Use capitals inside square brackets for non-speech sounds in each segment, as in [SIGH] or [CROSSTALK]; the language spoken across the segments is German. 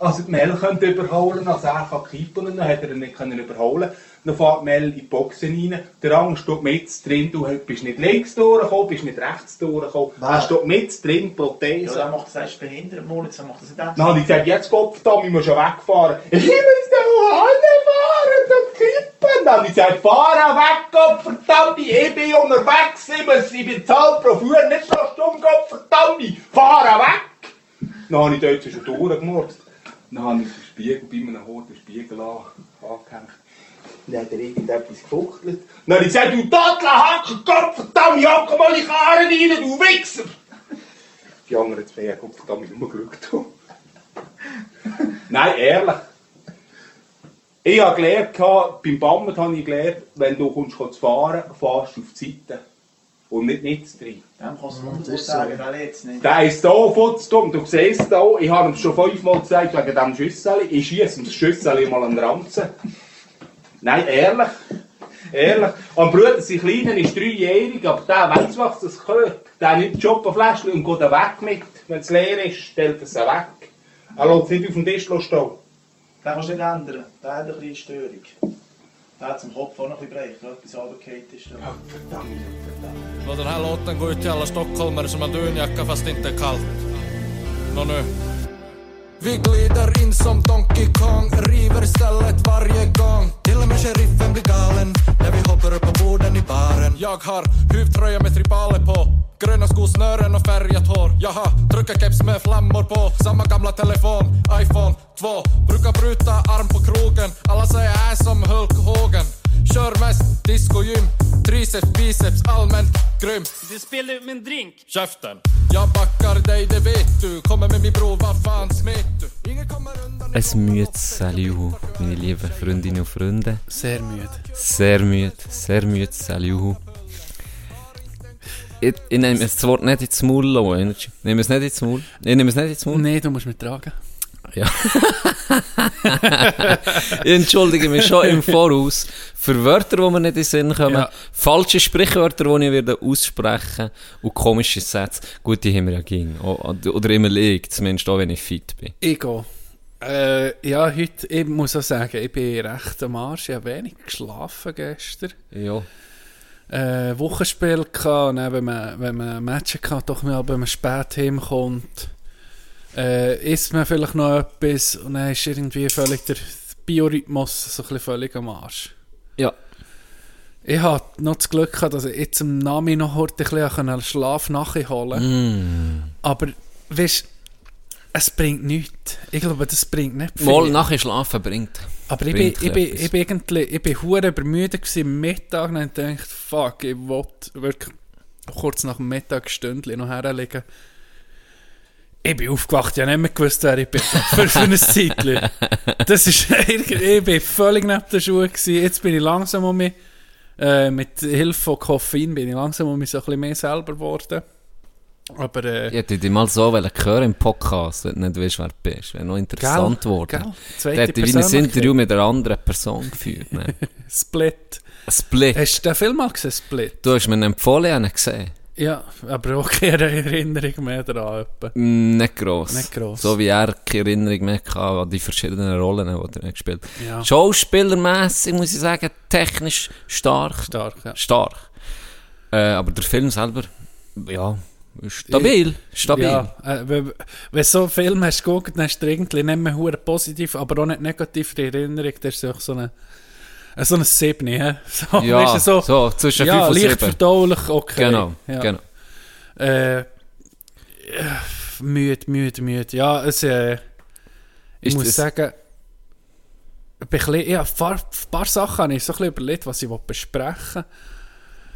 also die Mel könnte überholen, also er kann kippen und dann hat er ihn nicht können überholen. Dann fährt Mel in die Boxen rein, der Rang steht mit drin, du bist nicht links durchgekommen, bist nicht rechts durchgekommen, er steht mit drin, Ja, Prothese. er macht das erst behindert, Moritz, er macht das nicht Dann habe ich gesagt, jetzt Kopf da, wir müssen schon wegfahren. Ich muss da fahren, da kippen. Dann ich gesagt, fahr weg, Gott verdammt, ich bin unterwegs, ich muss, ich bezahle pro Fuhr, nicht pro Stunde, Gott verdammt, fahr weg. Dann habe ich dort schon durchgemurzt. Dann habe ich den Spiegel bei meinem Hort den Spiegel an, angehängt. Dann hat er irgendetwas gefuchtelt. Dann habe ich gesagt, du Tadelhacker, Gott verdammt, ja, komm mal die Karre rein, du Wichser. Die anderen zwei haben Gott verdammt gehabt. Nein, ehrlich. Ich habe gelernt, beim Bammen habe ich gelernt, wenn du kommst zu fahren, fährst du auf die Seite. Und nicht nicht drin. Dem kannst du das wunderbar ist so. sagen, weil jetzt nicht. Der ist hier futzdumm. Du siehst hier, ich habe ihm schon fünfmal gesagt, wegen diesem Schüssel. Ich schieße ihm das Schüssel mal an den Ranzen. Nein, ehrlich. Ehrlich. Und Bruder, sein Kleiner ist dreijährig, aber der weiß, was das gehört. Der nimmt die Schoppenfläschchen und geht dann weg mit. Wenn es leer ist, stellt er sie weg. Er lässt es nicht auf dem Tisch stehen. Den kannst du nicht ändern. Der hat eine kleine Störung. Der hat zum Kopf auch noch ein bisschen bereicht, etwas runtergefallen ist. Verdammt, verdammt. Den här låten går ut till alla stockholmare som har dunjacka fast inte är kallt. Nå nu. Vi glider in som Donkey Kong, river stället varje gång. Till och med sheriffen blir galen när vi hoppar upp på borden i baren. Jag har huvtröja med tribaler på, gröna skor, snören och färgat hår. Jag har truckerkeps med flammor på, samma gamla telefon, iPhone 2. Brukar bryta arm på krogen, alla säger jag är som Hulk Hogan. Kör mest discogym, triceps, biceps, allmänt grym. Du spiller min drink. Käften! Jag backar dig, det vet du. Kommer med min bror, vad fan smet du? Ingen kommer undan... Ein müdes Salihu, meine lieben Freundinnen und Freunde. Sehr müde. Ich, ich nehme das Wort nicht ins Maul, Low Energy. Ich nehme es nicht ins Maul. Ich nehme es nicht ins Maul. Nein, du musst mich tragen. Ja. [LAUGHS] ich entschuldige mich schon im Voraus für Wörter, die mir nicht in den Sinn kommen, Ja. falsche Sprichwörter, die ich werde aussprechen und komische Sätze. Gut, die haben wir ja ging. O- Oder immer liegt, zumindest auch, wenn ich fit bin. Ich gehe. Äh, ja, heute, ich muss auch sagen, ich bin recht am Arsch. Ich habe wenig geschlafen gestern. Ja. Äh, Wochenspiel gehabt, und dann, wenn man, wenn man Matches hat, doch mal, wenn man spät heimkommt, äh, isst man vielleicht noch etwas und dann ist irgendwie völlig der Biorhythmus so ein bisschen völlig am Arsch. Ja. Ich hatte noch das Glück gehabt, dass ich jetzt am Nami noch heute ein bisschen einen Schlaf nachholen konnte. Mm. Aber, weißt es bringt nichts. Ich glaube, das bringt nicht viel. Mal nachher schlafen bringt. Aber ich bin, ich bin, ich bin ich bin hure übermüdet am Mittag und gedacht, fuck, ich wollte wirklich kurz nach dem Mittag ein Stündchen noch herlegen. Ich bin aufgewacht, ich habe nicht mehr gewusst, wer ich bin. [LAUGHS] für, für ein Zeitchen. Das ist, [LAUGHS] ich bin völlig neben der Schuhe gewesen. Jetzt bin ich langsam um mich, äh, mit Hilfe von Koffein bin ich langsam um mich so ein bisschen mehr selber geworden. Aber, äh, Ich hätte dich mal so hören im Podcast, wenn du nicht weißt, wer du bist. Wäre noch interessant geworden. Zweite hätte wie ein. Interview mit einer anderen Person geführt. Ne? [LAUGHS] Split. Split. Hast du den Film mal gesehen, Split? Du hast mir ihn empfohlen, ich gesehen. Ja, aber auch keine Erinnerung mehr daran. Mm, Nicht gross. Nicht gross. So wie er keine Erinnerung mehr hatte an die verschiedenen Rollen, die er gespielt hat. Ja. Schauspielermässig muss ich sagen, technisch stark. Stark, ja. Stark. Äh, aber der Film selber, ja, stabil. Stabil. Ja, äh, wenn, wenn so einen Film hast geguckt, dann hast du irgendwie nicht mehr hure positiv, aber auch nicht negativ in Erinnerung. Das ist auch so eine, äh, so ein Siebni, hä? [LAUGHS] So, Ja, weisst du, so, so zwischen ja, 5 und leicht 7. verdaulich, okay. Genau, ja. genau. Äh, äh, müde, müde, müde. Ja, es, äh, ich Ist muss das- sagen, ein bisschen, ja, ein paar, paar Sachen habe ich so ein bisschen überlegt, was ich besprechen will.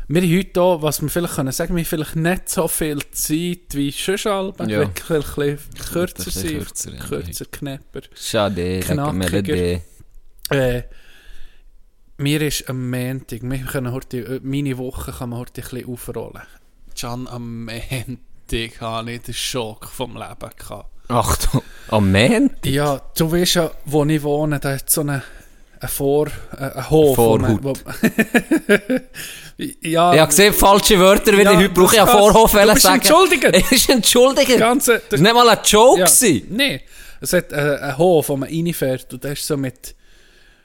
Wir haben heute auch, was wir vielleicht können sagen, wir haben vielleicht nicht so viel Zeit wie schon Alben, Ja. wirklich ein bisschen kürzer sein, kürzer, ja. kürzer, knapper. Schade, Knackiger. Äh, mir ist am Montag, wir können heute, äh, meine Woche kann man heute ein bisschen aufrollen. Can, am Montag habe ich den Schock vom Leben gehabt. Achtung, am Montag? Ja, du weißt ja, wo ich wohne, da hat so eine, eine Vor... äh, Ein Hof. wo man- Vorhut. wo- [LAUGHS] ja, Ich habe gesehen, falsche Wörter, wie Ja, ich heute brauche. Ich passt. Vorhof Du bist sagen. entschuldigt. Er [LAUGHS] ist entschuldigt. Ganze, Das war nicht mal ein Joke. ja, gewesen. nee, Es hat äh, einen Hof, wo man reinfährt und der ist so mit,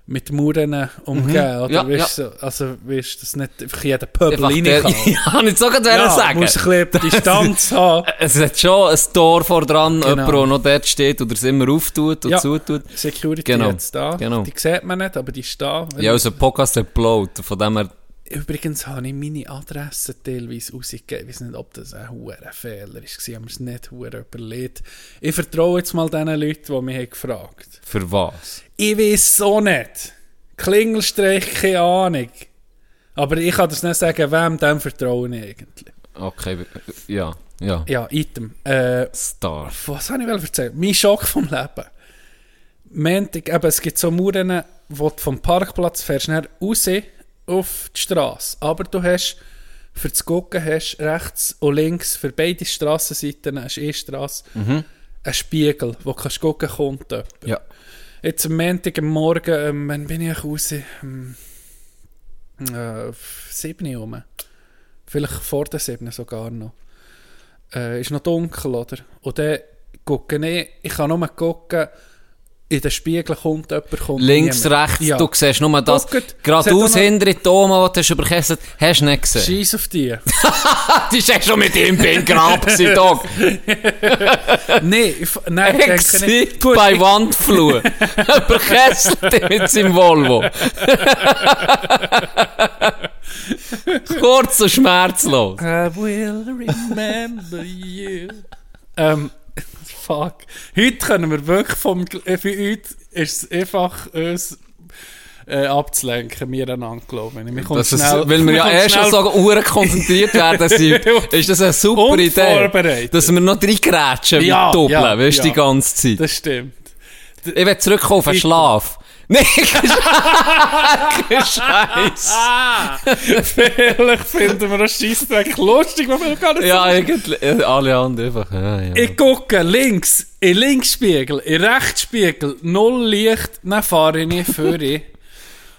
mit Mauern umgeben. Oder Ja, weißt, So, also weißt du, dass nicht einfach jeder Pöbel rein kann. ja, ich so gerade Ja, sagen. muss ein bisschen Distanz haben. Es hat schon ein Tor vor dran, Genau. jemand, der noch dort steht oder es immer auftut und Ja. zutut. Security Genau, jetzt da. genau. Die sieht man nicht, aber die ist da. Ja, unser Podcast hat geblowt, von dem her... Übrigens habe ich meine Adresse teilweise rausgegeben. Ich weiß nicht, ob das ein hoher Fehler war. Ich habe mir es nicht überlegt. Ich vertraue jetzt mal den Leuten, die mich haben gefragt haben. Für was? Ich weiß so nicht. Klingelstreich, keine Ahnung. Aber ich kann das nicht sagen, wem dem vertraue ich eigentlich. Okay, ja, ja. Ja, Item. Äh, Star. was habe ich will erzählen? Mein Schock vom Leben. Montag, eben, es gibt so Mauern, wo du vom Parkplatz fährst, dann raus auf die Straße. Aber du hast, für das Gucken hast rechts und links, für beide Strassenseiten, hast eh Straße, einen Spiegel, wo du kannst gucken, kommt jemand. Ja. Jetzt am Montag am Morgen, ähm, wann bin ich raus? Ähm, äh, 7 Uhr rum. Vielleicht vor der 7 sogar noch. Äh, ist noch dunkel, oder? Und dann gucke ich, ich kann nur gucken, in den Spiegel kommt jemand, kommt Links, niemand. rechts, Ja. du siehst nur das. Geradeaus hinter in die Dome, die du hast überkesselt hast, du nicht gesehen. Scheiß auf die. [LAUGHS] Die ist schon mit ihm bin Grab gewesen, Dog. [LAUGHS] Nein, ich, nein, ich denke Exit nicht. Bei Wandflur. [LAUGHS] Überkesselt mit seinem Volvo. Kurz und schmerzlos. I will remember you. ähm, fuck. Heute können wir wirklich vom... äh, Für heute ist es einfach uns äh, abzulenken, wir einander, glaube ich. Wir kommen Das ist, schnell- weil wir ja erst schon so uhren konzentriert werden sind, [LAUGHS] ist das eine super Idee. Dass wir noch reingrätschen Ja, mit Doppeln, ja, weißt du, ja. die ganze Zeit. Das stimmt. Ich will zurückkommen auf den Schlaf. Nein, Scheiße. Ah! Vielleicht finden wir das Scheissdreck lustig, man will gar nicht Ja, eigentlich, äh, alle anderen einfach, ja, ja. Ich gucke links, in Linksspiegel, in Rechtsspiegel, null Licht, dann fahre ich vor.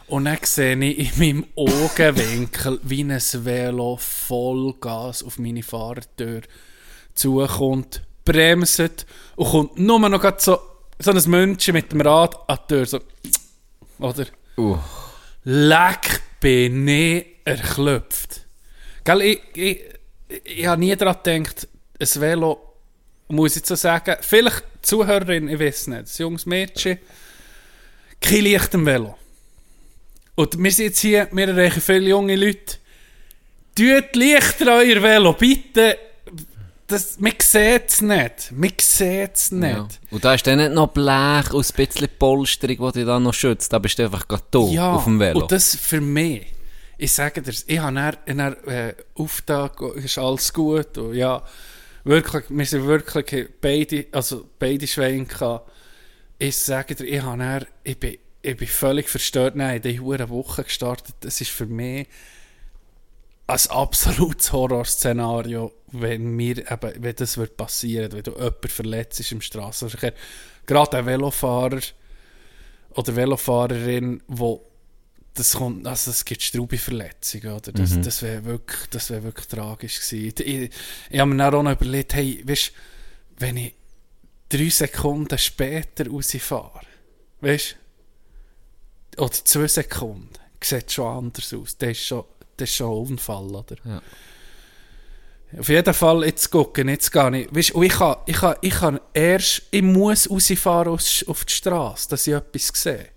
Und dann sehe ich in meinem Augenwinkel, wie ein Velo Vollgas auf meine Fahrertür zukommt, bremset und kommt nur noch so, so ein München mit dem Rad an die Tür. So. Oder? Uh. Leck bin ich erklüpft. Gell, ich, ich, ich habe nie daran gedacht, ein Velo, muss ich so sagen, vielleicht Zuhörerin, ich weiß nicht, ein junges Mädchen, kein Licht im Velo. Und wir sind jetzt hier, wir erreichen viele junge Leute. Tut Lichter an euer Velo, bitte. Das, man sieht es nicht. Man sieht es nicht. Ja. Und da ist dann nicht noch Blech und ein bisschen Polsterung, die dich dann noch schützt. Da bist du einfach gerade tot Ja, auf dem Velo. und das für mich. Ich sage dir, ich habe dann, dann äh, Auftag, ist alles gut. Und ja, wirklich, wir sind wirklich beide, also beide Schweine gehabt. Ich sage dir, ich, habe dann, ich, bin, ich bin völlig verstört. Nein, Hure Woche gestartet. Das ist für mich ein absolutes Horrorszenario, wenn mir eben, wenn das wird passieren, wenn du jemand verletzt ist im Straßenverkehr. Gerade ein Velofahrer oder Velofahrerin, wo das kommt, also es gibt Straubi-Verletzungen, oder? Das, das wäre wirklich, das wäre wirklich tragisch gewesen. Ich, ich, habe mir dann auch noch überlegt, hey, weißt, wenn ich drei Sekunden später rausfahre, weißt, oder zwei Sekunden, sieht schon anders aus. Das ist schon, das ist schon ein Unfall, oder? Ja. Auf jeden Fall, jetzt gucken, jetzt gehe ich. Weißt, und ich kann, ich kann, ich kann erst, ich muss rausfahren aus- auf die Straße, dass ich etwas sehe.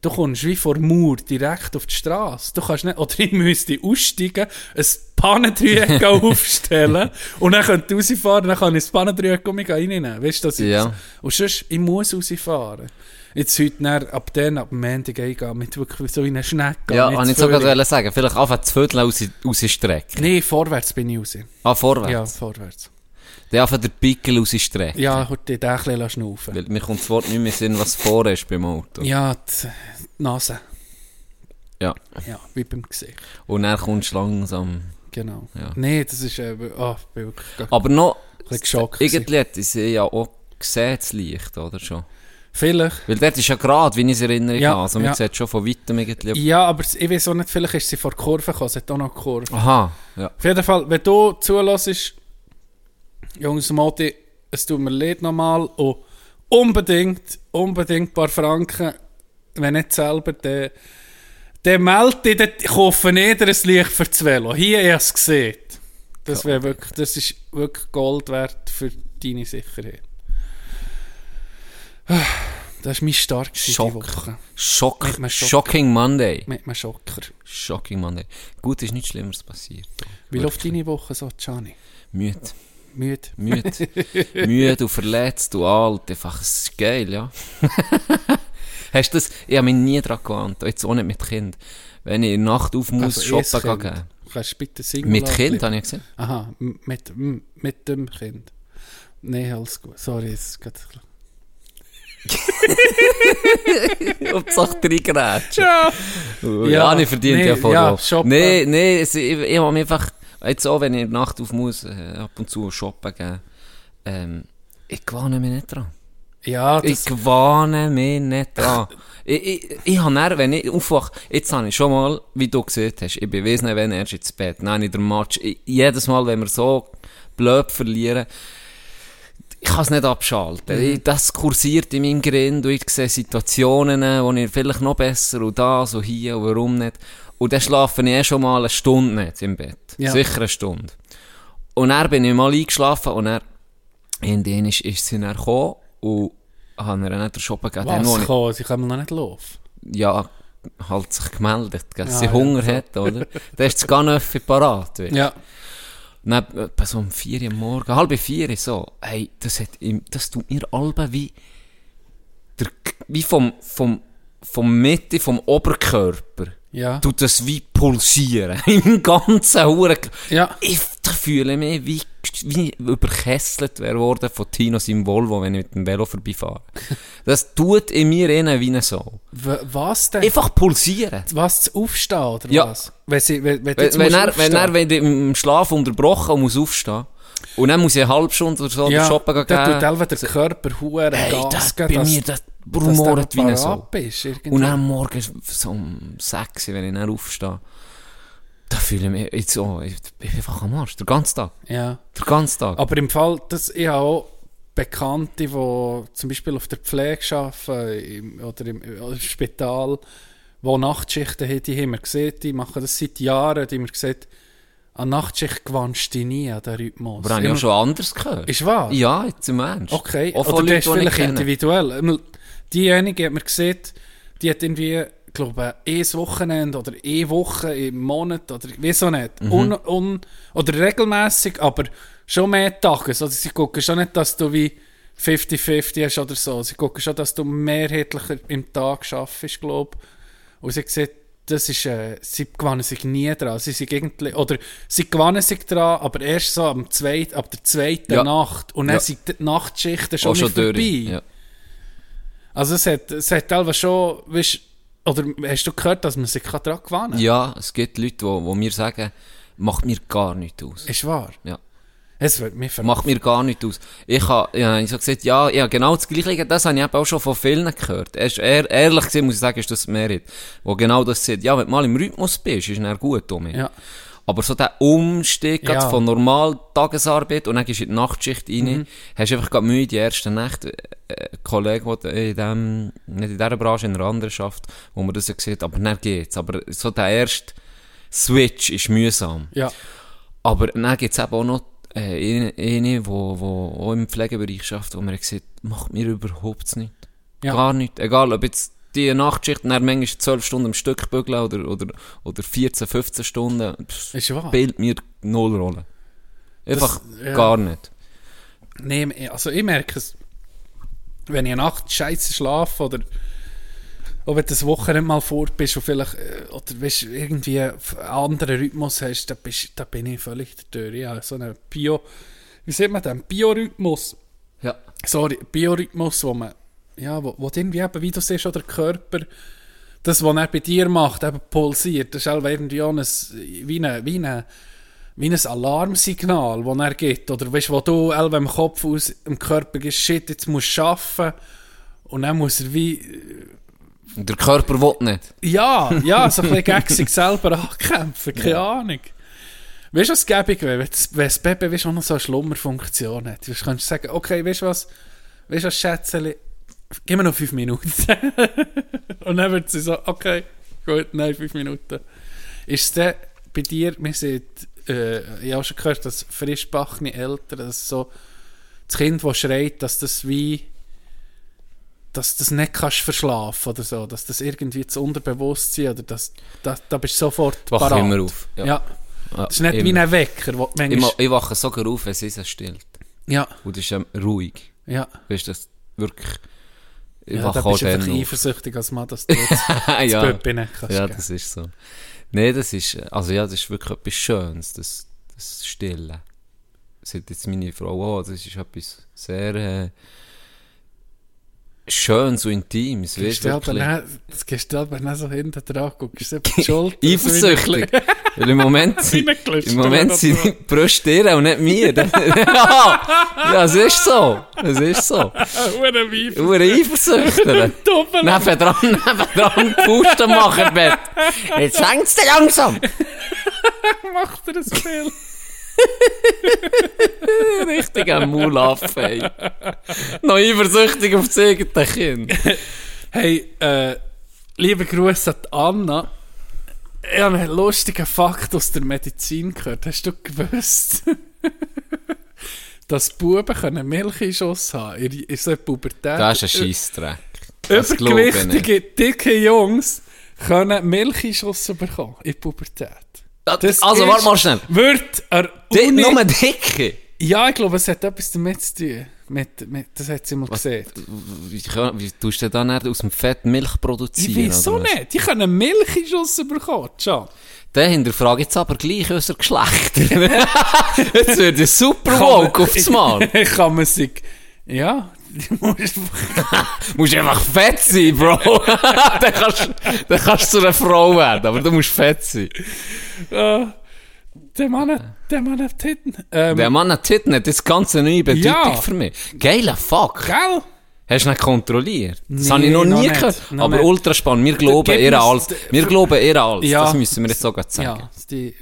Du kommst wie vor Mauer direkt auf die Straße. Du kannst nicht, oder ich müsste aussteigen, ein Pannendreieck [LAUGHS] aufstellen und dann könnte ich rausfahren, dann kann ich das Pannendreieck um mich reinnehmen. Weißt du, dass ich Ja. Und sonst, ich muss rausfahren. Jetzt heute dann, ab dann, ab dem Montag eingehen, mit wirklich so in eine Schnecke. ja, habe ich zu sogar wollen sagen. Vielleicht einfach das Viertel raus, rausstrecken. Nee, vorwärts bin ich raus. Ah, vorwärts. Ja, vorwärts. Dann einfach den Pickel rausstrecken. Ja, heute den ein bisschen schnaufen. Weil mir kommt das Wort nicht mehr Sinn, was vor ist beim Auto. Ja, die, die Nase. Ja. Ja, wie beim Gesicht. Und dann kommst du langsam. Genau. Ja. Nee, das ist äh, oh, ich bin wirklich ein Aber noch, bisschen geschockt. irgendwie sie ja auch gesehen, das Licht, oder schon? Vielleicht. Weil dort ist ja gerade, wie ich es erinnere, Ja, also man ja. sieht schon von weitem irgendwie. Ja, aber ich weiß auch nicht, vielleicht ist sie vor der Kurve gekommen, sie hat auch noch Kurve. Aha, ja. Auf jeden Fall, wenn du zulässt, Jungs Modi, es tut mir leid nochmal und, unbedingt, unbedingt ein paar Franken, wenn nicht selber, dann, dann melde dich, dann kaufe dir ein Licht für das Velo. Hier, es gesehen. Das, wäre wirklich, das ist wirklich Gold wert für deine Sicherheit. [SIGHS] Das war mein Start Schock. Woche. Schock. Mit einem Schock. Shocking Monday. Mit einem Schocker. Shocking Monday. Gut, ist nichts Schlimmeres passiert. Wie läuft deine Woche so, Gianni? Müde. Müde? Müde. [LAUGHS] Müde und verletzt und alt. Einfach, es ist geil, ja. [LAUGHS] Hast du das? Ich habe mich nie daran gewarnt. Jetzt auch nicht mit Kind. Wenn ich in der Nacht auf muss, Also, shoppen gehen. Kannst du bitte singen? Mit Kind, habe ich gesehen. Aha, mit, mit dem Kind. Nein, alles gut. Sorry, es geht. [LAUGHS] Hauptsache drei Geräte. Ja! Ja, Ja, ich verdient nee, ja voll ja, shoppen. Nee, nee, es, ich, ich habe mich einfach, jetzt auch wenn ich in der Nacht auf muss, äh, ab und zu shoppen gehen, ähm, ich gewöhne mich nicht dran. Ja, Ich gewöhne mich nicht dran. [LAUGHS] ich, ich, ich habe dann, wenn ich aufwache, jetzt habe ich schon mal, wie du gesehen hast, ich bin wesentlich, wenn erst ins Bett, nein, in der Match, ich, jedes Mal, wenn wir so blöd verlieren, kann es nicht abschalten. Ich, das kursiert in meinem Grind und ich sehe Situationen, wo ich vielleicht noch besser und das und hier und warum nicht. Und dann schlafe ich eh schon mal eine Stunde nicht im Bett. Ja. Sicher eine Stunde. Und dann bin ich mal eingeschlafen und dann, in den ist, ist sie dann gekommen und habe ihr dann den Shoppen gegeben. Was ich- kann, sie können noch nicht laufen. ja, halt sich gemeldet, dass Ja, sie ja, Hunger so. hat, oder? Dann ist das Ganöffi parat. weisst du. Ja. Dann, etwa so um vier Uhr Morgen, halb vier, so, hey, das hat, das tut mir alle wie, der, wie vom, vom, vom Mitte, vom Oberkörper, Ja. tut das wie pulsieren. [LAUGHS] Im ganzen Huren. Ja. Ich fühle mich wie, wie überkesselt worden von Tino seinem Volvo, wenn ich mit dem Velo vorbeifahre. [LAUGHS] Das tut in mir innen wie eine Sau. W was denn? Einfach pulsieren. was zu aufstehen, oder Ja. was? Wenn, sie, wenn, wenn, Wenn, er, wenn er wenn im Schlaf unterbrochen und muss aufstehen und dann muss ich eine halbe Stunde oder so ja, shoppen gehen. dann tut der Körper huere hey, Gas das, geben, bei mir, das rumort wie Sau. bist, irgendwie. Und dann am Morgen so um 6 Uhr, wenn ich dann aufstehe, da fühle ich mich jetzt so, ich bin einfach am Arsch, der ganze Tag. Ja. Der ganze Tag. Aber im Fall, dass ich habe auch Bekannte, die zum Beispiel auf der Pflege arbeiten im, oder im, im Spital, die Nachtschichten haben, die haben wir gesehen, die machen das seit Jahren, die haben wir gesehen, an Nachtschicht gewöhnst du nie an den Rhythmus. Aber habe ich auch schon anders gehört. Ist wahr? Ja, jetzt im Ernst. Okay, Auch oder das ist vielleicht individuell. Diejenige hat mir gesehen, die hat irgendwie, glaube ich, ein Wochenende oder eine Woche im Monat oder wieso nicht. Mhm. Un, un, oder regelmäßig, aber schon mehr Tage. Also sie gucken schon nicht, dass du wie 50-50 hast oder so. Sie gucken schon, dass du mehrheitlicher im Tag schaffst, glaube ich. Und sie sieht, das ist, äh, sie gewannen sich nie dran. Sie sind irgendwie, oder sie gewannen sich dran, aber erst so am zweiten, ab der zweiten Ja. Nacht. Und dann Ja. sind die Nachtschichten schon, Auch schon vorbei. Ja. Also es hat, es hat teilweise schon, weißt, oder hast du gehört, dass man sich kann dran gewinnen kann? ja, es gibt Leute, die, die mir sagen, macht mir gar nichts aus. Ist wahr? Ja. Es wird mir verrückt. Macht mir gar nichts aus. Ich habe ja, ich hab gesagt, ja, ja, genau das Gleiche, das habe ich eben auch schon von vielen gehört. Ehr, ehrlich gesehen, muss ich sagen, ist das Mehrheit. Wo genau das sagt, ja, wenn du mal im Rhythmus bist, ist es gut mich. Ja. Aber so der Umstieg Ja. von normal Tagesarbeit und dann gehst du in die Nachtschicht rein, Mhm. hast einfach gerade Mühe die ersten Nächte. Äh, Ein Kollege, der in dem, nicht in dieser Branche, in einer anderen schafft, wo man das ja sieht, aber dann geht's. Aber so der erste Switch ist mühsam. Ja. Aber dann gibt es eben auch noch äh, eine, eine wo, wo auch im Pflegebereich schafft, wo man gesagt macht mir überhaupt nicht. Ja. Gar nicht. Egal, ob jetzt die Nachtschicht dann manchmal 12 Stunden am Stück bügeln oder, oder, oder 14, 15 Stunden, pff, Ist wahr. spielt mir null Rolle. Einfach ja. gar nicht. Nee, also ich merke es, wenn ich eine Nacht scheiße schlafe oder ob du das Wochenende mal fort bist und vielleicht äh, oder weißt, irgendwie einen anderen Rhythmus hast, da, bist, da bin ich völlig durch. Ja, so einen Bio, wie sieht man den? Biorhythmus. Ja. Sorry, Biorhythmus, wo man, ja, wo, wo irgendwie eben, wie du siehst, oder der Körper, das, was er bei dir macht, eben pulsiert, das ist halt irgendwie auch ein, wie ein, wie ein, wie ein Alarmsignal, das er gibt. Oder weißt, wo du selber im Kopf aus im Körper gehst, shit, jetzt musst du arbeiten. Und dann muss er wie, der Körper will nicht. ja, ja, so ein bisschen gegen sich selber ankämpfen, keine Ahnung. Weißt du, was gäbig wäre, wenn das- Baby weißt, auch noch so eine Schlummerfunktion hat? Du könntest sagen, okay, weißt du was, weißt du, das Schätzchen, gib mir noch fünf Minuten. [LAUGHS] Und dann wird sie so, okay, gut, nein, fünf Minuten. Ist es dann bei dir, wir sind, äh, ich habe schon gehört, dass frischbachene Eltern, dass so das Kind, das schreit, dass das wie, dass das nicht kannst verschlafen oder so, dass das irgendwie zu Unterbewusstsein oder das, da, da bist du sofort Wach parat. immer auf. Ja. Ja. Das ist nicht wie immer. ein Wecker, wo Ich, ich wache sogar auf, wenn sie sich stillt. ja, Und das ist ähm, ruhig. ja. Weißt du, das wirklich... Ich ja, da bist du einfach eifersüchtig als Mann, dass [LAUGHS] du das ja. Pöppi nicht kannst Ja, geben. das ist so. Nein, das ist, also ja, das ist wirklich etwas Schönes, das, das Stillen. Das hat jetzt meine Frau auch, das ist etwas sehr äh, Aber wirklich. nicht, das gehst du aber nicht so hinten dran, guckst du die [LAUGHS] Schulter. Eifersüchtig. Weil im Moment [LAUGHS] sind, im Moment sind die Brüste ihr und nicht mir. [LAUGHS] ja, es ist so. Es ist so. Ure Eifersüchter. Nebendran, nebendran Pusten machen Bett. Jetzt hängt's dir langsam. Macht er ein [LAUGHS] Spiel. Richtiger Maulaffe, ey. Noch eifersüchtig auf das eigene Kind. Hey, äh, liebe Grüße an Anna. Ich habe einen lustigen Fakt aus der Medizin gehört. Hast du gewusst, [LAUGHS] dass Buben können Milchschuss haben in, in so einer Pubertät? Das ist ein Scheissdreck. Übergewichtige, dicke Jungs können Milchschuss bekommen in Pubertät. Das also, warte mal schnell. Wird er Die, Uni... nur dicke. Ja, ich glaube, es hat etwas damit zu tun. Mit, mit, das hat sie mal gesehen. Wie, wie tust du denn dann aus dem Fett Milch Ich produzieren? weiß so oder was? nicht. Die können Milchschuss bekommen, Can. Dann hinterfrage ich jetzt aber gleich unser Geschlechter. [LAUGHS] jetzt wird ja super woke aufs Mal. [LAUGHS] kann man sich... Ja, musst. Du musst einfach fett sein, Bro. [LAUGHS] dann, kannst, dann kannst du zu einer Frau werden, aber du musst fett sein. Der Mann hat... Der Mann hat Titten. Ähm, Der Mann hat Titten, hat das ganze neue Bedeutung Ja. für mich. Geiler Fuck. Gell? Hast du nicht kontrolliert? Das Nee, habe ich noch nie nicht. gehört. Noch Aber nicht. ultra spannend. Wir glauben mir's- alles. Wir glauben ihr alles. Ja. Das müssen wir jetzt sogar sagen. Ja, die...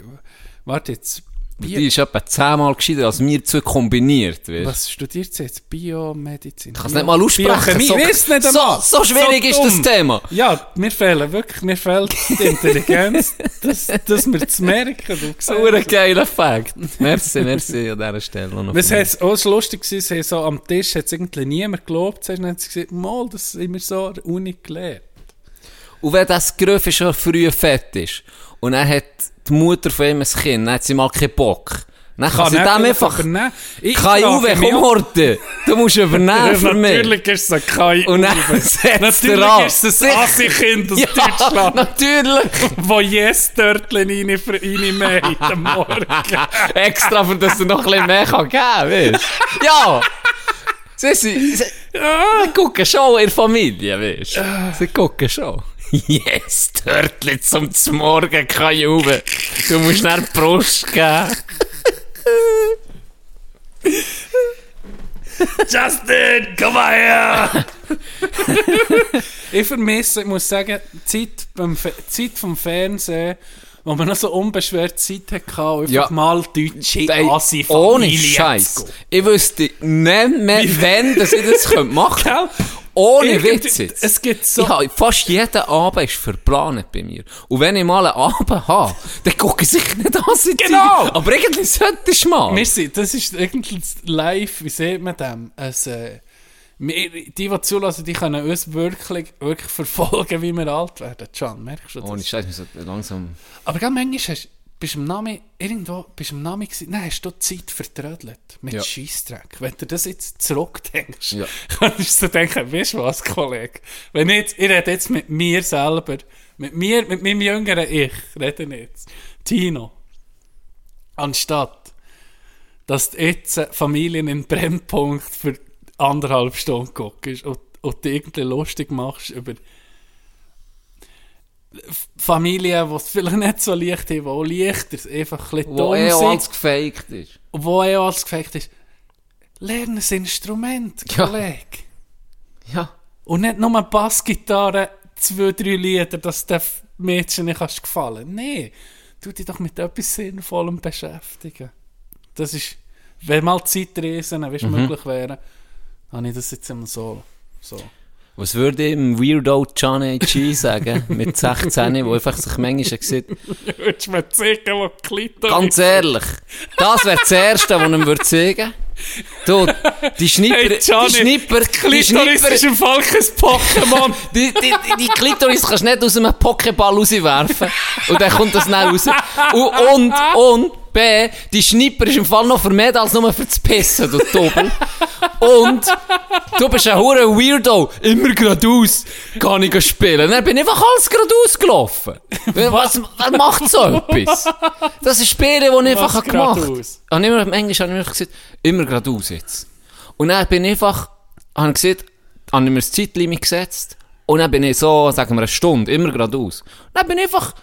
Warte jetzt. Die ist etwa zehnmal gescheiter als wir zwei kombiniert, weißt? Was studiert sie jetzt? Biomedizin? Ich kann es nicht mal aussprechen. Biochemie, so, nicht so, einmal. so schwierig ist das. Thema. Ja, mir fehlen wirklich, mir fehlt die [LAUGHS] Intelligenz, dass, dass wir es merken. Du So [LAUGHS] ein geiler Fakt. Merci, merci an dieser Stelle. noch Was hat's auch so lustig haben so am Tisch hat irgendwie niemand geglaubt, zuerst hat sie gesagt, mal, das haben wir so an der Uni gelernt. Und wenn das Gröfe schon früh fett ist und er hat die Mutter von ihm ein Kind, dann hat sie mal keinen Bock. Dann kann, sie er dem einfach... Ich Kai frage Uwe, komm auch- Horte. Du musst übernehmen für mich. Natürlich ist es Kai Und dann setzt er Natürlich an. ist es ein. Assi-Kind aus [LAUGHS] Ja, Deutschland, natürlich. [LAUGHS] wo yes Törtchen reinmäht am Morgen. [LAUGHS] Extra, für dass er noch ein bisschen mehr kann geben weißt du? Ja! Sie, sie, sie, sie gucken schon in der Familie, weißt du? Sie gucken schon. Yes, Törtli zum Morgen, Kai Uwe. Du musst nach die Brust geben. Justin, komm mal her! ich vermisse, ich muss sagen, die Zeit, beim Fe Zeit vom Fernsehen, wo man noch so unbeschwert Zeit hatte, um einfach Ja. mal deutsche Asi-Familie ohne Scheiß. Ich wüsste nicht mehr, wenn dass ich das könnte machen [LAUGHS] Gell? Ohne Witz jetzt. Es gibt so... Ich habe fast jeden Abend ist verplant bei mir. Und wenn ich mal einen Abend habe, dann gucke ich sich nicht an. Genau. Zeit. Aber irgendwie solltest du mal. Wir sind, das ist irgendwie live, wie sieht man dem? Äh, wir, die, die zulassen, die können uns wirklich, wirklich verfolgen, wie wir alt werden. Can, merkst du das? Ohne Scheiß, wir sollten langsam... Aber gell, manchmal hast, bist du am Nami, irgendwo, bist du am Nami gewesen, nein, hast du die Zeit vertrödelt. Mit Ja. Scheissdreck. Wenn du das jetzt zurückdenkst, Ja. [LAUGHS] kannst du denken, weißt du was, Kollege? Wenn ich jetzt, ich rede jetzt mit mir selber, mit mir, mit meinem jüngeren Ich, rede jetzt. Tino. Anstatt, dass jetzt Familien in Brennpunkt für anderthalb Stunden guckst und, und dich irgendwie lustig machst über Familien, die es vielleicht nicht so leicht haben, die auch leichter einfach ein bisschen Wo eh alles gefaked ist. wo eh alles gefaked ist. Lern ein Instrument, Ja. Kollege. Ja. Und nicht nur Bassgitarre, zwei, drei Lieder, dass den Mädchen nicht kannst gefallen. Nein, tu dich doch mit etwas Sinnvollem beschäftigen. Das ist, wenn mal Zeitreisen weißt, Mhm. möglich wären, Habe ich das jetzt immer so, so. Was würde ihm Weirdo Johnny G sagen, [LAUGHS] mit 16, wo einfach sich manchmal sieht, [LAUGHS] Würdest du mir zeigen, wo Klitoris ganz ehrlich, das wäre das Erste, was ich ihm würde sagen. Du, die Schnipper, Hey, Johnny, die Schnipper, die Klitoris Schnipper, ist im Fall kein Pokémon. [LAUGHS] Die, die, die, die Klitoris kannst du nicht aus einem Pokéball rauswerfen. Und dann kommt das schnell raus. Und, und, und, B, die Schnipper ist im Fall noch vermehrt als nur für das Pissen, du Doppel. Und, du bist ein hure Weirdo. Immer geradeaus. Kann ich spielen. Dann bin ich einfach alles geradeaus gelaufen. Was, wer macht so etwas? Das ist Spiele, die ich einfach Was gemacht habe. geradeaus? Und immer, im Englisch habe ich mir gesagt, immer geradeaus jetzt. Und dann bin ich einfach, habe ich gesagt, habe ich mir das Zeitlimit gesetzt. Und dann bin ich so, sagen wir, eine Stunde, immer geradeaus. Und dann bin ich einfach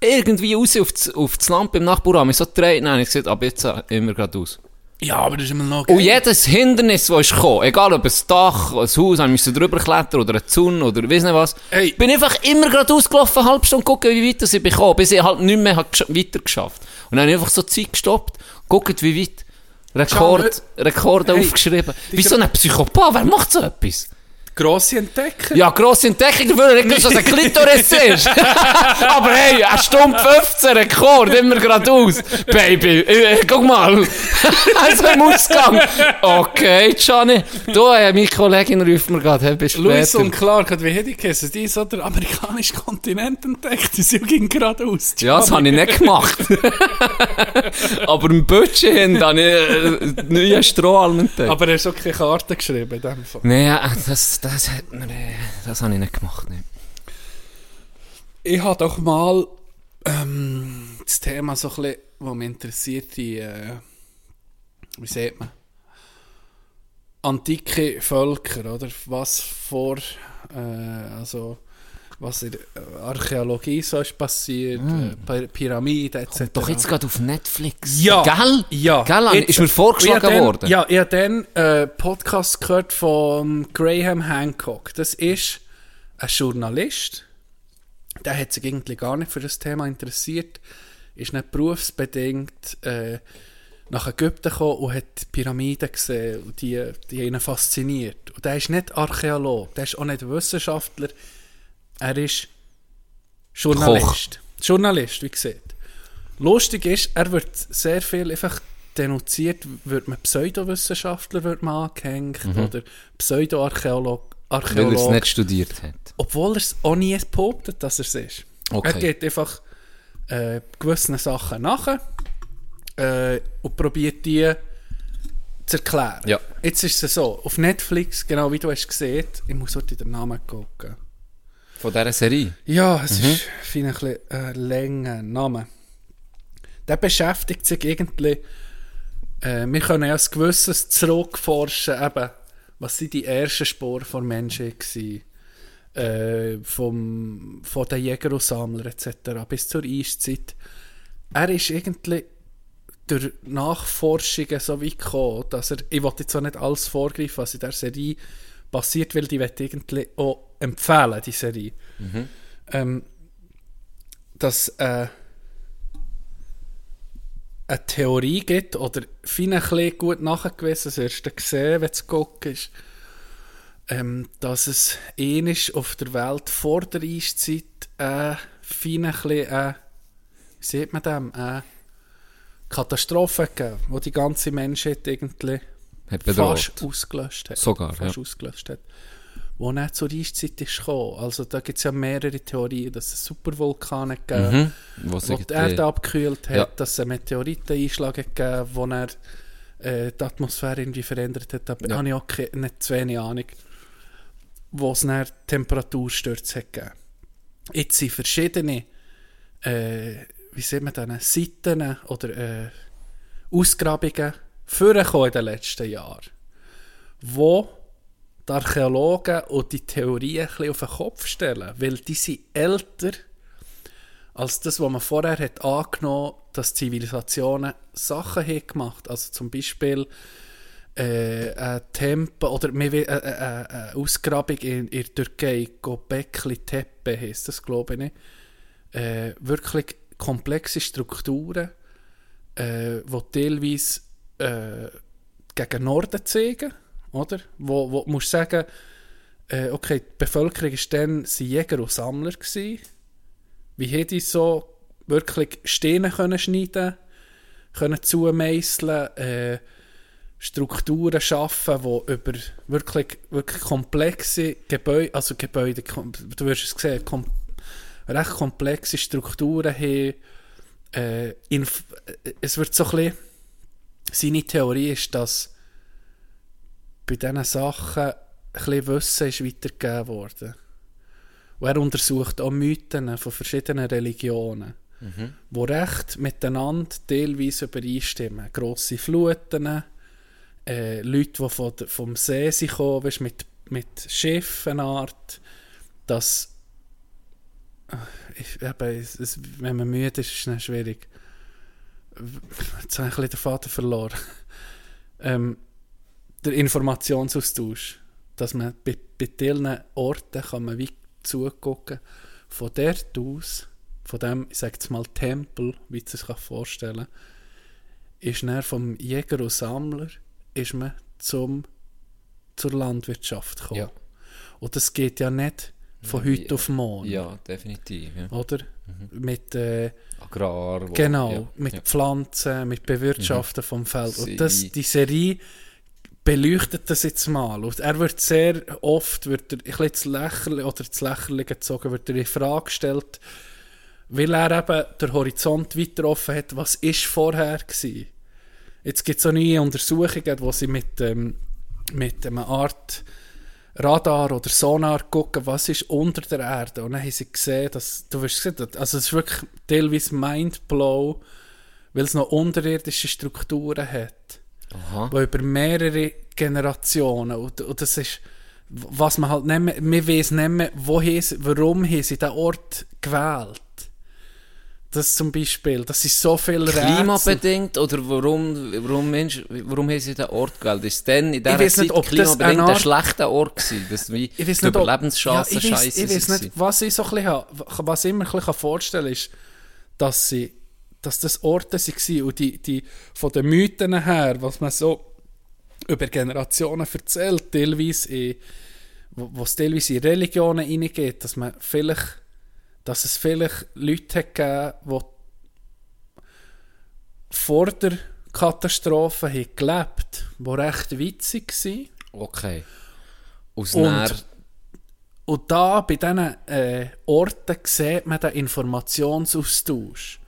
irgendwie raus auf das, auf das Land beim Nachbarn, habe mich so gedreht, habe ich gesagt, ab jetzt äh, immer geradeaus. Ja, aber das ist immer noch Und jedes Hindernis, das ist gekommen, egal ob ein Dach, ein Haus, ich musste drüber klettern oder ein Zaun oder weiss nicht was, Hey. bin einfach immer geradeaus gelaufen, eine halbe Stunde gucken, wie weit ich bekomme, bis ich halt nicht mehr weiter geschafft. Und dann habe ich einfach so Zeit gestoppt, guckt, wie weit. Rekord, Rekorde Hey, aufgeschrieben. Wie so ein Psychopath, wer macht so etwas? Grosse Entdecker. Ja, grosse Entdeckung dafür, nicht, dass es ein Klitoris [LAUGHS] ist. Aber hey, eine Stunde 15 Rekord, immer geradeaus. Baby, äh, guck mal. [LAUGHS] also im Ausgang. Okay, Johnny. Du, äh, meine Kollegin ruft mir gerade, hey, bis Louis später. und Clark, wie hätte ich geheißen? Die so der amerikanische Kontinent entdeckt. Die sind ging geradeaus. Ja, das habe ich nicht gemacht. [LAUGHS] Aber im Budget hin, habe ich äh, neue Strohhalm entdeckt. Aber er hat auch keine Karte geschrieben in dem Fall. Nee, äh, das, das hat mir, äh, das habe ich nicht gemacht. Nee. Ich habe doch mal ähm, das Thema so ein was mich interessiert, die, äh, wie sagt man, antike Völker, oder? Was vor, äh, also, was in der Archäologie so ist passiert, äh, Py- Pyramiden etc. Doch jetzt gerade auf Netflix. Ja. Gell? Ja. Gell? Jetzt- ist mir vorgeschlagen ich dann, worden. Ja, ich habe dann einen Podcast gehört von Graham Hancock. Das ist ein Journalist. Der hat sich irgendwie gar nicht für das Thema interessiert. Ist nicht berufsbedingt äh, nach Ägypten gekommen und hat die Pyramiden gesehen. Und die, die ihn fasziniert. Und der ist nicht Archäolog. Der ist auch nicht Wissenschaftler. Er ist Journalist. Journalist, wie gesagt. Lustig ist, er wird sehr viel einfach denunziert, wird man Pseudowissenschaftler wird man angehängt oder Pseudoarchäolog. Weil er es nicht studiert hat. obwohl er es auch nie behauptet, dass er es ist. Okay. Er geht einfach äh, gewissen Sachen nach äh, und probiert die zu erklären. Ja. Jetzt ist es so, auf Netflix, genau wie du hast gesehen, ich muss heute den Namen gucken. Von dieser Serie? Ja, es ist vielleicht ein bisschen äh, länger Name. Der beschäftigt sich irgendwie, äh, wir können ja ein gewisses zurückforschen, eben, was sind die ersten Spuren von Menschen gewesen, äh, vom, von den Jäger und Sammler etc. bis zur Eiszeit. Er ist irgendwie durch Nachforschungen so weit gekommen, dass er, ich will jetzt auch nicht alles vorgreifen, was in der Serie passiert, weil die irgendwie auch empfehlen, die Serie. Ähm, dass äh, eine Theorie gibt, oder fein ein bisschen gut nachgewiesen, das du gesehen, wenn du guckst, ähm, dass es ähnlich auf der Welt vor der Eiszeit äh, fein ein bisschen, äh, wie sieht man dem, äh, Katastrophe gegeben, wo die ganze Menschheit irgendwie Hat fast ausgelöscht hat. Sogar, fast ja. ausgelöscht hat. Wo nicht zur Eiszeit ist gekommen. Also da gibt es ja mehrere Theorien, dass es Supervulkane gegeben Mhm. Wo die Erde abgekühlt hat, Ja. dass es einen Meteoriteneinschlag hat gegeben wo er äh, die Atmosphäre irgendwie verändert hat. Da Ja. habe ich auch keine, nicht zu wenig Ahnung. Wo es dann Temperaturstürze hat gegeben. Jetzt sind verschiedene äh, wie sieht man das, Seiten oder äh, Ausgrabungen vorgekommen in den letzten Jahren, wo die Archäologen und die Theorien ein auf den Kopf stellen, weil die sind älter als das, was man vorher hat angenommen, dass Zivilisationen Sachen haben gemacht. Also zum Beispiel äh, ein Tempel oder mehr wie, äh, äh, äh, eine Ausgrabung in, in der Türkei, Göbekli Tepe heisst das, glaube ich nicht. Äh, wirklich komplexe Strukturen, äh, die teilweise äh, gegen Norden zeigen oder? Wo, wo musst sagen, äh, okay, die Bevölkerung ist dann sie Jäger und Sammler gewesen. Wie hätte ich so wirklich Steine können schneiden, können zumeißeln, äh, Strukturen schaffen, die über wirklich, wirklich komplexe Gebäude, also Gebäude, du wirst es sehen, kom recht komplexe Strukturen haben. Äh, äh, es wird so ein bisschen, seine Theorie ist, dass bei diesen Sachen ein Wissen ist weitergegeben worden. Und er untersucht auch Mythen von verschiedenen Religionen, die recht miteinander teilweise übereinstimmen. Grosse Fluten, äh, Leute, die von, vom See sind gekommen, weisst, mit, mit Schiffen, Art, dass ich, eben, es, es, wenn man müde ist, ist es schwierig. Jetzt habe ich ein bisschen den Vater verloren. [LAUGHS] ähm, der Informationsaustausch, dass man bei, bei vielen Orten kann man wie zugucken, von dort aus, von dem, ich sage jetzt mal Tempel, wie man sich vorstellen kann, ist dann vom Jäger und Sammler ist man zum, zur Landwirtschaft gekommen. Ja. Und das geht ja nicht von heute ja. auf morgen. Ja, definitiv. Ja. Oder? Mit, äh, Agrar. wo- genau, mit. Pflanzen, mit Bewirtschaften vom Feld. Und das, die Serie beleuchtet das jetzt mal. Und er wird sehr oft, wird er ein bisschen ins Lächerliche, oder ins Lächerliche gezogen, wird er in Frage gestellt, weil er eben den Horizont weiter offen hat, was ist vorher gewesen. Jetzt gibt es auch neue Untersuchungen, wo sie mit, ähm, mit einer Art Radar oder Sonar gucken, was ist unter der Erde. Und dann haben sie gesehen, dass, du wirst sehen, dass- also es ist wirklich teilweise Mindblow, weil es noch unterirdische Strukturen hat, Aha. die über mehrere Generationen, und, und das ist, was man halt nicht mehr, man weiss nicht mehr, sie- warum haben sie diesen Ort gewählt. Das zum Beispiel, das ist so viel Rätsel. Klimabedingt oder warum, warum, Mensch, warum haben sie den Ort gewählt? Ist denn in dieser Zeit nicht, ob das klimabedingt ein Art- schlechter Ort gewesen? Das wie ich weiß nicht, ob- Überlebenschancen ja, ich weiss- scheiße Ich weiß nicht, was ich so ein bisschen, was ich mir ein bisschen vorstellen kann, ist, dass, sie, dass das Orte waren und die, die von den Mythen her, was man so über Generationen erzählt, teilweise in, wo es teilweise in Religionen hineingeht, dass man vielleicht, dass es vielleicht Leute hat gegeben, die vor der Katastrophe haben gelebt, die recht witzig waren. Okay. Aus Und- Und da, bei diesen äh, Orten, sieht man den Informationsaustausch,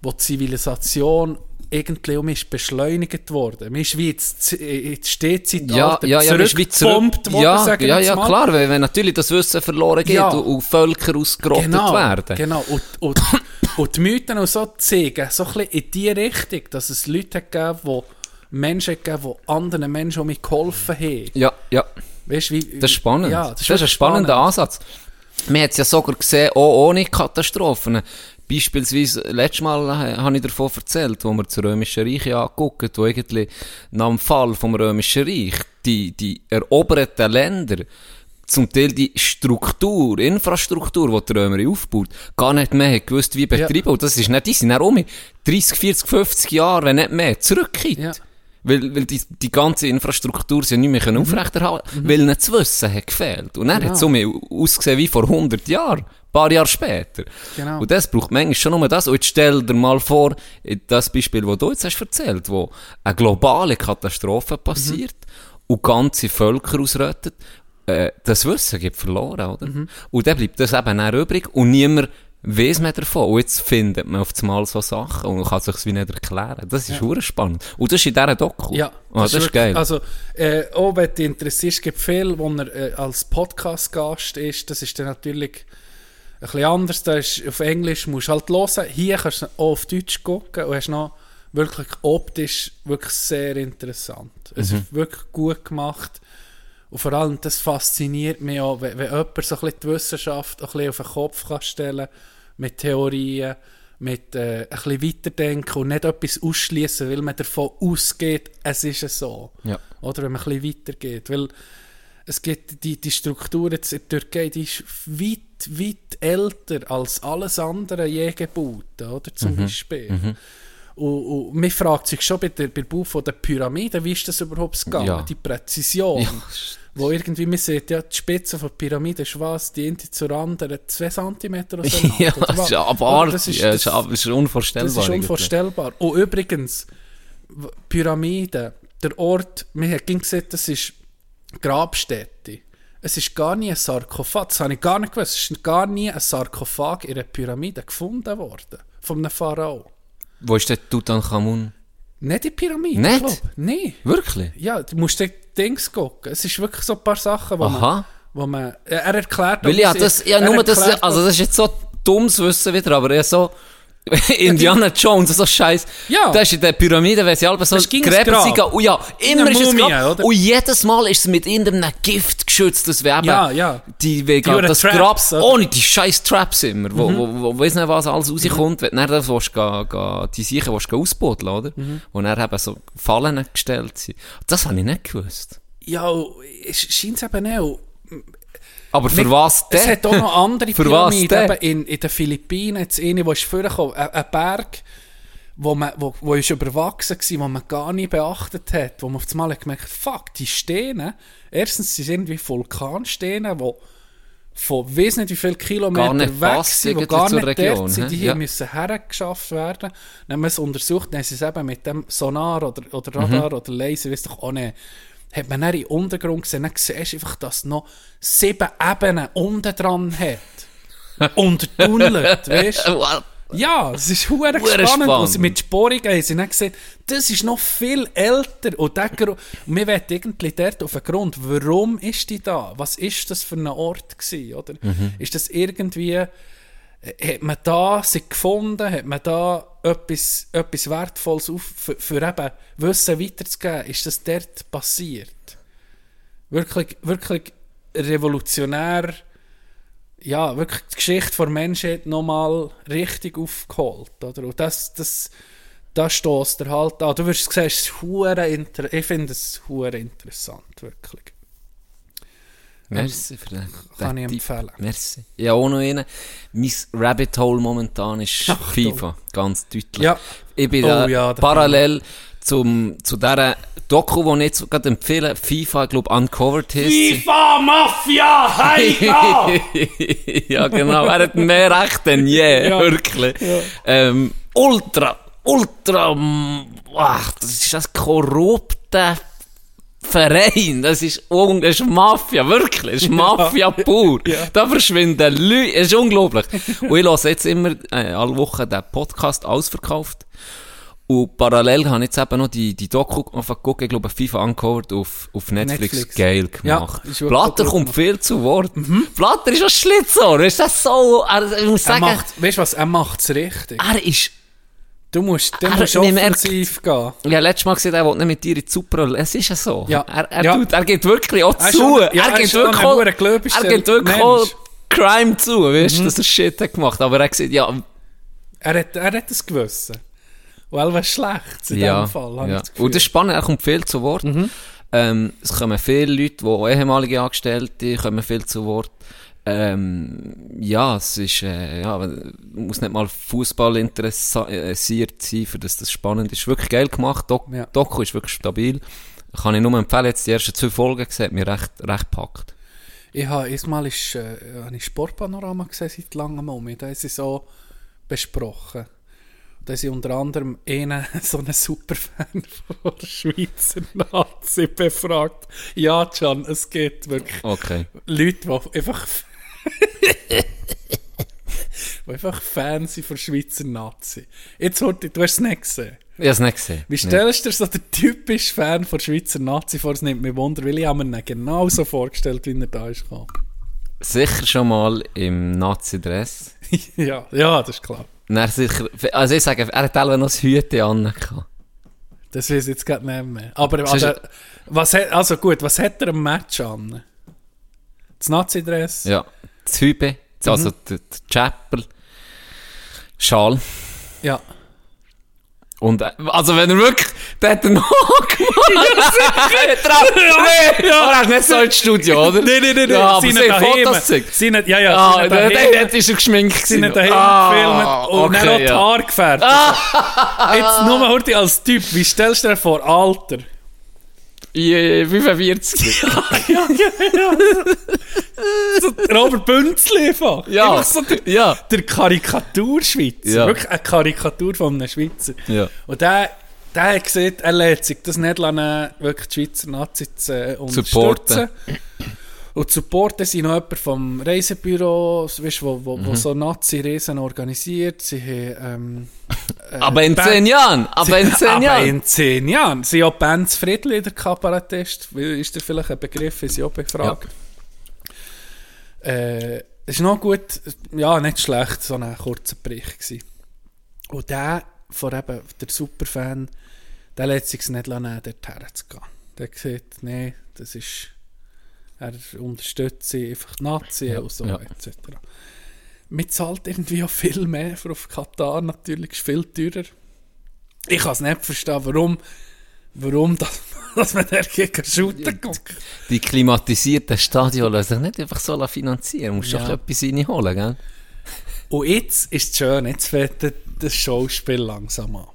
wo die Zivilisation irgendwie um ist beschleunigt worden. Man ist wie ins, ins Stehzeitalter ja, ja, ja, ist zurück, zurückgepumpt worden, ja, sagen ja, wir jetzt ja, klar, weil wenn natürlich das Wissen verloren geht Ja. und, und Völker ausgerottet genau, werden. Genau, und, und, [COUGHS] und die Mythen und so zeigen so ein bisschen in die Richtung, dass es Leute hat gegeben die Menschen hat gegeben, die anderen Menschen um mich geholfen haben. Ja, ja. Weißt, wie, Das ist spannend. Ja, das ist, wirklich ein spannender spannend. Ansatz. Wir haben es ja sogar gesehen, auch ohne Katastrophen. Beispielsweise, letztes Mal habe ich davon erzählt, wo wir das Römische Reich angeguckt wo irgendwie nach dem Fall vom Römischen Reich die, die eroberten Länder zum Teil die Struktur, Infrastruktur, die die Römer aufbaut, gar nicht mehr haben gewusst, wie betreiben. Und das ist nicht, die sind auch um 30, 40, 50 Jahre, wenn nicht mehr, zurückgekehrt. Ja. Weil, weil die, die ganze Infrastruktur sie nicht mehr können aufrechterhalten weil ihnen das Wissen hat gefehlt. Und dann Genau. hat es so mehr ausgesehen wie vor 100 Jahren. Ein paar Jahre später. Genau. Und das braucht manchmal schon nur das. Und jetzt stell dir mal vor, das Beispiel, das du jetzt hast erzählt, wo eine globale Katastrophe passiert und ganze Völker ausrottet, äh, das Wissen geht verloren, oder? Und dann bleibt das eben auch übrig und niemand weiss mehr davon. Und jetzt findet man auf einmal so Sachen und kann sich wie nicht erklären. Das ist ja. spannend. Und das ist in dieser Doku. Ja, Ah, das, ist wirklich- geil. Also, äh, auch wenn dich interessiert, es gibt viel, wo er äh, als Podcast-Gast ist, das ist dann natürlich bisschen anders. Da ist, auf Englisch musst du halt hören. Hier kannst du auch auf Deutsch gucken und hast noch wirklich optisch wirklich sehr interessant. Es Mhm. ist wirklich gut gemacht. Und vor allem, das fasziniert mich auch, wenn, wenn jemand so ein bisschen die Wissenschaft ein bisschen auf den Kopf kann stellen mit Theorien, mit äh, ein bisschen weiterdenken und nicht etwas ausschließen, weil man davon ausgeht, es ist es so. Ja. Oder wenn man ein bisschen weitergeht. Weil es gibt die, die Struktur jetzt in der Türkei, die ist weit, weit älter als alles andere je gebaut, oder? Zum Beispiel. Und, und man fragt sich schon bei der, bei der Bau von der Pyramide, wie ist das überhaupt gegangen, Ja. die Präzision. Ja. Wo irgendwie, man sieht ja, die Spitze von der Pyramide ist was, die eine zur anderen 2 cm auseinander. ja, oder das ist Oder abartig. das ist- Ja, das ist, das- ist unvorstellbar. das ist unvorstellbar. Und übrigens, Pyramiden, der Ort, man hat gesehen, das ist Grabstätte. Es ist gar nie ein Sarkophag, das habe ich gar nicht gewusst, es ist gar nie ein Sarkophag in einer Pyramide gefunden worden. Von einem Pharao. Wo ist der Tutanchamun? Nicht in Pyramide, Nicht? glaub. Nein. Wirklich? Ja, du musst die Dings gucken. Es ist wirklich so ein paar Sachen, wo Aha. man... Wo man er erklärt... Weil ja, das, ja, er nur das, also das ist jetzt so dummes Wissen wieder, aber ja so, [LAUGHS] Indiana Jones, so scheiß. Ja. Das ist in der Pyramide, wenn sie alle so Grab. sind. Und ja, immer ist es Mumie, Grab. oder? Und jedes Mal ist es mit irgendeinem Gift geschützt, das wäre eben, Ja, ja. die, wegen Die das Traps, Grab, oder? Mhm. ohne die scheiß Traps immer, wo, wo, wo, weiss nicht, was alles rauskommt, wenn du das willst, ga, ga, die Sicher willst, ausbuddeln, oder? Mhm. Wo dann eben so Fallen gestellt sind. Das habe ich nicht gewusst. Ja, und es scheint eben auch... Aber für Nicht- was denn? Es hat auch noch andere [LAUGHS] Für Pyramiden. in, in den Philippinen, jetzt eine, die ist vorgekommen, ein, ein Berg, wo, man, wo, wo ist überwachsen war, wo man gar nicht beachtet hat, wo man auf einmal hat gemerkt fuck, die Steine, erstens sind irgendwie Vulkansteine, die von weiss nicht wie viele Kilometer weg passt sind, die gar nicht Region, dort sind, die hier Ja. müssen hergeschafft werden. Dann haben wir es untersucht, dann haben sie es eben mit dem Sonar oder, oder Radar Mhm. oder Laser, weiss doch auch nicht, hat man dann den Untergrund gesehen, dann siehst du einfach, dass es noch sieben Ebenen unten dran hat. [LAUGHS] Untertunnelt, weißt du? Ja, es ist hure spannend. spannend. Und mit Sporungen haben sie dann gesehen, das ist noch viel älter. Und, der Gru- und wir wollen irgendwie dort auf den Grund, warum ist die da? Was ist das für ein Ort gewesen, oder? Ist das irgendwie, hat man da sie gefunden, hat man da etwas, etwas Wertvolles auf, für, für eben Wissen weiterzugeben? Ist das dort passiert? Wirklich, wirklich revolutionär, ja, wirklich die Geschichte der Menschheit nochmal richtig aufgeholt, oder? Und das, das, das stößt er halt an. Du wirst sehen, es ist inter ich finde es interessant, wirklich. Merci für den, Kann den ich Tipp. empfehlen. Merci. Ja, auch noch einen. Mein Rabbit Hole momentan ist FIFA, ganz deutlich. Ja. Ich bin Oh ja, parallel zum, zu dieser Doku, die ich jetzt gerade empfehle, FIFA, ich glaube, Uncovered sie. FIFA Mafia Heiga! [LAUGHS] ja, genau, er hat mehr Recht denn je, [LAUGHS] Ja. wirklich. Ähm, ultra, ultra, ach, das ist das korrupte Verein, das ist, das ist Mafia, wirklich, das ist [LAUGHS] Mafia pur. Ja. Da verschwinden Leute, es ist unglaublich. Und ich höre jetzt immer, äh, alle Wochen den Podcast ausverkauft. Und parallel habe ich jetzt eben noch die, die Doku geguckt, ich glaube, FIFA Uncovered auf, auf Netflix. Netflix. Geil Ja, gemacht. wirklich Blatter kommt gemacht. viel zu Wort. Blatter ist ein Schlitzohr, ist das so, er, ich muss Er sagen, macht, weißt du was, er macht es richtig. er ist, Du musst, du Er- musst man merkt- offensiv gehen. habe letztes Mal gesehen, er will nicht mit dir in die Super, es ist ja so. Ja. Er, er, Ja. Tut, er geht wirklich auch Er zu. auch- ja, er er geht wirklich auch, er geht wirklich auch. Crime zu, weißt du, dass er Shit hat gemacht. Aber er hat gesagt, ja, Er hat, er hat es gewusst. Weil was schlecht in ja, dem Fall, ja. das. Und das ist spannend, er kommt viel zu Wort. Ähm, es kommen viele Leute, die ehemalige Angestellte, kommen viel zu Wort. Ähm, ja, es ist, äh, ja, man muss nicht mal Fußball interessiert sein, für das das spannend ist. Wirklich geil gemacht. Dok Ja. Doku ist wirklich stabil. Kann ich nur empfehlen, jetzt die ersten zwei Folgen gesehen, hat mich recht, recht packt. Ich habe erstmal ist, äh, ich Sportpanorama gesehen seit langem Moment. Da haben sie so besprochen. Da sie unter anderem einen, [LAUGHS] so einen Superfan von der Schweizer Nazi befragt. Ja, Can, es gibt wirklich Okay. Leute, die einfach, die [LAUGHS] einfach Fans sind von Schweizer Nazi. Jetzt, Horti, du hast es nicht gesehen. Ich habe es nicht gesehen. Wie stellst du dir so den typischen Fan von Schweizer Nazi vor? Es nimmt mich Wunder, weil ich habe mir ihn genauso vorgestellt, wie er da ist gekommen. Sicher schon mal im Nazi-Dress. [LAUGHS] ja, ja, das ist klar. Dann sicher, also ich sage, er hat teilweise noch das Hüte an. Das weiß ich jetzt gerade nicht mehr. Aber also, was hat, also gut, was hat er im Match an? Das Nazi-Dress? Ja. Hübe, also Mhm. der, der Chapel, Schal. Ja. Und, äh, also wenn er wirklich Der hat er noch gemacht. Nee, aber er ist nicht so ins Studio, oder? Nein, nein, nein, Ja, aber sie haben. Fotos gezeigt. Sie nicht, ja, ja, Ah, der, der ist er geschminkt Sie nicht daheim Ah, gefilmt und dann noch die ja. Haare gefärbt. [LAUGHS] Jetzt nur heute als Typ, wie stellst du dir vor, Alter? [LAUGHS] Ja, 45. So Robert Bünzli einfach. Ja, Einfach so der, ja. der Karikaturschweizer. Ja. Wirklich eine Karikatur von einem Schweizer. Ja. Und der, der hat gesagt, er lässt sich das nicht lassen, wirklich die Schweizer Nazis zu äh, unterstützen. Supporten. Und zu supporten sind noch jemand vom Reisebüro, weißt, wo, wo, Mhm. wo so Nazi-Reisen organisiert. Sie haben, ähm, äh, Aber in Band- zehn Jahren, aber in zehn aber Jahren. in zehn Jahren. Sie auch Benz Friedli, der Kabarettist. Ist der vielleicht ein Begriff, ist ja auch befragt. Äh, es ist noch gut, ja, nicht schlecht, so ein kurzer Bericht gewesen. Und der, von eben, der Superfan, der lässt sich nicht nehmen, dort herzugehen. Der sagt, nee, das ist, er unterstützt sie einfach die Nazi und so, ja. etc. Man zahlt irgendwie auch viel mehr für auf Katar, natürlich, ist viel teurer. Ich kann es nicht verstehen, warum, warum [LAUGHS] das, dass man da gegen shooten guckt. Die klimatisierten Stadien lassen sich nicht einfach so finanzieren. Musst Ja. doch etwas reinholen, gell? Und jetzt ist es schön, jetzt fängt das Schauspiel langsam an.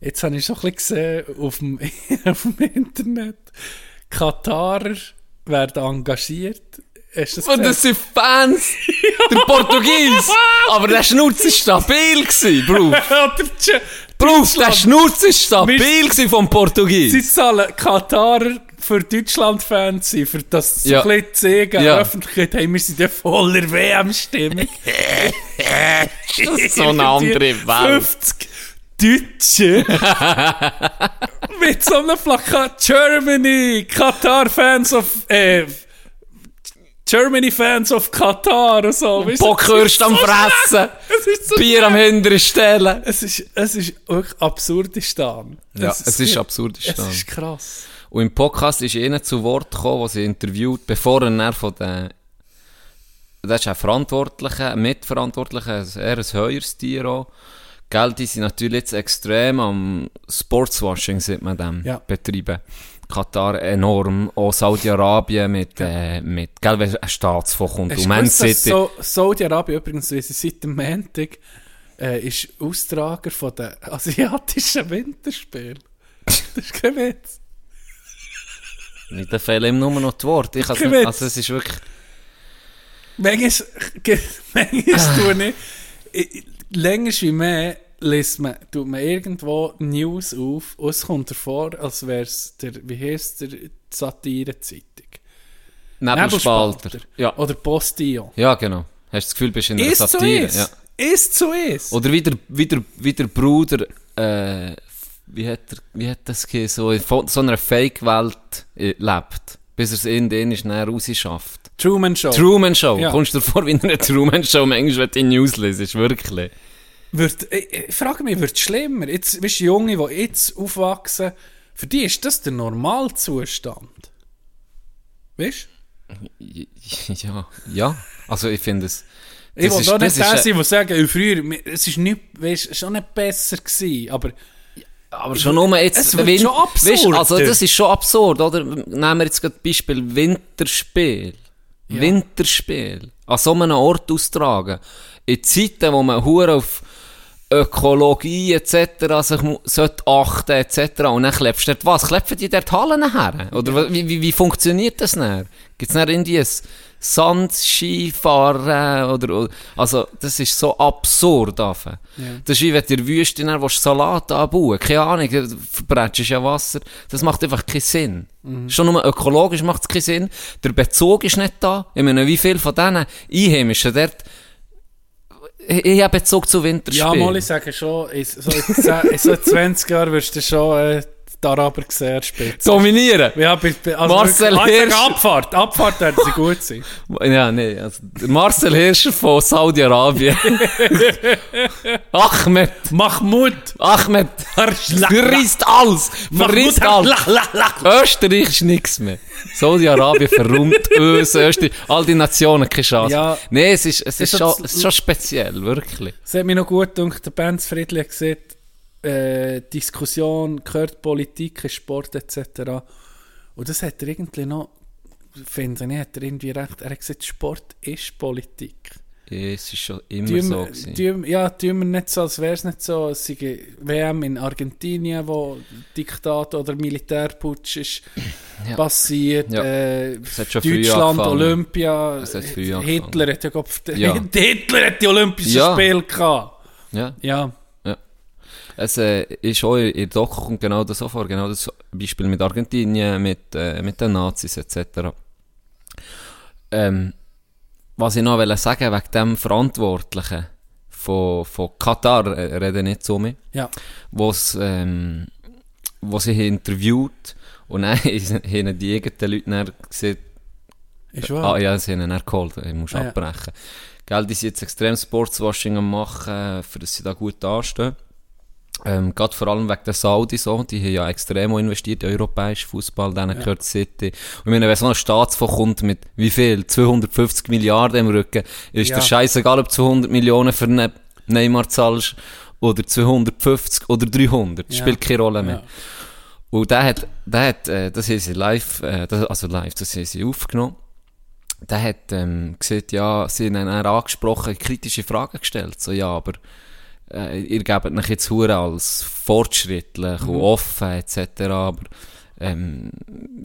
Jetzt habe ich so ein bisschen gesehen auf dem, [LAUGHS] auf dem Internet, Katarer werden engagiert. Das Und das sind Fans. [LAUGHS] Der Portugies. Aber der Schnurz war stabil, gewesen, [LAUGHS] Bro, der Schnurz war stabil gewesen vom Sie Portugies. zahlen Katarer für Deutschland-Fans sein, für das so Ja. ein bisschen zu Ja. Öffentlichkeit, hey, wir sind ja voller WM-Stimmung. Das [LAUGHS] ist so eine andere Welt. 50 Deutsche mit so einem Plakat Germany, Katar-Fans of, äh, Germany-Fans of Katar und so. Weißt Bockhürst am Fressen. Es ist so Bier am hinteren Stellen. Es ist, es ist wirklich Absurdistan. Ja, es ist Absurdistan. Es ist krass. Und im Podcast ist ihnen zu Wort gekommen, was sie interviewt, bevor er von den, das ist ein Verantwortlicher, ein Mitverantwortlicher, eher ein höheres Tier auch. Gell, die sind natürlich jetzt extrem am Sportswashing, sieht man dem, Ja. betreiben. Katar enorm, auch Saudi-Arabien mit, äh, mit, gell, wenn ein Staatsfonds kommt, Hast du gewusst, City. so, Saudi-Arabien übrigens, wie sie seit dem Montag, äh, ist Austrager von den [LAUGHS] asiatischen Winterspielen. das ist kein Witz. Da fehlen ihm nur noch die Worte. Ich Kein nicht, also es ist wirklich, Manchmal, [LAUGHS] manchmal [SIGHS] tue ich, ich, länger wie mehr, liest man, tut man irgendwo News auf und es kommt davor, als wäre es der, wie heisst der, die Satire-Zeitung. Nebelspalter. Ja. Oder Postillon. ja, genau. Hast du das Gefühl, bist in einer Ist so Satire. ist. Ja. Ist so ist. Oder wie der, wie der, wie der Bruder, äh, wie hat, er, wie hat das geheißen, so in so einer Fake-Welt äh, lebt, bis er es in den ist, näher rausschafft. Truman Show. Truman Show. Ja. Kommst du dir vor wie in einer Truman Show, manchmal, wenn du die News liest, wirklich. Wird, ich, ich frage mich, wird es schlimmer? Jetzt, weißt du, Junge, die jetzt aufwachsen, für die ist das der Normalzustand. Weißt du? [LAUGHS] Ja, ja. Also ich finde es... Ich will das nicht der äh, sein, der sagen, äh, früher, es ist nicht, weißt, schon nicht besser gewesen, aber Aber schon nur jetzt... Es wird wenn- schon absurd. Weisst, also das ist schon absurd, oder? Nehmen wir jetzt gerade Beispiel Winterspiel. Winterspiel. An so einem Ort austragen. In Zeiten, wo man hure auf Ökologie etc. sich sollte achten etc. Und dann klebst du dort was? Klepfen die dort Hallen her? Oder wie, wie, wie funktioniert das dann? Gibt es dann irgendwie ein Sandskifahren? Oder, oder, also, das ist so absurd. Afe. Das ist wie wenn du in der Wüste dann willst Salat anbauen Keine Ahnung, du verbrätst ja Wasser. Das macht einfach keinen Sinn. Schon nur ökologisch macht es keinen Sinn. Der Bezug ist nicht da. Ich meine, wie viele von diesen Einheimischen dort ich, ich habe Bezug zu ja, Winterspielen. mal ich sage schon, in so, in zehn- in so 20 Jahren wirst du schon äh, Araber gesehen spielen. Dominieren. Ja, bei, also Marcel wirklich- ah, ich sage Hirsch. Abfahrt, Abfahrt werden sie gut sein. [LAUGHS] Ja, nee, also Marcel Hirscher von Saudi-Arabien. [LAUGHS] Ahmed, Mahmoud. Ahmed, [LAUGHS] verrisst alles, verrisst alles. Österreich ist nichts mehr. Saudi-Arabien verrummt uns, Österreich, all die Nationen keine Chance. Ja. nee, es ist, es ist, schon, es ist schon speziell, wirklich. Es hat mich noch gut gedacht, der Benz Friedli hat gesagt, äh, Diskussion gehört Politik, Sport etc. Und das hat er irgendwie noch, finde ich, hat er irgendwie recht. Er hat gesagt, Sport ist Politik. Es ist schon immer Tun so gewesen. ja, tun wir nicht so, als wäre es nicht so, es sei WM in Argentinien, wo Diktat oder Militärputsch ist [CLEARS THROAT] Ja. passiert, Ja. äh, Deutschland. Olympia, hat Hitler hat ja, Ja. [LAUGHS] Hitler hat die Olympischen Ja. Spiele gehabt. Ja. Ja, Es äh, ist auch in der Doku kommt genau das auch vor, genau das Beispiel mit Argentinien, mit, äh, mit den Nazis etc. Ähm, was ich noch will sagen wegen dem Verantwortlichen von, von Katar, äh, rede nicht so mehr, ja, wo's, ähm, sie haben interviewt und [LAUGHS] dann haben die eigenen Leute dann gesagt, ist Ah wahr. ja, sie haben ihn dann geholt, ich muss Ah, ja. abbrechen. Gell, die sind jetzt extrem Sportswashing am machen, für dass sie da gut dastehen. Ähm, gerade vor allem wegen der Saudi so, die haben ja extrem investiert in europäischen Fußball, denen gehört City. Und ich meine, wenn so ein Staatsfonds kommt mit wie viel? 250 Milliarden im Rücken, ist Ja. der scheißegal, ob du 200 Millionen für einen Neymar zahlst oder 250 oder 300, Ja. spielt keine Rolle mehr. Ja. Und der hat, der hat, äh, das haben sie live, äh, das, also live, das haben sie aufgenommen. Der hat, ähm, gesagt, ja, sie haben ihn angesprochen, kritische Fragen gestellt. So, ja, aber, äh, ihr gebt euch jetzt hure als fortschrittlich und offen, etc., aber, ähm,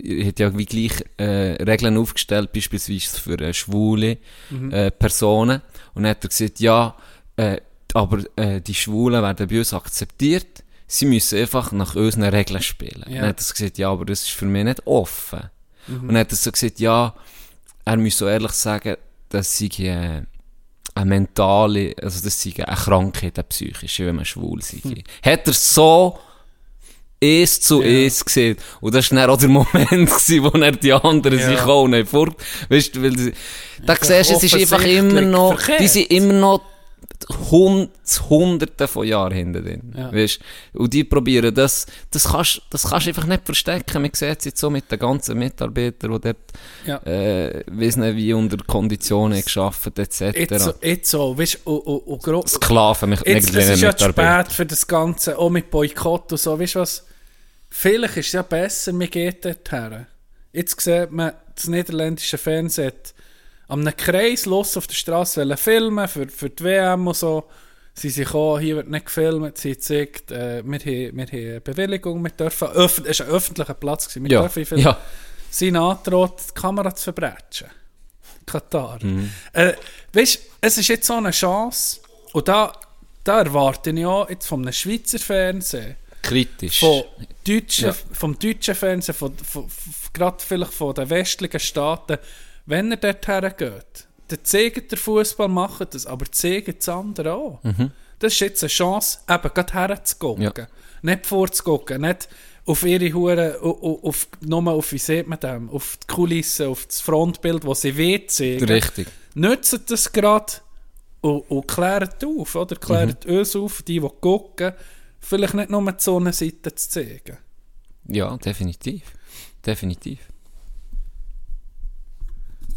ihr habt ja wie gleich, äh, Regeln aufgestellt, beispielsweise für äh, schwule, äh, Personen. Und dann hat er gesagt, ja, äh, aber, äh, die Schwulen werden bei uns akzeptiert. Sie müssen einfach nach unseren Regeln spielen. Ja. Dann hat er gesagt, ja, aber das ist für mich nicht offen. Und dann hat er so gesagt, ja, er muss so ehrlich sagen, dass sie äh, eine mentale, also das sei eine Krankheit, eine psychische, wenn man schwul sei. Hat er so eins zu Ja. eins gesehen. Und das war dann auch der Moment, [LAUGHS] gewesen, wo er die anderen Ja. sich auch nicht fort, weißt du, weil sie, da siehst du, es ist einfach immer noch, verkehrt. die sind immer noch hund, hunderte von Jahren hinter drin. Ja. Weißt? Und die probieren das, das kannst, das kannst du einfach nicht verstecken. Man sieht es jetzt so mit den ganzen Mitarbeitern, die dort, Ja. äh, weiss nicht wie unter Konditionen geschafft, etc. Jetzt, so- jetzt so, weißt du, und, und, Sklaven, mich Jetzt, es ist ja zu spät für das Ganze, auch mit Boykott und so, weißt du was? Vielleicht ist es ja besser, man geht dort her. Jetzt sieht man, das niederländische Fernsehen hat an einem Kreis los auf der Straße wollen filmen für, für die WM und so. Sie sind gekommen, hier wird nicht gefilmt, sie gesagt, äh, wir, haben, wir haben eine Bewilligung, wir dürfen, es war ein öffentlicher Platz, gewesen, wir Ja, dürfen filmen. ja. Sie angedroht, die Kamera zu verbrechen. Katar. Mhm. Äh, weißt es ist jetzt so eine Chance, und da, da erwarte ich auch jetzt von einem Schweizer Fernsehen, Kritisch. von deutschen, Ja. vom deutschen Fernsehen, von, von, von, gerade vielleicht von den westlichen Staaten, wenn er dort hergeht, dann zeigt der Fußball, macht das, aber zeigt das andere auch. Das ist jetzt eine Chance, eben gerade herzugucken. Mhm. Ja. Nicht vorzugucken, nicht auf ihre Huren, auf, auf, nur auf, wie sieht man dem, auf die Kulisse, auf das Frontbild, das sie will zeigen. Richtig. Nützt das gerade und, und klärt auf, oder? Klärt Mhm. uns auf, die, die gucken, vielleicht nicht nur die Sonnenseite zu zeigen. Ja, definitiv. Definitiv.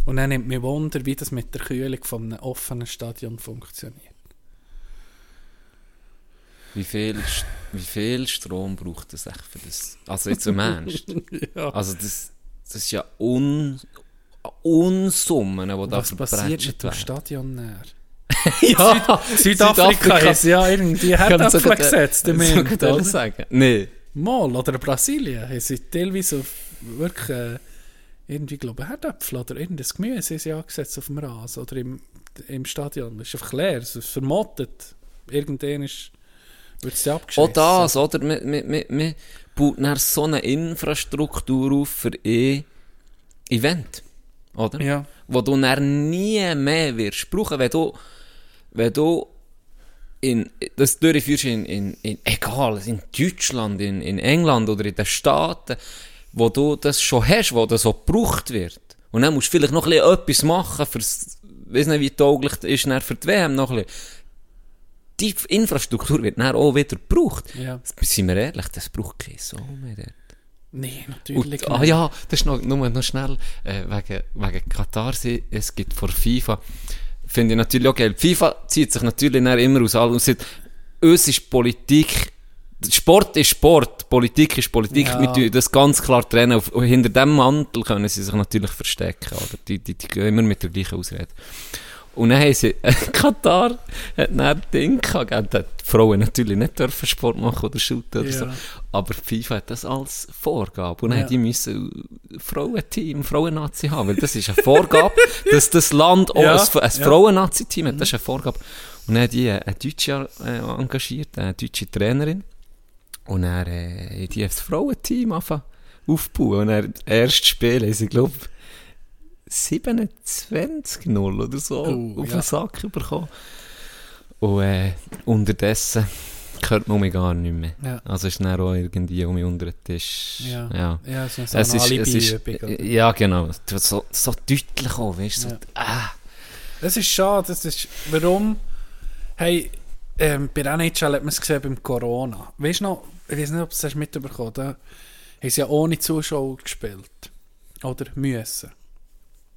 Und dann nimmt mich Wunder, wie das mit der Kühlung von einem offenen Stadion funktioniert. Wie viel, wie viel Strom braucht das echt für das? Also jetzt im Ernst. [LAUGHS] Ja. Also das, das ist ja un, Unsummen, die da Was passiert mit dem werden. Stadion näher? [LAUGHS] Ja, Südafrika ist ja irgendwie Herdäpfel gesetzt im Ich Moment, sagen. Nee. Mal, oder Brasilien, haben sie teilweise wirklich äh, irgendwie, glaube ich, Herdäpfel oder irgendein Gemüse haben sie angesetzt auf dem Rasen oder im, im Stadion. Das ist einfach leer, es ist vermottet. Irgendwann ist, wird es ja abgeschissen. Auch das, oder? Man, man, man, man baut dann so eine Infrastruktur auf für ein Event. Oder? Ja. Wo du dann nie mehr wirst brauchen, wenn du, wenn du in, das durchführst in, in, in, egal, in Deutschland, in, in England oder in den Staaten, wo du das schon hast, wo das so gebraucht wird. Und dann musst du vielleicht noch ein bisschen etwas machen, fürs, weiss nicht, wie tauglich das ist dann für die WM noch ein bisschen. Die Infrastruktur wird dann auch wieder gebraucht. Ja. Sind wir ehrlich, das braucht kein so mehr dort. Nein, natürlich Und, ah nicht. ja, das ist noch, nur noch schnell, äh, wegen, wegen Katar, es gibt vor FIFA, finde ich natürlich auch geil. FIFA zieht sich natürlich immer aus allem und sagt, uns ist Politik Sport ist Sport, Politik ist Politik. Ja. Wir das ganz klar trennen. Auf, hinter dem Mantel können sie sich natürlich verstecken. Oder? Die, die, die gehen immer mit der gleichen Ausrede. Und dann haben sie, [LAUGHS] Katar hat dann Ding gehabt, die Frauen natürlich nicht dürfen Sport machen oder shooten oder Ja. so. Aber FIFA hat das als Vorgabe. Und dann Ja. die müssen ein Frauenteam, Frauennazi haben, weil das ist eine Vorgabe, [LAUGHS] dass das Land auch Ja, ein, ein. Frauennazi-Team hat, das ist eine Vorgabe. Und dann haben die eine Deutsche äh, engagiert, eine deutsche Trainerin. Und dann äh, die das Frauenteam aufbauen. Und dann, das erste Spiel sie, glaube 27-0 oder so Oh, auf ja. den Sack bekommen. Und äh, unterdessen hört man mich gar nicht mehr. Ja. Also ist dann auch irgendwie um mich unter den Tisch. Ja. ja. Ja, es ist so Es ist, es ist, ja, genau. So, so deutlich auch, weißt du? So, Ja. ah. Es ist schade, das ist, warum, hey, ähm, bei NHL hat man es gesehen beim Corona. Weißt du noch, ich weiß nicht, ob du es hast mitbekommen da haben sie ja ohne Zuschauer gespielt. Oder müssen.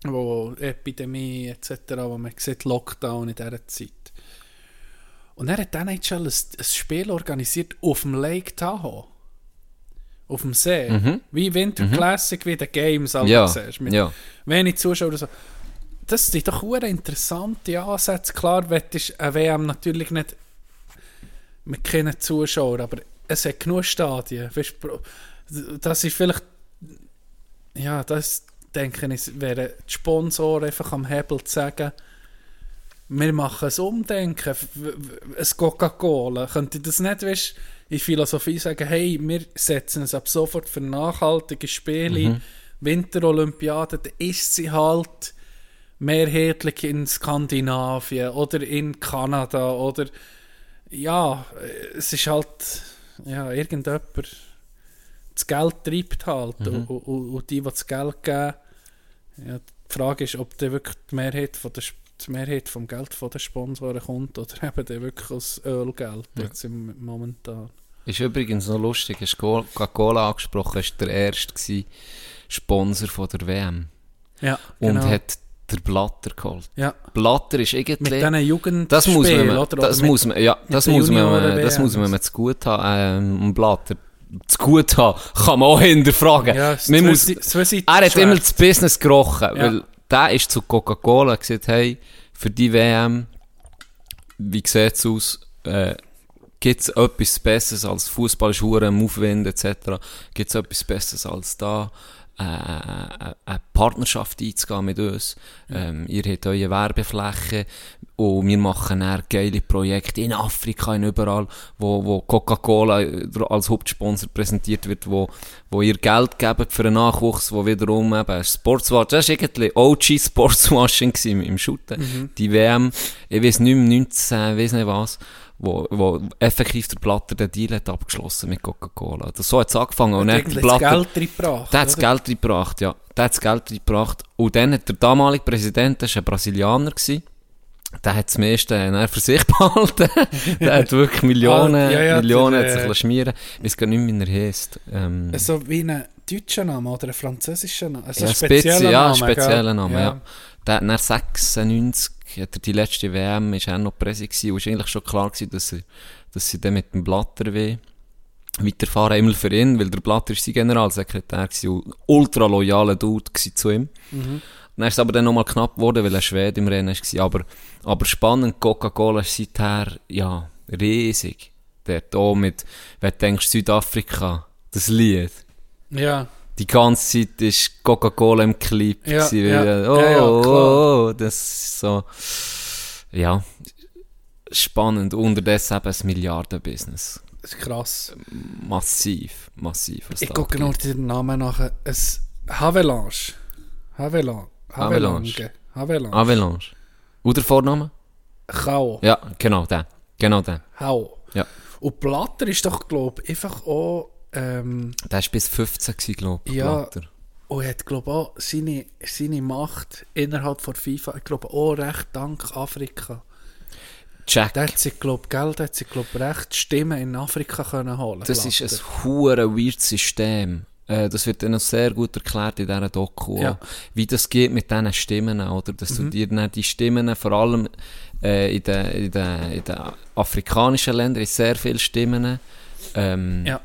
Wo Epidemie etc., wo man sieht, Lockdown in dieser Zeit. Und er hat NHL ein, ein Spiel organisiert auf dem Lake Tahoe. Auf dem See. Mhm. Wie Winter Classic, wie die Games alle Ja, siehst. Mit ja. wenig Zuschauer so. Das sind doch interessante Ansätze. Klar, wettest eine WM natürlich nicht mit keinen Zuschauern, aber es hat genug Stadien. Pro- Das ist vielleicht, ja, das denke ich, wäre die Sponsoren einfach am Hebel zu sagen, wir machen ein Umdenken, ein Coca-Cola. Könnte das nicht, weißt, in Philosophie sagen, hey, wir setzen es ab sofort für nachhaltige Spiele, Winterolympiade, dann ist sie halt mehrheitlich in Skandinavien oder in Kanada oder ja, es ist halt ja, irgendjemand das Geld treibt halt und, und, und die, die das Geld geben, ja, die Frage ist, ob dann wirklich die Mehrheit, von der, die Mehrheit vom Geld von den Sponsoren kommt oder [LAUGHS] eben dann wirklich aus Ölgeld jetzt im, momentan. Ist übrigens noch lustig, hast Coca-Cola angesprochen, ist der erste Sponsor von der WM. Ja, Und genau. hat der Blatter geholt. ja, Blatter ist mit irgendwie... diesen Jugendspielen, Das muss man, oder? Oder das mit- muss man, ja, das muss man, das muss man, zu gut haben, ähm, Blatter zu gut haben, kann man auch hinterfragen. Ja, es man muss, er hat immer das Business gerochen, Ja. weil der ist zu Coca-Cola gesagt, hey, für die WM, wie sieht's aus, äh, gibt's etwas Besseres als Fußball, ist hure im Aufwind etc. Gibt's etwas Besseres als da? Äh, äh, eine Partnerschaft einzugehen mit uns. Ähm, ihr habt eure Werbefläche und wir machen dann geile Projekte in Afrika, in überall, wo, wo Coca-Cola als Hauptsponsor präsentiert wird, wo, wo ihr Geld gebt für einen Nachwuchs, wo wiederum eben Sportswashing, das war irgendwie OG Sportswashing gewesen im Shooten. Die WM, ich weiß nicht mehr, 19, ich weiß nicht was, wo, wo effektiv der Blatter den Deal hat abgeschlossen mit Coca-Cola. So hat es angefangen. Und dann hat der das Blatter, Geld reingebracht. der hat das? Geld reingebracht, ja. Der hat das Geld reingebracht. Und dann hat der damalige Präsident, das war ein Brasilianer, gewesen, der hat das meiste dann für sich [LAUGHS] behalten. der hat wirklich Millionen, Ah, ja, ja, Millionen der, hat sich äh, schmieren. Ich weiß gar nicht mehr, wie er heisst. Ähm, So wie ein deutscher Name oder ein französischer Name. Also ja, ein spezi- spezieller ja, Name. spezieller gell? Name, ja. Der hat nach 96, hat er die letzte WM, ist er noch Präsi gewesen, und ist eigentlich schon klar gewesen, dass, er, dass sie dann mit dem Blatter weh weiterfahren, immer für ihn, weil der Blatter ist sein Generalsekretär gewesen und ultra loyaler Dude gewesen zu ihm. Mhm. Dann ist es aber dann nochmal knapp geworden, weil er Schwede im Rennen war. Aber, aber spannend, Coca-Cola ist seither, ja, riesig. Der hier mit, wenn du denkst, Südafrika, das Lied. Ja, Die ganze Zeit ist Coca-Cola im Clip. Ja, gewesen, ja. oh, Ja, ja, oh, klar. oh, das ist so, ja, spannend. Unterdessen eben ein Milliarden-Business. das ist krass. Massiv, massiv. Ich gucke abgeht. den Namen nach. Es Havelange. Havelange. Havelange. Avalanche. Und der Vorname? Chao. Ja, genau der. Genau der. Hau. Ja. Und Blatter ist doch, glaube ich, einfach auch, ähm, Der war bis 15 gewesen, glaube ich. Ja. Blatter. und hat, glaube ich, auch seine, seine Macht innerhalb von FIFA, ich glaube, auch recht dank Afrika. Jack. Da hat sie, glaube ich, Geld, hat sie, glaube recht Stimmen in Afrika können holen. Das ist Blatter. ein hure weird System. Äh, Das wird dann noch sehr gut erklärt in dieser Doku. Ja. Mhm. Wie das geht mit diesen Stimmen, oder? Dass du dir dann die Stimmen, vor allem äh, in den, in, den, in den afrikanischen Ländern, sehr viele Stimmen, Ähm, Ja.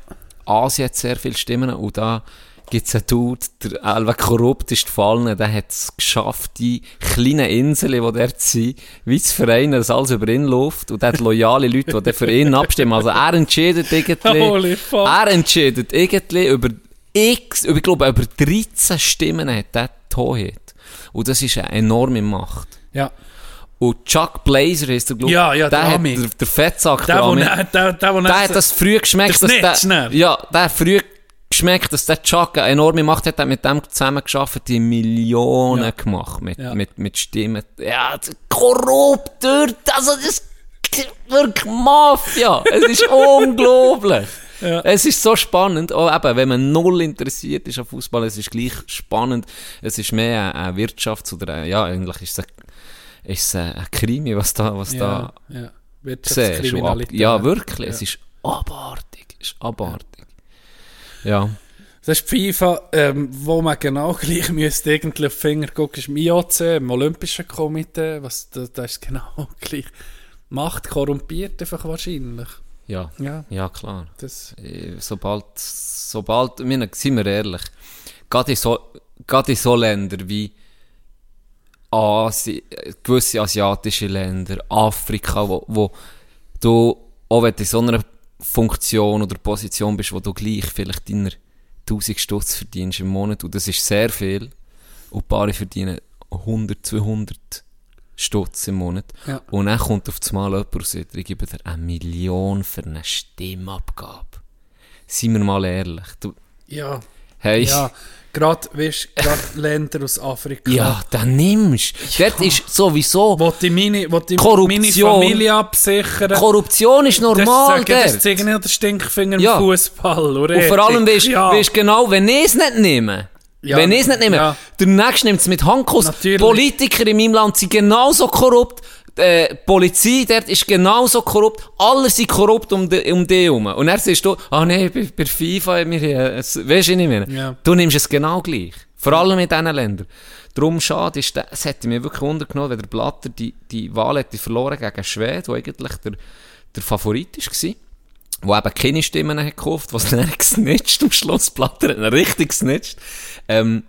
Asien hat sehr viele Stimmen und da gibt es einen Dude, der Elva korrupt ist gefallen, der hat es geschafft, die kleinen Inseln, die dort sind, wie zu vereinen, dass alles über ihn läuft und der hat loyale Leute, die dann für ihn abstimmen. Also er entscheidet irgendwie, Holy fuck. er entscheidet irgendwie über x, über, ich glaube, über 13 Stimmen hat der Hoheit. Und das ist eine enorme Macht. Ja. Und Chuck Blazer ist der, glaube Ja, ja, der der, hat, Ami. der, der Fettsack, Der, der wo Ami. ne- der, der, wo Der ne- hat das früh geschmeckt, Der dass der, ne? ja, der hat früh geschmeckt, dass der Chuck eine enorme Macht hat, hat mit dem zusammen geschafft, die Millionen Ja. gemacht, mit, Ja. mit, mit Stimmen. Ja, das- korrupt, dort, also das wirklich Mafia. Es ist [LAUGHS] unglaublich. Ja. Es ist so spannend, auch eben, wenn man null interessiert ist an Fußball, es ist gleich spannend. Es ist mehr eine, eine Wirtschafts- oder eine, ja, eigentlich ist es ein, ist es ein Krimi, was da, was da ja, ja. siehst. Ab, ja, wirklich. Es Ja. ist abartig. Es ist abartig. Ja. Das ist die FIFA, ähm, wo man genau [LAUGHS] gleich müsste irgendwie auf die Finger gucken, ist im IOC, im Olympischen Komitee, was, da, da ist genau [LAUGHS] gleich. Macht korrumpiert einfach wahrscheinlich. Ja. Ja, Ja, klar. das, Äh, Sobald, sobald, wir, sind wir ehrlich, gerade in so, gerade in so Länder wie Asi gewisse asiatische Länder, Afrika, wo, wo du, auch wenn du in so einer Funktion oder Position bist, wo du gleich vielleicht deiner 1000 Stutz verdienst im Monat, und das ist sehr viel, und ein paar verdienen 100, 200 Stutz im Monat, Ja. und dann kommt auf das Mal jemand und sagt, ich gebe dir eine Million für eine Stimmabgabe. Seien wir mal ehrlich. Du, ja, hey, ja. Gerade, weißt gerade Länder [LAUGHS] aus Afrika. ja, dann nimmst du. Dort ist sowieso, Wo die meine, wo die Korruption. meine Familie absichern. Korruption ist normal das, das dort. zeigen nicht der Stinkfinger Ja. im Fußball. Und vor allem weisst ja. weisst genau, wenn ich es nicht nehme, Ja. wenn ich es nicht nehme, Ja. der Nächste nimmt es mit Handkuss. Natürlich. Politiker in meinem Land sind genauso korrupt. Äh, die Polizei dort ist genauso korrupt. Alle sind korrupt um die, um die herum. Und dann siehst du, ah nee, bei, bei FIFA, wir, äh, es- weisst du nicht mehr. Ja. Du nimmst es genau gleich. Vor allem in diesen Ländern. Darum schade ist, es hätte mich wirklich wundern wenn der Blatter die, die Wahl hätte verloren gegen Schweden, wo eigentlich der, der Favorit war. Wo eben keine Stimmen hat gekauft, was [LAUGHS] dann gesnitcht am Schluss. Blatter hat richtig gesnitcht. Ähm,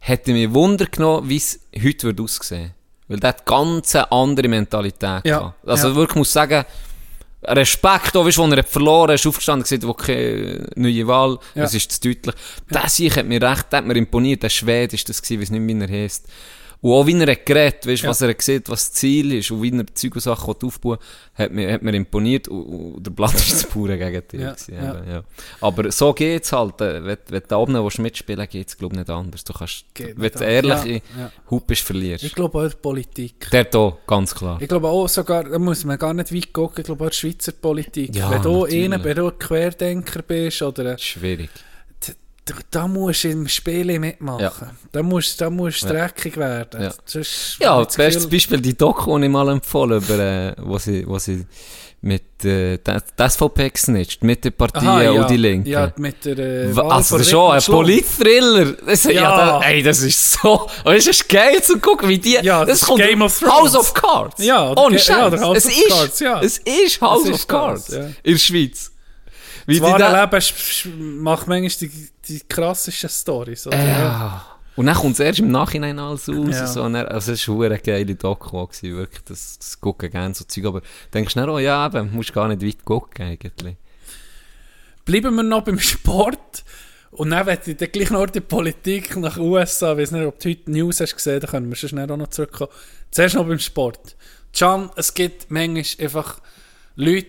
hätte mich Wunder genommen, wie es heute würde aussehen. Weil der hat ganz eine andere Mentalität Ja, gehabt. Also ja. wirklich muss sagen, Respekt, auch, weißt, wo er verloren ist, aufgestanden, gesagt, okay, neue Wahl, Ja. das ist zu deutlich. Das hier hat mir recht, der hat mir imponiert, der Schwede ist das gewesen, weiß nicht, wie er heisst. Und auch wie er hat geredet, weißt, Ja. was er hat gesehen, was das Ziel ist, und wie er Zeug und Sachen aufbauen hat mir, hat mir imponiert, und, und der Blatt [LAUGHS] ist das pure Gegenteil. Ja, gewesen, ja. ja. Aber so geht's halt, äh, wenn, wenn du da oben willst mitspielen geht's, glaub ich, nicht anders. Du kannst, Geht wenn du ehrlich Ja. Hut bist, verlierst. Ich glaube auch die Politik. Der da, ganz klar. Ich glaube auch sogar, da muss man gar nicht weit gucken, ich glaube auch die Schweizer Politik. Wenn du einer, wenn du ein Querdenker bist oder Schwierig. Da, da musst du im Spiel mitmachen. Ja. Da musst da musst du Ja. dreckig werden. Ja. Sonst Ja, habe das beste Beispiel, die Doku, die ich mal empfohlen über, äh, wo sie, wo sie mit, äh, der der SVP gesnitcht, mit den Partien Aha, ja. und die Linken. Ja, mit der äh, Wa- Wahl also, das schon ein. Polit-Thriller. Das, ja. Ja. das, ey, das ist so, du, es ist geil zu gucken, wie die, Ja, das ist Game of Thrones. House of Cards. Ja, Ohne ja, Scheiß. House es of ist, Cards, ja. Es ist House Es of ist Cards. das, ja. In der Schweiz. Wie die da- Leben macht manchmal die, die krassesten. Oder? Ja. Und dann kommt es erst im Nachhinein alles raus. Ja. So, dann, also es war eine geile Doku, gewesen, wirklich. Das, das gucken gerne so Zeug. Aber denkst du dann auch, ja, eben, musst gar nicht weit gucken, eigentlich. Bleiben wir noch beim [LAUGHS] Sport. Und dann werde ich dann gleich noch die Politik nach USA. Ich weiß nicht, ob du heute die News hast gesehen, da können wir schon schnell auch noch zurückkommen. Zuerst noch beim Sport. Can, es gibt manchmal einfach Leute,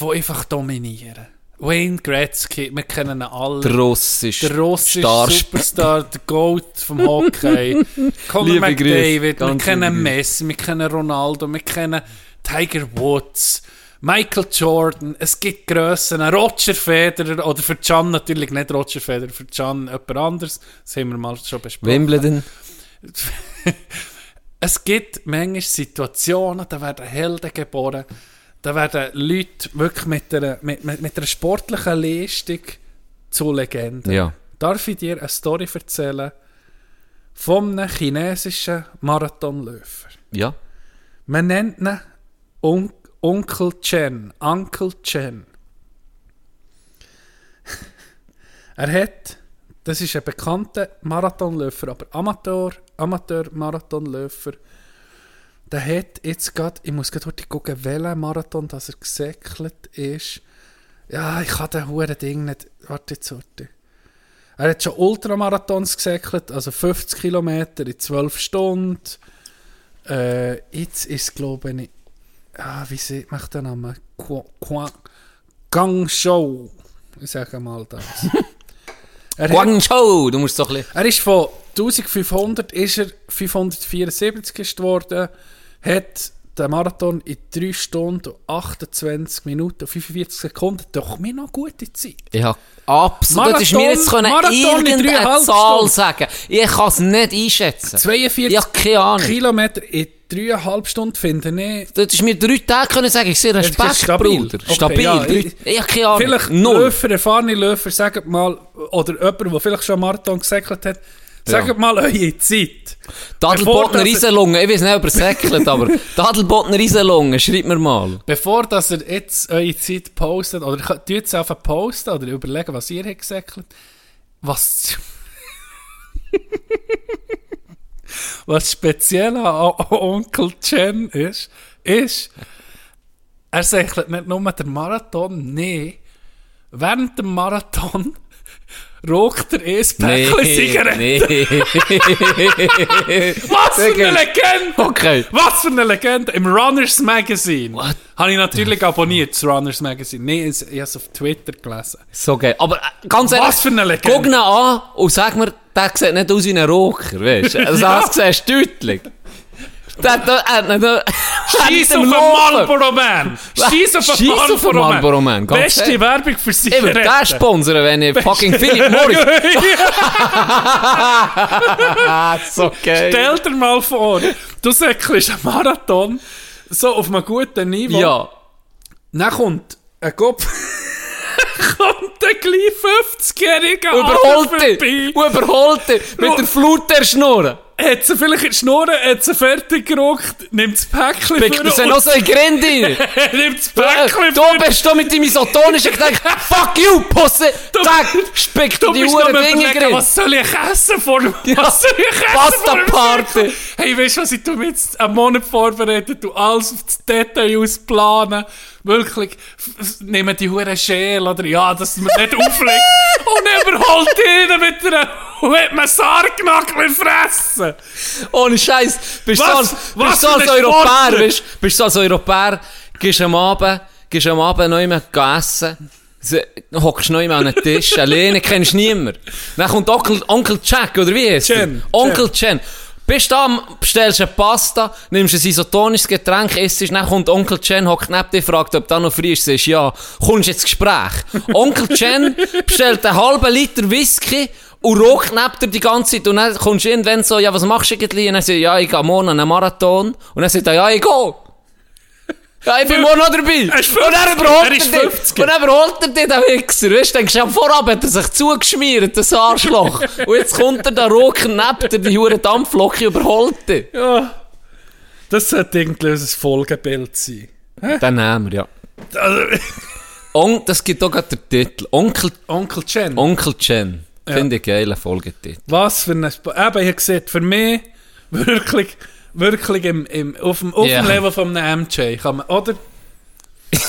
die einfach dominieren. Wayne Gretzky, wir kennen ihn alle. Der russische Der russische Starspieler. Superstar, der Goat vom Hockey. [LAUGHS] Conor McDavid, wir kennen. Messi, wir kennen Ronaldo, wir kennen Tiger Woods, Michael Jordan, es gibt Grössen, Roger Federer, oder für Can natürlich nicht Roger Federer, für Can jemand anderes, das haben wir mal schon besprochen. Wimbledon. [LAUGHS] Es gibt manchmal Situationen, da werden Helden geboren, da werden Leute wirklich mit einer, mit, mit, mit einer sportlichen Leistung zu Legenden. Ja. Darf ich dir eine Story erzählen von einem chinesischen Marathonläufer? Ja. Man nennt ihn Un Onkel Chen, Uncle Chen. [LAUGHS] Er hat, das ist ein bekannter Marathonläufer, aber Amateur, Amateur-Marathonläufer. Der hat jetzt gerade, ich muss gerade gucken, welcher Marathon das er gesäckelt ist. Ja, ich kann den huren Ding nicht. Warte jetzt, warte. Er hat schon Ultramarathons gesäckelt, also 50 Kilometer in 12 Stunden. Äh, jetzt ist glaube ich, ah, wie sieht man den Namen? Qua- Qua- Guangzhou. Ich sage mal das. [LAUGHS] hat, Guangzhou, du musst doch ein bisschen... er ist von 1500 ist er 574 ist geworden, hat den Marathon in 3 Stunden und 28 Minuten und 45 Sekunden. Doch mir noch gute Zeit. Ja, absolut. Du hättest mir jetzt können Marathon in irgendeine dreieinhalb Zahl Stunden. sagen Ich kann es nicht einschätzen. 42 Ja, keine Ahnung. Kilometer in 3,5 Stunden finde ich. Du hättest mir drei Tage können sagen, ich sehe Das ist Respekt, stabil. Bruder. Okay, Stabil. ja, ich- ich, habe keine Ahnung. Vielleicht Null. Läufer, erfahrene Läufer, sagt mal, oder jemand, der vielleicht schon einen Marathon gesäckelt hat, sagt Ja. mal eure Zeit. Dadelbotner Riesenlunge, ich weiß nicht, ob er säckelt, aber [LAUGHS] Dadelbotner Riesenlunge, schreib mir mal. Bevor dass ihr jetzt eure Zeit postet, oder könnt jetzt einfach posten oder überlegen, was ihr habt gesäckelt, was, [LAUGHS] was speziell an Onkel Chen ist, ist, er säckelt nicht nur den Marathon, nee, während dem Marathon raucht er eh ein Päckchen Zigaretten. nee. [LAUGHS] Was für eine. Legende! Okay. Was für eine Legende! Im Runners Magazine. What Habe ich natürlich abonniert, das Runners Magazine. Nee, ich habe es auf Twitter gelesen. So geil. Aber äh, ganz ehrlich, Was für eine Legende. guck ihn an und sag mir, der sieht nicht aus wie ein Raucher, weißt du? [LAUGHS] Also Ja. das siehst du deutlich. Der, der, der, der, der, Scheiß auf Laufen. Marlboro Man! Scheiß auf den Marlboro Marlboro Man! Man, Beste. Werbung für Ich würde den sponsern, wenn ich fucking Philip [LAUGHS] Morris... [LAUGHS] So geil. Stell dir mal vor, du säckelst einen Marathon so auf einem guten Niveau. Ja. Dann kommt ein Kopf... [LAUGHS] kommt ein gleich 50-jähriger Überholt dich! Überholt dich! Mit der Flut der Schnurren! Hat sie vielleicht in die Schnurren, hat sie fertig geraucht, nimmt das Päckchen Pickt vor und- noch so in die Grinde rein! nimmt das Äh, Päckchen Du vor- bist da mit deinem isotonischen Gedanken. [LAUGHS] Fuck you, Pusse! Zack! Spickt Du die Uhren Dinge drin. was soll ich essen vor dem... Ja. Was soll ich essen Pasta vor dem Party. Hey, weißt du was, ich tu jetzt einen Monat vorbereitet, du alles auf das Detail ausplanen. Wirklich, nehmen die Huren Schäl oder ja, dass man nicht auflegt. [LAUGHS] Und überholt ihn mit einer... Und [LAUGHS] hat man Sargnackel fressen. Ohne Scheiß. Bist du als, bist du als Europäer, weißt, bist du als Europäer, gehst am Abend, gehst am Abend noch jemand essen, se- hockst noch jemand an den Tisch, [LAUGHS] alleine, kennst niemand. Dann kommt Onkel, Onkel Jack, oder wie heißt er? Onkel Chen. Bist da, am- bestellst eine Pasta, nimmst ein isotonisches Getränk, isst, dann kommt Onkel Chen, hockt neben dir, fragt, ob da noch frei ist, sagst ja, kommst ins Gespräch. Onkel Chen bestellt einen halben Liter Whisky und raucht neben dir die ganze Zeit und dann kommst du irgendwann so, ja, was machst du eigentlich? Und dann sagt er, ja, ich gehe morgen an einen Marathon. Und dann sagt er, ja, ich gehe. Ja, ich bin morgen noch dabei. Er ist und dann 50. überholt Er er, ist dich. 50. Und dann überholt er dich, der Wichser. Weißt du, denkst du, ja, vorab hat er sich zugeschmiert, das Arschloch. [LAUGHS] und jetzt kommt er da rocken neben dir, die hure Dampflocke überholt dich. Ja. Das sollte irgendwie unser Folgebild sein. Dann nehmen wir, ja. Also, [LAUGHS] On, das gibt auch gerade den Titel. Onkel, Onkel Chen. Onkel Chen. Finde ich geilen Folgetitel. Was für ein Sp Eben, ich gesehen, für mich wirklich, wirklich im, im, auf dem, auf Ja. dem Level von einem MJ kann man, oder? [LAUGHS]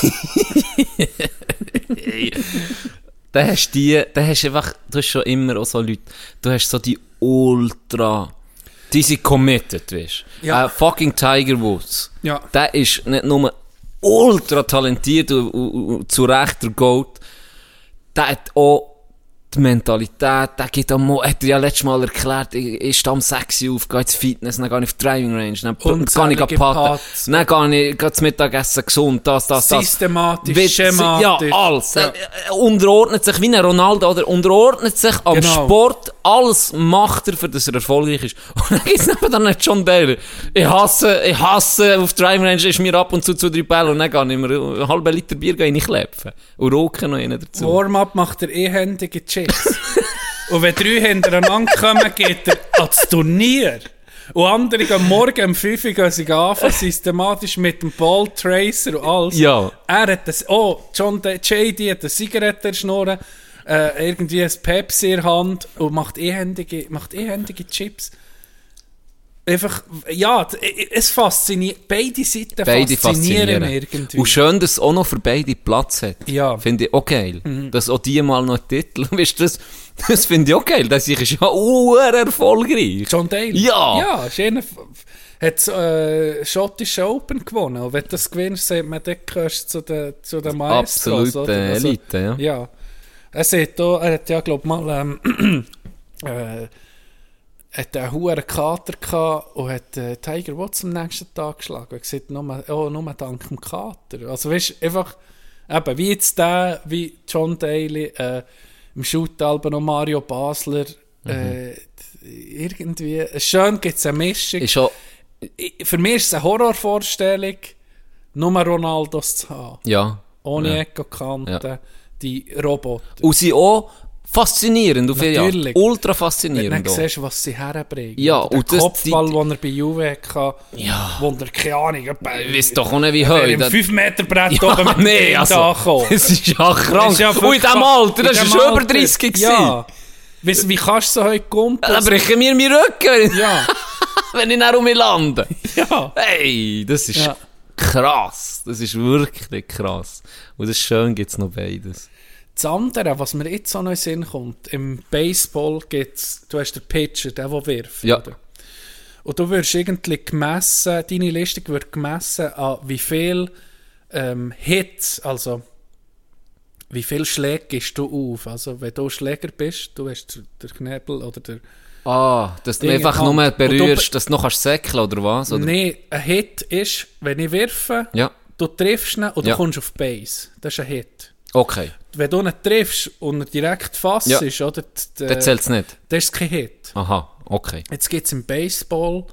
Da hast du die, da hast einfach, du hast schon immer auch so Leute, du hast so die Ultra, die sind committed, weißt du. Ja. Äh, fucking Tiger Woods. Ja. Der ist nicht nur ultra talentiert und, und, und zu Recht der Goat, der hat auch die Mentalität, der geht am Mo hat er ja letztes Mal erklärt, ich, ich stehe am 6 Uhr auf, gehe ins Fitness, dann gehe ich auf die Driving Range, dann gehe ich patten, Putts. dann gehe ich gehe zum Mittagessen gesund, das, das, das. Systematisch, Wird- schematisch. Ja, alles. Ja. Er, er unterordnet sich wie ein Ronaldo, oder unterordnet sich am Genau. Sport, alles macht er, für dass er erfolgreich ist. [LAUGHS] Und dann gibt's neben dann nicht John Daly. Ich hasse, ich hasse, auf Driving Range ist mir ab und zu zu drei Bälle und dann gehe ich mir einen halben Liter Bier reinklepfen. Und roken noch einen dazu. Warm-up macht er ehändige Chicks. Und wenn drei hintereinander kommen, geht er ans Turnier. Und andere gehen morgen um 5 Uhr gehen sie anfangen, systematisch mit dem Ball Tracer und alles. Ja. Er hat das, oh, John D, JD hat eine Zigarette schnurren äh, irgendwie ein Pepsi in der Hand und macht ehändige, macht ehändige Chips. Einfach, ja, es fasziniert, beide Seiten Beide faszinieren faszinieren. irgendwie. Und schön, dass es auch noch für beide Platz hat. Ja. Finde ich auch geil. Dass auch die mal noch einen Titel, [LAUGHS] weißt du, das, das finde ich auch geil. Das ist ja auch erfolgreich. John Daly. Ja. Ja, ist einer, hat äh, schottische Open gewonnen. Und wenn du das gewinnst, sagt man, dann gehörst zu den, zu den Maestros. Absolute? Also, Elite, ja. Ja. Er, auch, er hat ja, glaube mal, ähm, [CLEARS THROAT] äh, hat einen hohen Kater gehabt und hat äh, Tiger Woods am nächsten Tag geschlagen. Er gesagt, nur, oh, nur dank dem Kater. Also, weißt einfach, eben, wie jetzt der, wie John Daly, äh, im Shootalbum noch Mario Basler, äh, irgendwie, schön gibt es eine Mischung. Ist auch, Für mich ist es eine Horrorvorstellung, nur Ronaldos zu haben. ja. Ohne Ja. Eckkanten, Ja. die Roboter. Und sie auch faszinierend auf. Natürlich. Ultra Wenn du faszinierend dann auch. siehst, was sie herbringen. Ja, der und das- Kopfball, den er bei Juve hatte, Ja. wo er, keine Ahnung, etwa- Ich weiß doch auch nicht, wie heute. im Das- 5-Meter-Brett Ja, oben mit nee, dem also, angekommen. das ist ja krank. Ist ja und in diesem. Alter, das war schon über Alter. 30 gewesen. Ja. Wie, wie kannst du so heute kumpeln? Dann brechen mir meinen Rücken, Ja, [LAUGHS] wenn ich nach um mich lande. ja. Hey, das ist Ja. krass. Das ist wirklich krass. Und das schön gibt es noch beides. Das andere, was mir jetzt auch noch in den Sinn kommt, im Baseball gibt's, du hast den Pitcher, der, der wirft. Ja. Oder? Und du wirst irgendwie gemessen, deine Liste wird gemessen an wie viel ähm, Hits, also wie viel Schläge gibst du auf. Also wenn du Schläger bist, du hast den Knebel oder der... Ah, dass du einfach an- nur du berührst, be- dass du noch kannst säckeln oder was? Oder? Nein, ein Hit ist, wenn ich werfe, Ja, du triffst ihn und Ja. du kommst auf Base. Das ist ein Hit. Okay. Wenn du ihn triffst und er direkt fasst, Ja. ist, oder? Dann zählt es nicht. Das ist kein Hit. Aha, okay. Jetzt gibt es im Baseball,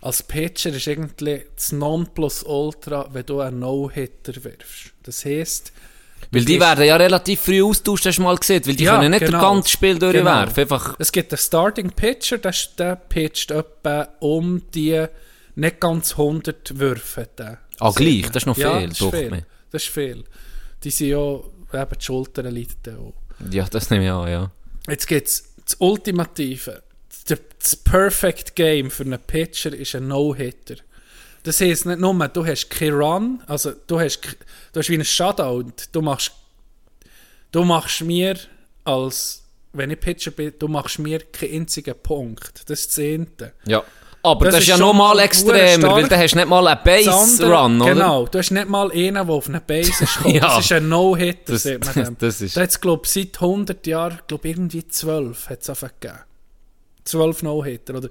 als Pitcher ist irgendwie das Nonplusultra, wenn du einen No-Hitter wirfst. Das heisst, Weil die werden ja relativ früh austauscht, hast du mal gesehen. Weil die Ja, können nicht genau. das ganze Spiel durchwerfen. Einfach, es gibt einen Starting Pitcher, der, der pitcht etwa um die nicht ganz 100 Würfe. Ah, gleich, das ist noch ja, viel, das ist viel. Das ist viel. Die sind ja, eben die Schultern leiden auch. Ja, das nehme ich an, ja. Jetzt gibt es das Ultimative. Das Perfect Game für einen Pitcher ist ein No-Hitter. Das heisst nicht nur, du hast keinen Run, also du hast, du hast wie einen Shutout. Du machst, du machst mir als, wenn ich Pitcher bin, du machst mir keinen einzigen Punkt. Das ist das Zehnte. Ja. Aber das, Das ist ja nochmal mal extremer, weil dann hast du nicht mal einen Base-Run, oder? Genau, du hast nicht mal einen, der auf eine Base ist gekommen. [LAUGHS] Ja. Das ist ein No-Hitter, Das- sagt man dem. das ist- Da hat es, glaube ich, seit 100 Jahren, glaube irgendwie 12 hat es einfach gegeben. 12 No-Hitter, oder?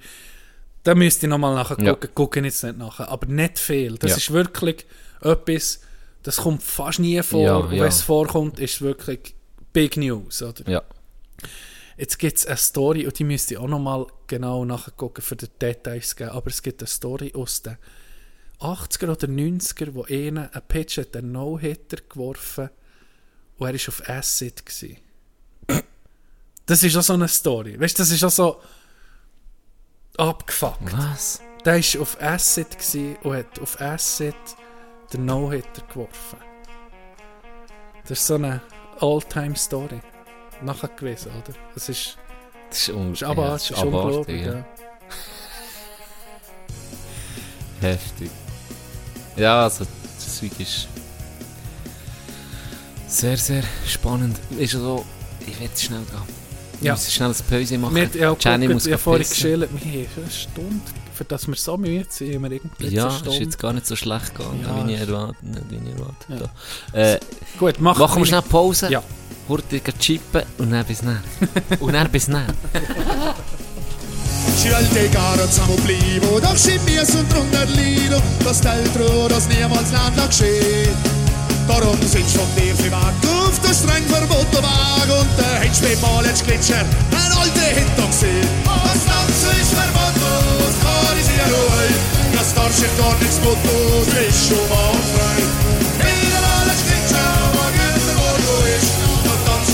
Da müsste ich nochmal nachher Ja. gucken, jetzt nicht nachher, aber nicht viel. Das Ja. ist wirklich etwas, das kommt fast nie vor. Ja, und wenn es vorkommt, ist es wirklich Big News, oder? Ja. Jetzt gibt es eine Story, und die müsste ich auch nochmal genau nachgucken, für die Details zu geben. Aber es gibt eine Story aus den 80er oder 90er, wo einer, ein Pitcher hat einen No-Hitter geworfen und er war auf Acid. Gewesen. Das ist auch so eine Story. Weißt du, das ist auch so abgefuckt. Was? Der war auf Acid und hat auf Acid den No-Hitter geworfen. Das ist so eine All-Time-Story. Nachher gewesen, oder? Das ist, Das ist, un ist aber ja, ist abartig, unglaublich. ja. Ja. [LAUGHS] Heftig. Ja, also das Zeug ist sehr, sehr spannend. Ist so, ich will jetzt schnell gehen. Wir Ja. müssen schnell ein Pause machen. Wir, ja, Jenny guckt, muss ich habe vorhin geschillt, wir haben eine Stunde, für das wir so müde sind, haben wir irgendwie Ja, eine ist jetzt gar nicht so schlecht gegangen, Ja, wie ich ist- erwartet nicht wie ich erwartet Ja. Äh, Gut, mach machen wir schnell Pause. Ja. Hurtig chippen und dann bis dann. und dann bis dann. Scelte caro siamo blivo, doch sind wir so drunter Lido, das Deltro, das niemals Land lag geschehen. Darum sitzt von dir privat auf der streng verbotene Wagen und der Heckspät mal jetzt Glitscher, ein alter Hinton gesehen. Das Tanzen ist verboten, das kann ich sehr ruhig, das darf sich gar nichts boten, du bist schon mal frei.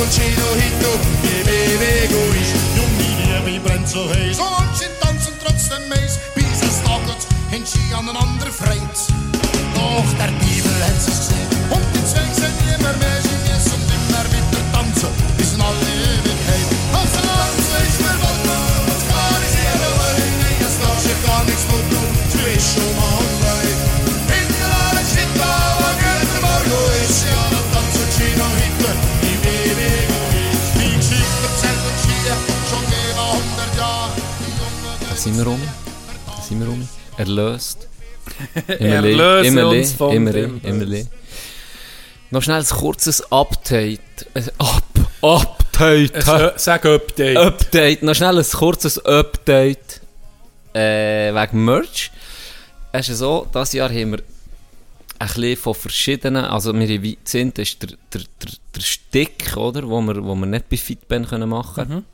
Chino hinto, wie Bewegung ist. Jung, die Liebe brennt so heiß, und sie tanzen trotzdem meis, bis es taget, hin sie aneinander freit. Doch der Bibel hat sich gesehen, und die zwei sind immer mehr, sie müssen immer wieder tanzen, sind wir um. Da sind wir um. Erlöst. [LAUGHS] Erlöse Immerli, uns dem Immerli. Noch schnell ein kurzes Update. Up, Update. Äh, sag Update. Update. Noch schnell ein kurzes Update. Äh, wegen Merch. Es ist so, dieses Jahr haben wir ein bisschen von verschiedenen, also wir haben sind, ist der, der, der, der Stick, oder, wo wir, wo wir nicht bei Fitband können machen können.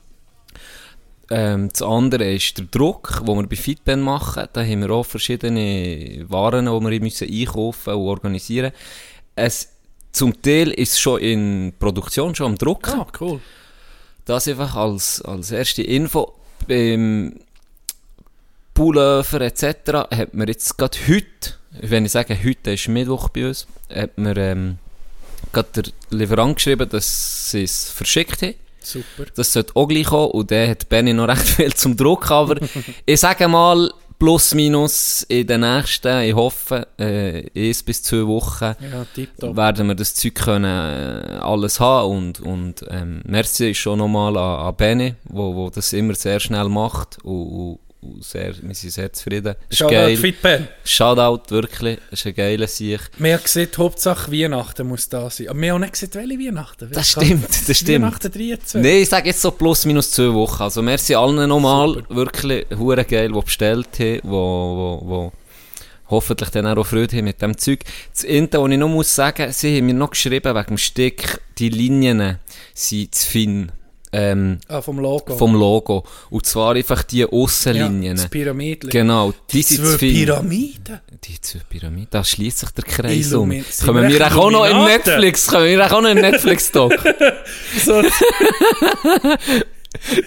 Ähm, das andere ist der Druck, den wir bei Fitband machen. Da haben wir auch verschiedene Waren, die wir müssen einkaufen und organisieren es Zum Teil ist es schon in Produktion, schon am Druck. Ah, cool. Das einfach als, als erste Info. Beim Pullover etc. hat man jetzt gerade heute, wenn ich sage heute ist Mittwoch bei uns, hat mir ähm, gerade der Lieferant geschrieben, dass sie es verschickt haben. Super. Das sollte auch gleich kommen. Und der hat Benny noch recht viel zum Druck, aber [LAUGHS] ich sage mal, plus minus in den nächsten, ich hoffe, äh, eins bis zwei Wochen Ja, werden wir das Zeug können, äh, alles haben. Und, und ähm, merci ist schon nochmal an, an Benny, wo, wo das immer sehr schnell macht. Und, und sehr, wir sind sehr zufrieden. Shoutout. Fitpen. Shoutout, wirklich. Das ist ein geiler Sieg. Wir haben gesehen, Hauptsache Weihnachten muss da sein. Aber wir haben auch nicht gesehen, welche Weihnachten. Das stimmt, das stimmt. Weihnachten 23. Nein, ich sage jetzt so plus minus zwei Wochen. Also merci allen nochmal, wirklich hure geil, die bestellt haben, wo, wo, wo hoffentlich dann auch Freude haben mit dem Zeug. Das Inter, was ich noch muss sagen, sie haben mir noch geschrieben wegen dem Stick, die Linien sind zu fin. Ähm, Ah, vom Logo. vom Logo. Und zwar einfach die ja, Aussenlinien. das Pyramidli. genau, die, sind zu Zwei fin. Pyramiden. Die zwei Pyramiden, da schließt sich der Kreis um. Illumi- sind Können wir auch noch in? Netflix, können wir auch noch in Netflix-Doc. So,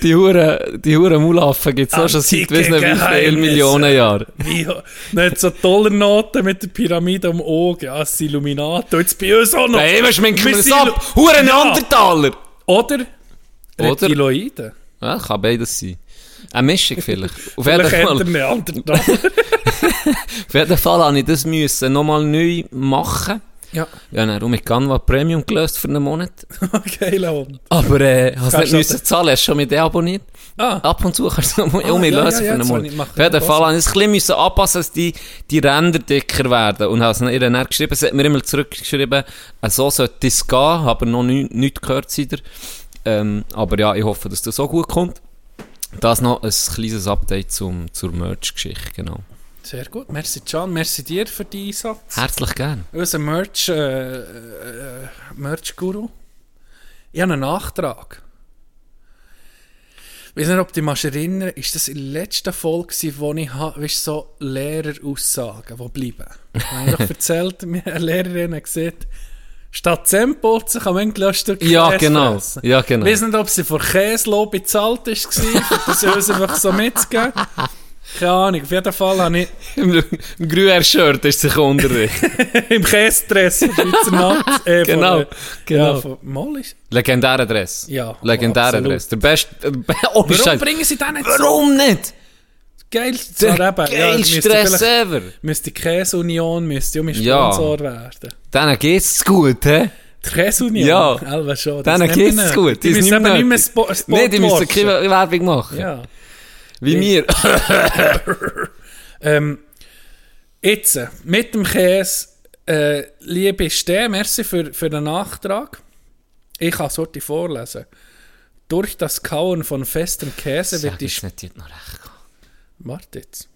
Die Huren, die Huren Mulaffen gibt es auch schon seit wissen nicht wie viele. Millionen Jahren. wie, nicht so tolle Noten mit der Pyramide am Auge. Ja, das Illuminato. Jetzt bei uns auch noch. Nein, immer schminken wir sind ab. Huren Ja. Neandertaler. Oder Oder- Reptiloiden. Ja, kann beides sein. Eine Mischung vielleicht. [LAUGHS] Auf jeden, Fall, [LAUGHS] auf jeden Fall habe ich das müssen nochmal neu machen. ja, Ja, dann habe ich Canva Premium gelöst für einen Monat. geiler Hund. Aber äh, hast nicht müssen zahlen, hast schon mit dir abonniert. Ah, Ab und zu kannst du noch mal Ah, um ja, lösen ja, für einen Monat. Auf jeden Fall habe ich es ein bisschen anpassen, dass die, die Ränder dicker werden. Und habe es ihr dann geschrieben, sie hat mir immer zurückgeschrieben, äh, so sollte es gehen, aber noch nichts gehört seither. Ähm, aber ja, ich hoffe, dass das so gut kommt. Das noch ein kleines Update zum, zur Merch-Geschichte, genau. sehr gut. Merci, Can. Merci dir für die Einsatz. Herzlich gern. Unser Merch, äh, äh, Merch-Guru. Ich habe einen Nachtrag. Ich weiß nicht, ob du dich erinnern ist das in der letzten Folge, wo ich weißt, so Lehreraussagen, die bleiben. [LAUGHS] Ich habe doch erzählt, mir eine Lehrerin hat gesagt, statt Zähne putzen kann man Stück Ja, Käse genau. fressen. Ja, genau. Ich weiß nicht, ob sie vor Käselob bezahlt war, für das uns einfach so mitzugeben. Keine Ahnung, auf jeden Fall habe ich Im, [LAUGHS] im Gruyère-Shirt ist sich Unterricht. [LAUGHS] im Käsedress von Schweizer Nacht. [LAUGHS] Äh, Genau, Von, äh, genau. Ja, von Molly. Legendärer Dress. Ja, Legendärer absolut. Dress. Der beste. äh, Oh, Warum bringen sie den nicht so? Warum nicht? Geil, Der eben. Ja, geilste vielleicht- ever. Müsste die Käseunion müsste um Ja. Sponsor werden. Denen geht's gut, hä? Die Käseunion? Ja. Alba schon. wir geht's gut. Die müssen eben nicht mehr Sport Nee, die müssen keine Werbung machen. Ja. Wie wir. [LAUGHS] Ähm, jetzt, äh, mit dem Käse, äh, liebe Ste, merci für, für den Nachtrag. Ich kann es heute vorlesen. Durch das Kauen von festem Käse wird die jetzt nicht, noch recht jetzt.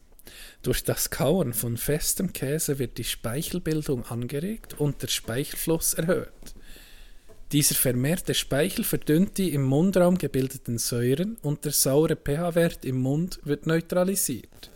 Durch das Kauen von festem Käse wird die Speichelbildung angeregt und der Speichelfluss erhöht. Dieser vermehrte Speichel verdünnt die im Mundraum gebildeten Säuren und der saure pH-Wert im Mund wird neutralisiert.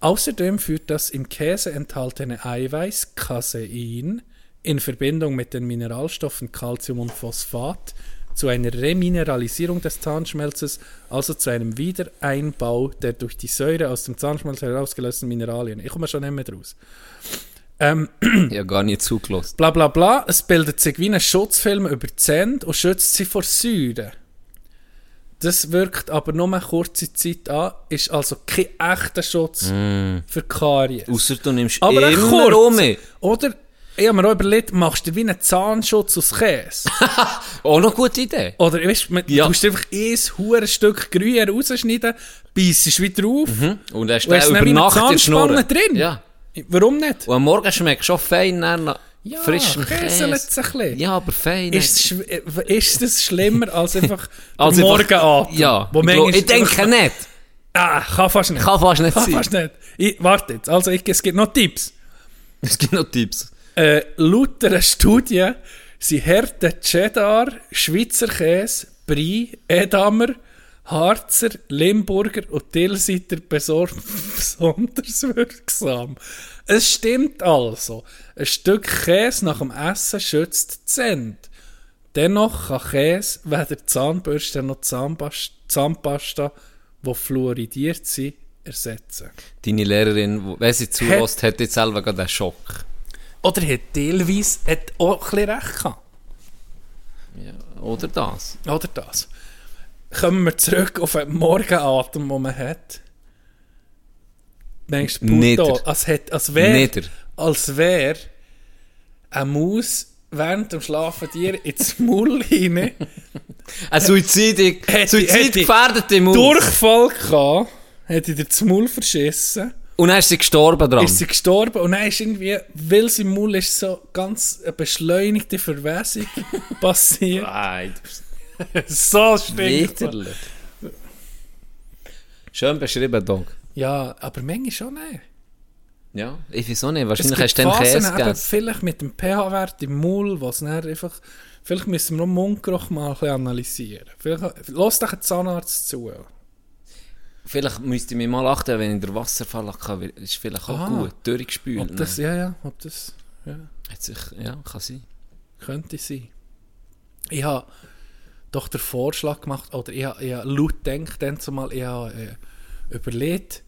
Außerdem führt das im Käse enthaltene Eiweiß Casein in Verbindung mit den Mineralstoffen Calcium und Phosphat zu einer Remineralisierung des Zahnschmelzes, also zu einem Wiedereinbau der durch die Säure aus dem Zahnschmelz herausgelösten Mineralien. Ich komme schon nicht mehr draus. Ähm, habe gar nicht zugelassen. bla bla bla, es bildet sich wie ein Schutzfilm über die Zähne und schützt sie vor Säure. Das wirkt aber nur eine kurze Zeit an, ist also kein echter Schutz für Karies. Ausser du nimmst Aber immer kurz. Oder Ich habe mir auch überlegt, machst du wie einen Zahnschutz aus Käse? [LAUGHS] Auch noch eine gute Idee. Oder weißt, du, man- Ja. du tust einfach ein hure Stück Gruyère rausschneiden, beißt wieder auf. Und dann hast du dann über wie eine Nacht in der Zahnspange Schnur. drin. Ja. Warum nicht? Und am Morgen schmeckt schon fein nach Ja, frischem Käse. ein bisschen. Ja, aber fein. Ist, äh, ist das schlimmer als einfach [LAUGHS] Als Morgenatem? Ja, Wo ich, ich denke nicht. [LAUGHS] Ah, kann fast nicht. Kann fast nicht Kann sein. fast nicht. Ich, warte jetzt, also ich, es gibt noch Tipps. Es gibt noch Tipps. Äh, laut einer Studie sind Härte Cheddar, Schweizer Käse, Brie, Edamer, Harzer, Limburger und Tilsiter [LAUGHS] besonders wirksam. Es stimmt also, ein Stück Käse nach dem Essen schützt die Zähne. Dennoch kann Käse weder Zahnbürste noch Zahnpast- Zahnpasta, die fluoridiert sind, ersetzen. Deine Lehrerin, wenn sie zulässt, hat jetzt selber gerade einen Schock. Oder hat teilweise hat auch ein recht gehabt. Oder das. Oder das. Kommen wir zurück auf den Morgenatem, den man hat. Denkst du, als, als wäre Nieder. als wär eine Maus während dem Schlafen dir ins Maul hinein Ein Suizid, Hätte- Suizidgefährdete Maus. Durchfall gehabt, hat dir das Maul verschissen, Und dann ist sie gestorben dran. ist sie gestorben und dann ist irgendwie, weil sie im Maul ist, so ganz eine beschleunigte Verwesung [LAUGHS] passiert. Nein, [LAUGHS] so stinkt. Schön beschrieben, Dog. Ja, aber manchmal schon nicht. Ja, ich weiß auch nicht. Wahrscheinlich hast du Phasen Käse gegessen. vielleicht mit dem pH-Wert im Maul, was dann einfach... Vielleicht müssen wir noch den Mundgeruch mal ein bisschen analysieren. Vielleicht, lass dich einen Zahnarzt zu. Vielleicht müsste ich mich mal achten, wenn ich den Wasserfall kann. Ist vielleicht auch Ah. gut. Durchgespült. Ob das, ja, ja, ob das ja, Hat sich, ja, kann sein. könnte sein. Ich habe doch den Vorschlag gemacht, oder ich habe, ich habe laut gedacht, dann zumal, ich habe äh, überlegt,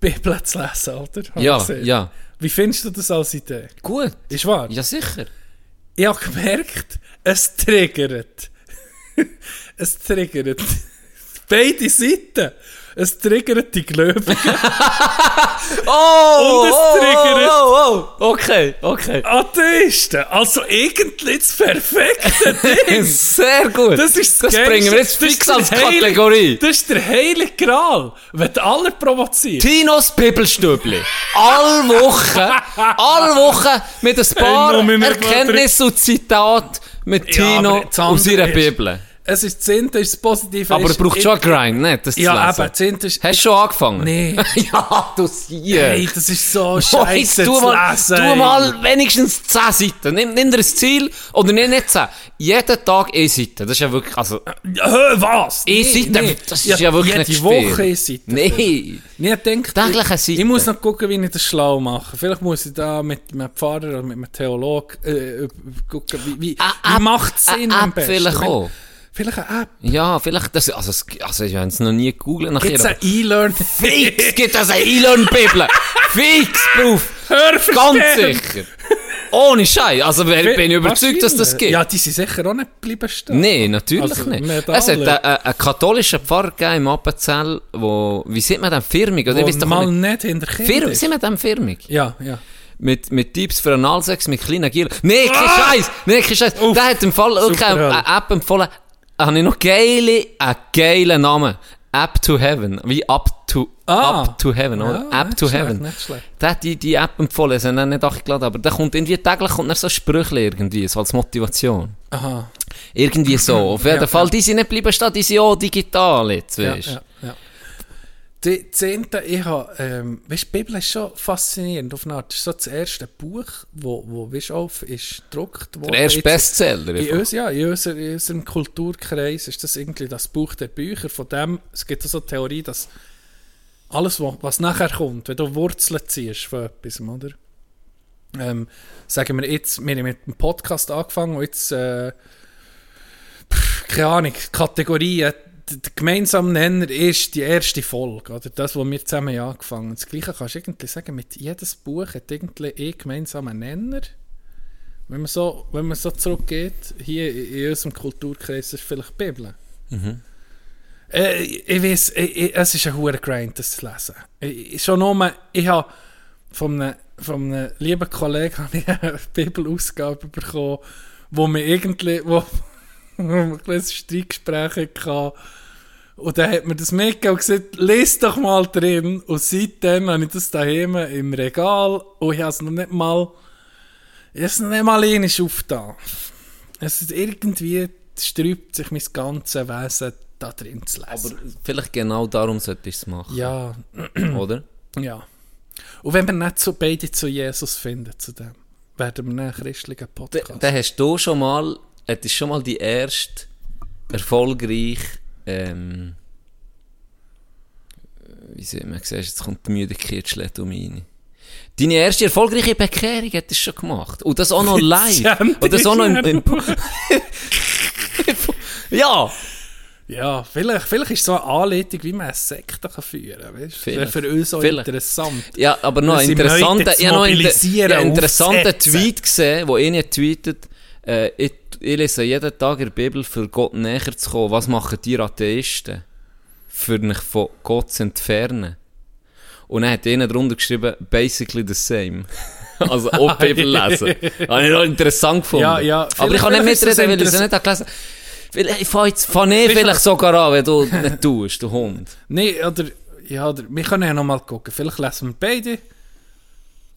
Bibel zu lesen, oder? Habe Ja, ja. Wie findest du das als Idee? Gut. Ist wahr? Ja, sicher. Ich habe gemerkt, es triggert. [LAUGHS] es triggert. Beide Seiten. Es triggert die Gläubigen. [LAUGHS] Oh! Und es triggert- oh, oh, oh. Okay, okay. Atheisten. Also eigentlich das perfekte [LAUGHS] Ding. Sehr gut. Das ist das Geilste. bringen wir jetzt Das fix als Kategorie. Das ist der heilige Gral. Wenn alle provozierst. Tinos Bibelstübli. All Woche, all Woche mit ein paar Erkenntnissen und Zitat mit Tino das aus ihrer Bibel. Es ist Zehnte, ist das Positive. Aber es braucht schon Grind, nicht? Das Ja, zu eben, lesen. Zehnte ist... Hast du schon angefangen? Nee. [LAUGHS] ja, du siehst. Hey, das ist so scheiße zu mal, lesen. tu mal wenigstens 10 Seiten. Nimm, nimm dir ein Ziel, oder nicht, nicht 10. Jeden Tag eine Seite. Das ist ja wirklich, also, Ja, was? eine Seite, das ist ja, wirklich jede nicht Woche viel. eine Seite. Nee. Ich denke, Täglich eine Seite. ich muss noch gucken, wie ich das schlau mache. Vielleicht muss ich da mit einem Pfarrer oder mit einem Theologen äh, gucken, wie, wie, wie macht es Sinn am besten. vielleicht auch. Vielleicht eine App. Ja, vielleicht, das, also, es, also ich habe es noch nie gegoogelt nachher. Jetzt ein E-Learn. Fix gibt es eine E-Learn-Bibel. [LAUGHS] Fix, Proof. Hör Ganz sicher. Ohne Scheiß. Also bin ich überzeugt, dass das gibt. Ja, die sind sicher auch nicht geblieben stehen. Nein, natürlich Also, nicht. Es hat einen, einen katholischen Pfarrer im Appenzell, wo, wie sieht man denn firmig? Oder Wo doch mal nicht. nicht hinter Kind Fir ist. sieht man dem firmig? Ja, ja. Mit, mit Tipps für Analsex mit kleinen Gier. Nee, kein Ah! Scheiß! Nee, kein Scheiß! Der hat im Fall okay, Super. eine App empfohlen. Habe ich noch geile, einen geilen Namen. App to Heaven. Wie Up to, Ah. Up to Heaven, oder? Ja, App nicht to schlecht, Heaven. nicht schlecht. Der hat die, die App empfohlen, sie haben nicht angeladen, aber der kommt irgendwie täglich kommt er so Sprüche irgendwie, so als Motivation. Aha. Irgendwie so. Auf jeden Ja, Fall, ja. die sind nicht bleiben stehen, die sind auch digital jetzt, weißt ja. Die Zehnte, ich habe, ähm, weißt, die Bibel ist schon faszinierend auf eine Art. Das ist so das erste Buch, wo, wo weißt, auf ist gedruckt worden. Der erste Bestseller. In, uns, ja, in, unser, in unserem Kulturkreis ist das irgendwie das Buch der Bücher. Von dem, es gibt so eine Theorie, dass alles, was, nachher kommt, wenn du Wurzeln ziehst von etwas, oder? Ähm, sagen wir jetzt, wir haben mit dem Podcast angefangen und jetzt, äh, pff, keine Ahnung, Kategorien, der, gemeinsame Nenner ist die erste Folge, oder das, was wir zusammen angefangen haben. Das Gleiche kannst du irgendwie sagen, mit jedes Buch hat irgendwie einen gemeinsamen Nenner. Wenn man so, wenn man so zurückgeht, hier in unserem Kulturkreis ist vielleicht die Bibel. Äh, ich weiß, ich, ich, es ist ein hoher Grind, das zu lesen. Ich, ich- schon nur, ich habe von einem, von einem lieben Kollegen [LAUGHS] habe ich eine Bibelausgabe bekommen, wo mir irgendwie, wo, [LAUGHS] wir ein Streitgespräch hatten. Und dann hat mir das mitgegeben und gesagt, lest doch mal drin. Und seitdem habe ich das daheim im Regal und ich habe es noch nicht mal, ich habe es noch nicht mal einmal aufgetan. Es ist irgendwie sträubt sich mein ganzes Wesen da drin zu Aber lesen. vielleicht genau darum sollte ich es machen. ja, [CLEARS THROAT] Oder? ja. Und wenn wir nicht so beide zu Jesus finden, zu dem, werden wir einen christlichen Dann Podcast. da hast du schon mal, hättest schon mal die erste erfolgreiche, ähm, wie sieht man, siehst, jetzt kommt die Müdigkeit schlägt um rein. Deine erste erfolgreiche Bekehrung hättest du schon gemacht. Und das auch noch live. Und das auch noch im, im [LAUGHS] Ja! Ja, vielleicht, vielleicht ist es so eine Anleitung, wie man eine Sekte kann führen kann. Das wäre Vielleicht. für uns auch Vielleicht. interessant. Ja, aber noch ein interessanter, ich habe noch einen ja, interessanten. Tweet gesehen, wo einer tweetet, äh, ich, ich lese jeden Tag in der Bibel, für Gott näher zu kommen. Was machen die Atheisten? Für mich von Gott zu entfernen. Und dann hat einer drunter geschrieben, basically the same. [LAUGHS] also auch die Bibel [LAUGHS] lesen. Habe ich noch interessant gefunden. Ja, ja, Aber ich kann nicht mitreden, weil ich interess- nicht gelesen habe. Ich fange jetzt fang ich vielleicht sogar an, wenn du nicht tust, du Hund. Nein, oder, ja, oder, wir können ja noch mal gucken. Vielleicht lesen wir beide.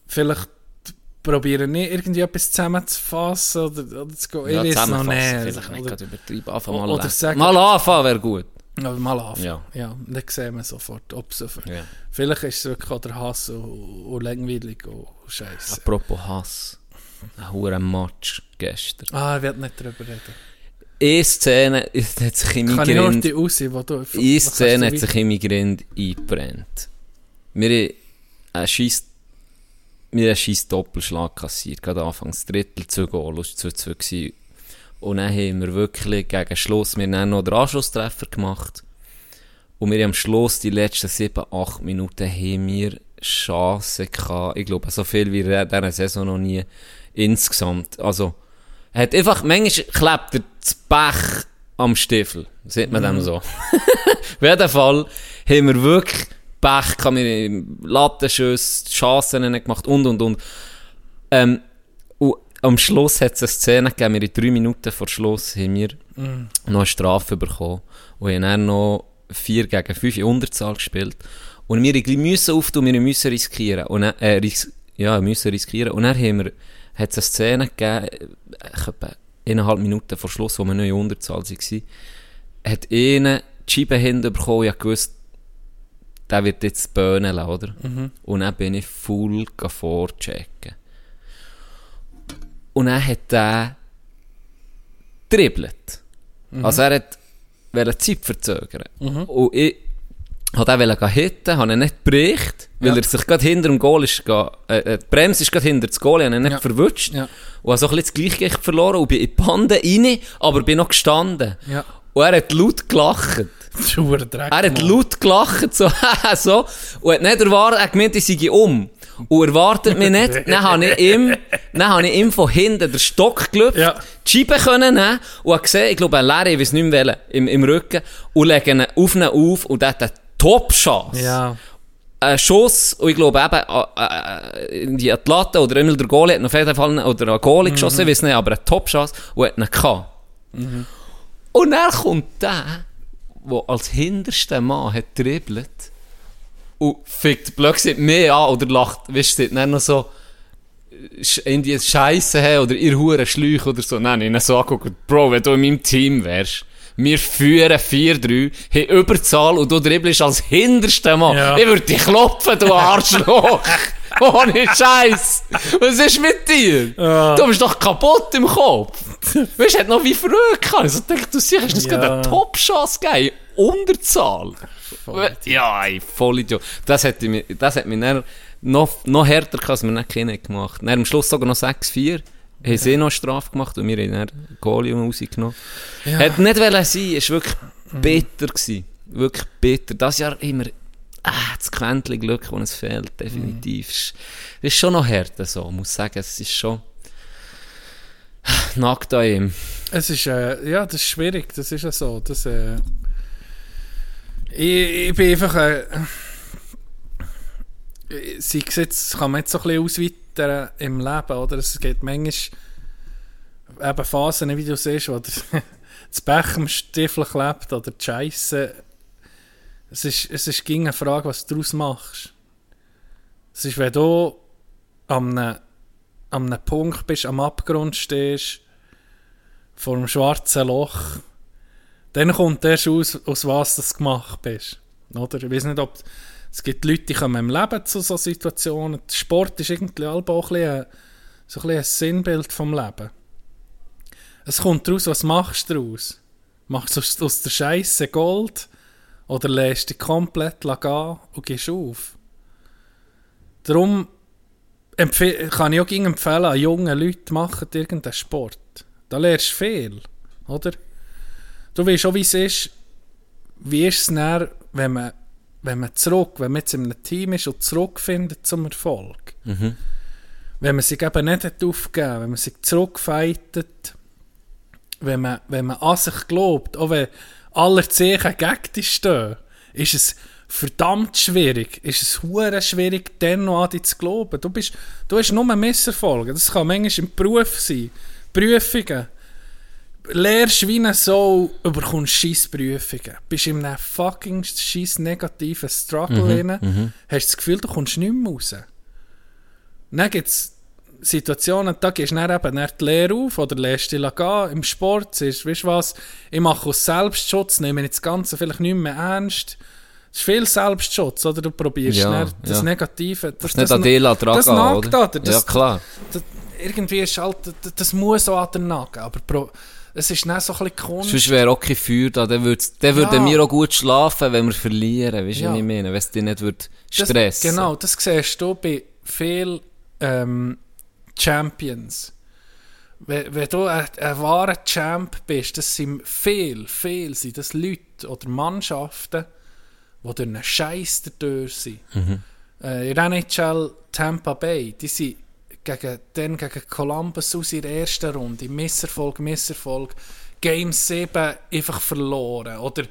Vielleicht probieren wir irgendwie etwas zusammenzufassen oder, oder zu gehen. Ich weiß noch nicht. Vielleicht nicht Oder, übertrieben. Anfangen mal oder sagen- Mal anfangen wäre gut. oder mal anfangen. Ja. Ja. dann sehen wir sofort, ob es Ja. Vielleicht ist es wirklich auch der Hass und, und langweilig und Scheiße. Apropos Hass. Ein hoher Match gestern. Ah, ich werde nicht darüber reden. Eine Szene hat sich in Kann ich nur die raus, wo du... eine Szene hat sich in mein Grind eingebrennt. Wir haben einen scheiss, wir haben einen scheiss Doppelschlag kassiert. Gerade anfangs Drittel zu Goal, das war 2-2 gewesen. Und dann haben wir wirklich gegen Schluss, wir haben noch den Anschlusstreffer gemacht. Und wir haben am Schluss, die letzten 7, 8 Minuten, haben wir Chancen gehabt. Ich glaube, so viel wie in dieser Saison noch nie insgesamt. Also, er hat einfach, manchmal klebt er das Pech am Stiefel. Sieht man dem so. [LAUGHS] Auf jeden Fall haben wir wirklich Pech gehabt. Wir haben Lattenschüsse, Chancen nicht gemacht und, und, und. Ähm, und am Schluss hat es eine Szene gegeben, wir in drei Minuten vor Schluss haben wir noch eine Strafe bekommen. Und haben dann noch 4 gegen 5 in Unterzahl gespielt. Und wir müssen auftun, wir müssen riskieren. Und dann, äh, ris ja, müssen riskieren. Und dann haben wir, hat es eine Szene gegeben, äh, etwa eineinhalb Minuten vor Schluss, wo wir noch in Unterzahl waren, hat einer die Scheibe hinten bekommen, ich gewusst, der wird jetzt böhnen, oder? Und dann bin ich full vorchecken. Und dann hat er dribbelt. Also er hat wollte Zeit verzögern. Und ich hat wollte hitten, habe ihn nicht bericht, weil Ja. er sich gerade hinter dem Goal ist, äh, äh, die Bremse ist gerade hinter das Goal, ich habe ihn nicht Ja. verwutscht. Ja. Und habe so ein bisschen das Gleichgewicht verloren und bin in die Bande rein, aber bin noch gestanden. Ja. Und er hat laut gelacht. [LAUGHS] Er hat laut gelacht, so, [LAUGHS] so. Und hat nicht erwartet, er gemeint, ich sei um. Und erwartet mich nicht. Dann habe ich ihm, dann habe ich ihm von hinten den Stock gelöpft, Ja. die Scheibe können nehmen und habe gesehen, ich glaube, ein Larry, ich weiß nicht mehr welchen, im, im Rücken, und lege ihn auf ihn auf und der hat einen Top-Chance. Ja. Ein Schuss, und ich glaube eben, äh, äh, in die Latte oder immer der Goalie hat noch jeden Fall, oder ein Goalie geschossen, ich weiß nicht, aber eine Top-Chance, und hat ihn gehabt. Und dann kommt der, der als hinterster Mann hat dribbelt und fickt plötzlich mehr an oder lacht, weißt du, dann noch so in die Scheiße haben oder ihr hure Schläuch oder so. Nein, ich habe so angeguckt, Bro, wenn du in meinem Team wärst, wir führen 4-3, haben Überzahl und du dribbelst als hinterster Mann. Ja. Ich würde dich klopfen, du Arschloch! [LAUGHS] [LAUGHS] Ohne Scheiß! Was ist mit dir? Du bist doch kaputt im Kopf! Weißt du, hat noch wie früher gehabt. Ich so dachte, du siehst, das ist Ja. gerade eine Top-Chance gegeben. Unterzahl. Ja, ey, voll Idiot. Das hat mich, das hat mich dann noch, noch härter gehabt, als wir nicht kennen gemacht. Dann am Schluss sogar noch 6-4. Haben sie noch Strafe gemacht und wir haben dann Goalie rausgenommen. Hat nicht wollen sein, ist wirklich bitter gewesen. Wirklich bitter. Das Jahr immer, ah, das Quäntchen Glück, das es fehlt, definitiv. Es ist schon noch härter so, muss sagen. Es ist schon nackt an ihm. Es ist, äh, ja, das ist schwierig, das ist ja so. Das, äh, ich, ich bin einfach, äh, sei es jetzt, kann man jetzt so ein bisschen ausweitern im Leben, oder? Es gibt manchmal eben Phasen, wie du siehst, wo [LAUGHS] das Becher im Stiefel klebt oder die Scheisse. Es ist, es ist eine Frage, was du daraus machst. Es ist, wenn du an einem, an einem Punkt bist, am Abgrund stehst, vor einem schwarzen Loch, dann kommt erst aus, aus was du gemacht bist. Oder? Ich weiß nicht, ob es gibt Leute, die kommen im Leben zu so Situationen. Der Sport ist irgendwie auch ein bisschen, so ein, bisschen ein Sinnbild vom Leben. Es kommt daraus, was machst du daraus? Machst du aus der Scheiße Gold oder lässt dich komplett gehen und gehst auf? Darum kann ich auch empfehlen, an jungen Leuten, machen irgendeinen Sport. Da lernst du viel, oder? Du weißt auch, wie es ist, wie ist es dann, wenn man, wenn man zurück, wenn man jetzt in einem Team ist und zurückfindet zum Erfolg. Wenn man sich eben nicht hat aufgegeben wenn man sich zurückfightet, wenn man, wenn man an sich glaubt, auch wenn alle Zeichen gegen dich stehen, ist es verdammt schwierig, ist es hure schwierig, dann noch an dich zu glauben. Du, bist, du hast nur Misserfolge. Das kann manchmal im Beruf sein. Prüfungen. Lehrst wie eine Sau, überkommst scheiß Prüfungen. Bist in einem fucking scheiß negativen Struggle drin, hast das Gefühl, du kommst nicht mehr raus. Dann gibt es Situationen, da gehst du dann eben dann die Lehre auf oder lässt dich gehen. Im Sport du, weißt du was, ich mache aus Selbstschutz, nehme ich das Ganze vielleicht nicht mehr ernst. Es ist viel Selbstschutz, oder? Du probierst Ja, dann das ja. Negative. Das, Nicht an dir dran das nagt an dir. Das, ja, klar. Das, irgendwie ist halt, das, das muss auch an dir nagen, aber pro, es ist dann so ein bisschen Kunst. Sonst wäre auch kein Feuer da. Dann, dann Ja. würden wir auch gut schlafen, wenn wir verlieren. Weißt du, Ja. was ich meine? Wenn es dich nicht würd Das- stressen Genau, das siehst du bei vielen ähm, Champions. Wenn, wenn du ein, ein wahrer Champ bist, das sind viel, viel sind das Leute oder Mannschaften, die durch einen Scheiß dadurch sind. Äh, in NHL Tampa Bay, die sind gegen, dann gegen Columbus aus in der ersten Runde, Misserfolg, Misserfolg, Game 7 einfach verloren. Oder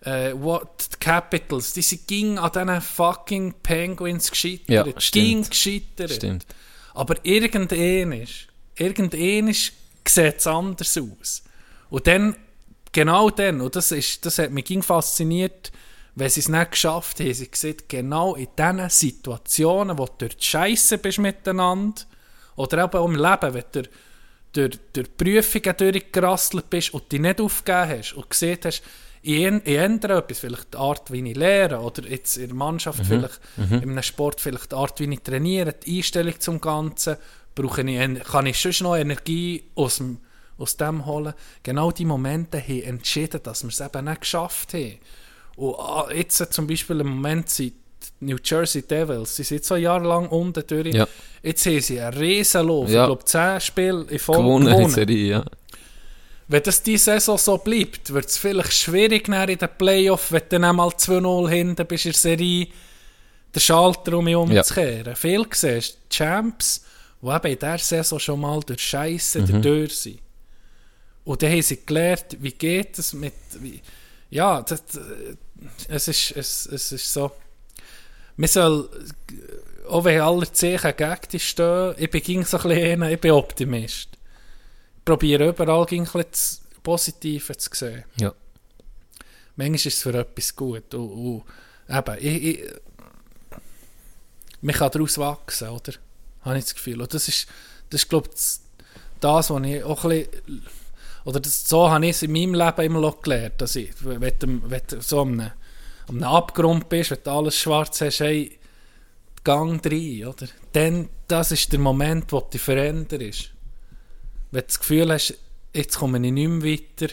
äh, what, die Capitals, die sind ging an diesen fucking Penguins gescheitert. Ja, ging gescheitert. Stimmt. Aber irgendein irgendein sieht es anders aus. Und dann, genau dann, und das, ist, das hat mich fasziniert, wenn sie es nicht geschafft haben, sie sieht genau in diesen Situationen, wo du durch die Scheisse bist miteinander, oder eben auch im Leben, wenn du durch, durch Prüfungen durchgerasselt bist und dich nicht aufgegeben hast und gesehen hast, ich, änd- ich ändere etwas, vielleicht die Art, wie ich lehre, oder jetzt in der Mannschaft vielleicht, in einem Sport vielleicht die Art, wie ich trainiere, die Einstellung zum Ganzen, brauche ich, kann ich sonst noch Energie aus dem, aus dem holen. Genau die Momente haben entschieden, dass wir es eben nicht geschafft haben. Und ah, jetzt zum Beispiel im Moment sind die New Jersey Devils, sie sind so jahrelang unten durch. Ja. Jetzt haben sie einen Riesenlauf. Ja. Ich glaube, 10 Spiele in Folge Gewonnen, gewonnen. Serie, ja. Wenn das diese Saison so bleibt, wird es vielleicht schwierig in den Playoffs, wenn du dann einmal 2-0 hinten bist in der Serie, den Schalter um mich umzukehren. Viel siehst die Champs, die eben in dieser Saison schon mal durch Scheiße Mhm. durch sind. Und dann haben sie gelernt, wie geht es mit... Wie, ja, das, äh, es, ist, es, es ist so... Man soll, auch wenn alle Zeichen gegen dich stehen, ich bin ging so ein bisschen, ich bin Optimist. Ich probiere überall das Positive zu sehen. ja. Manchmal ist es für etwas gut. Und, und eben, ich, ich, man kann daraus wachsen, oder? Habe ich das Gefühl. Und das ist, das ist glaube ich, das, was ich auch ein bisschen, oder das, so habe ich es in meinem Leben immer noch gelernt, dass ich, wenn du, wenn du so am einem, am einem Abgrund bist, wenn du alles schwarz hast, hey, Gang rein, oder? Dann, das ist der Moment, wo du veränderst. Wenn du das Gefühl hast, jetzt komme ich nicht mehr weiter,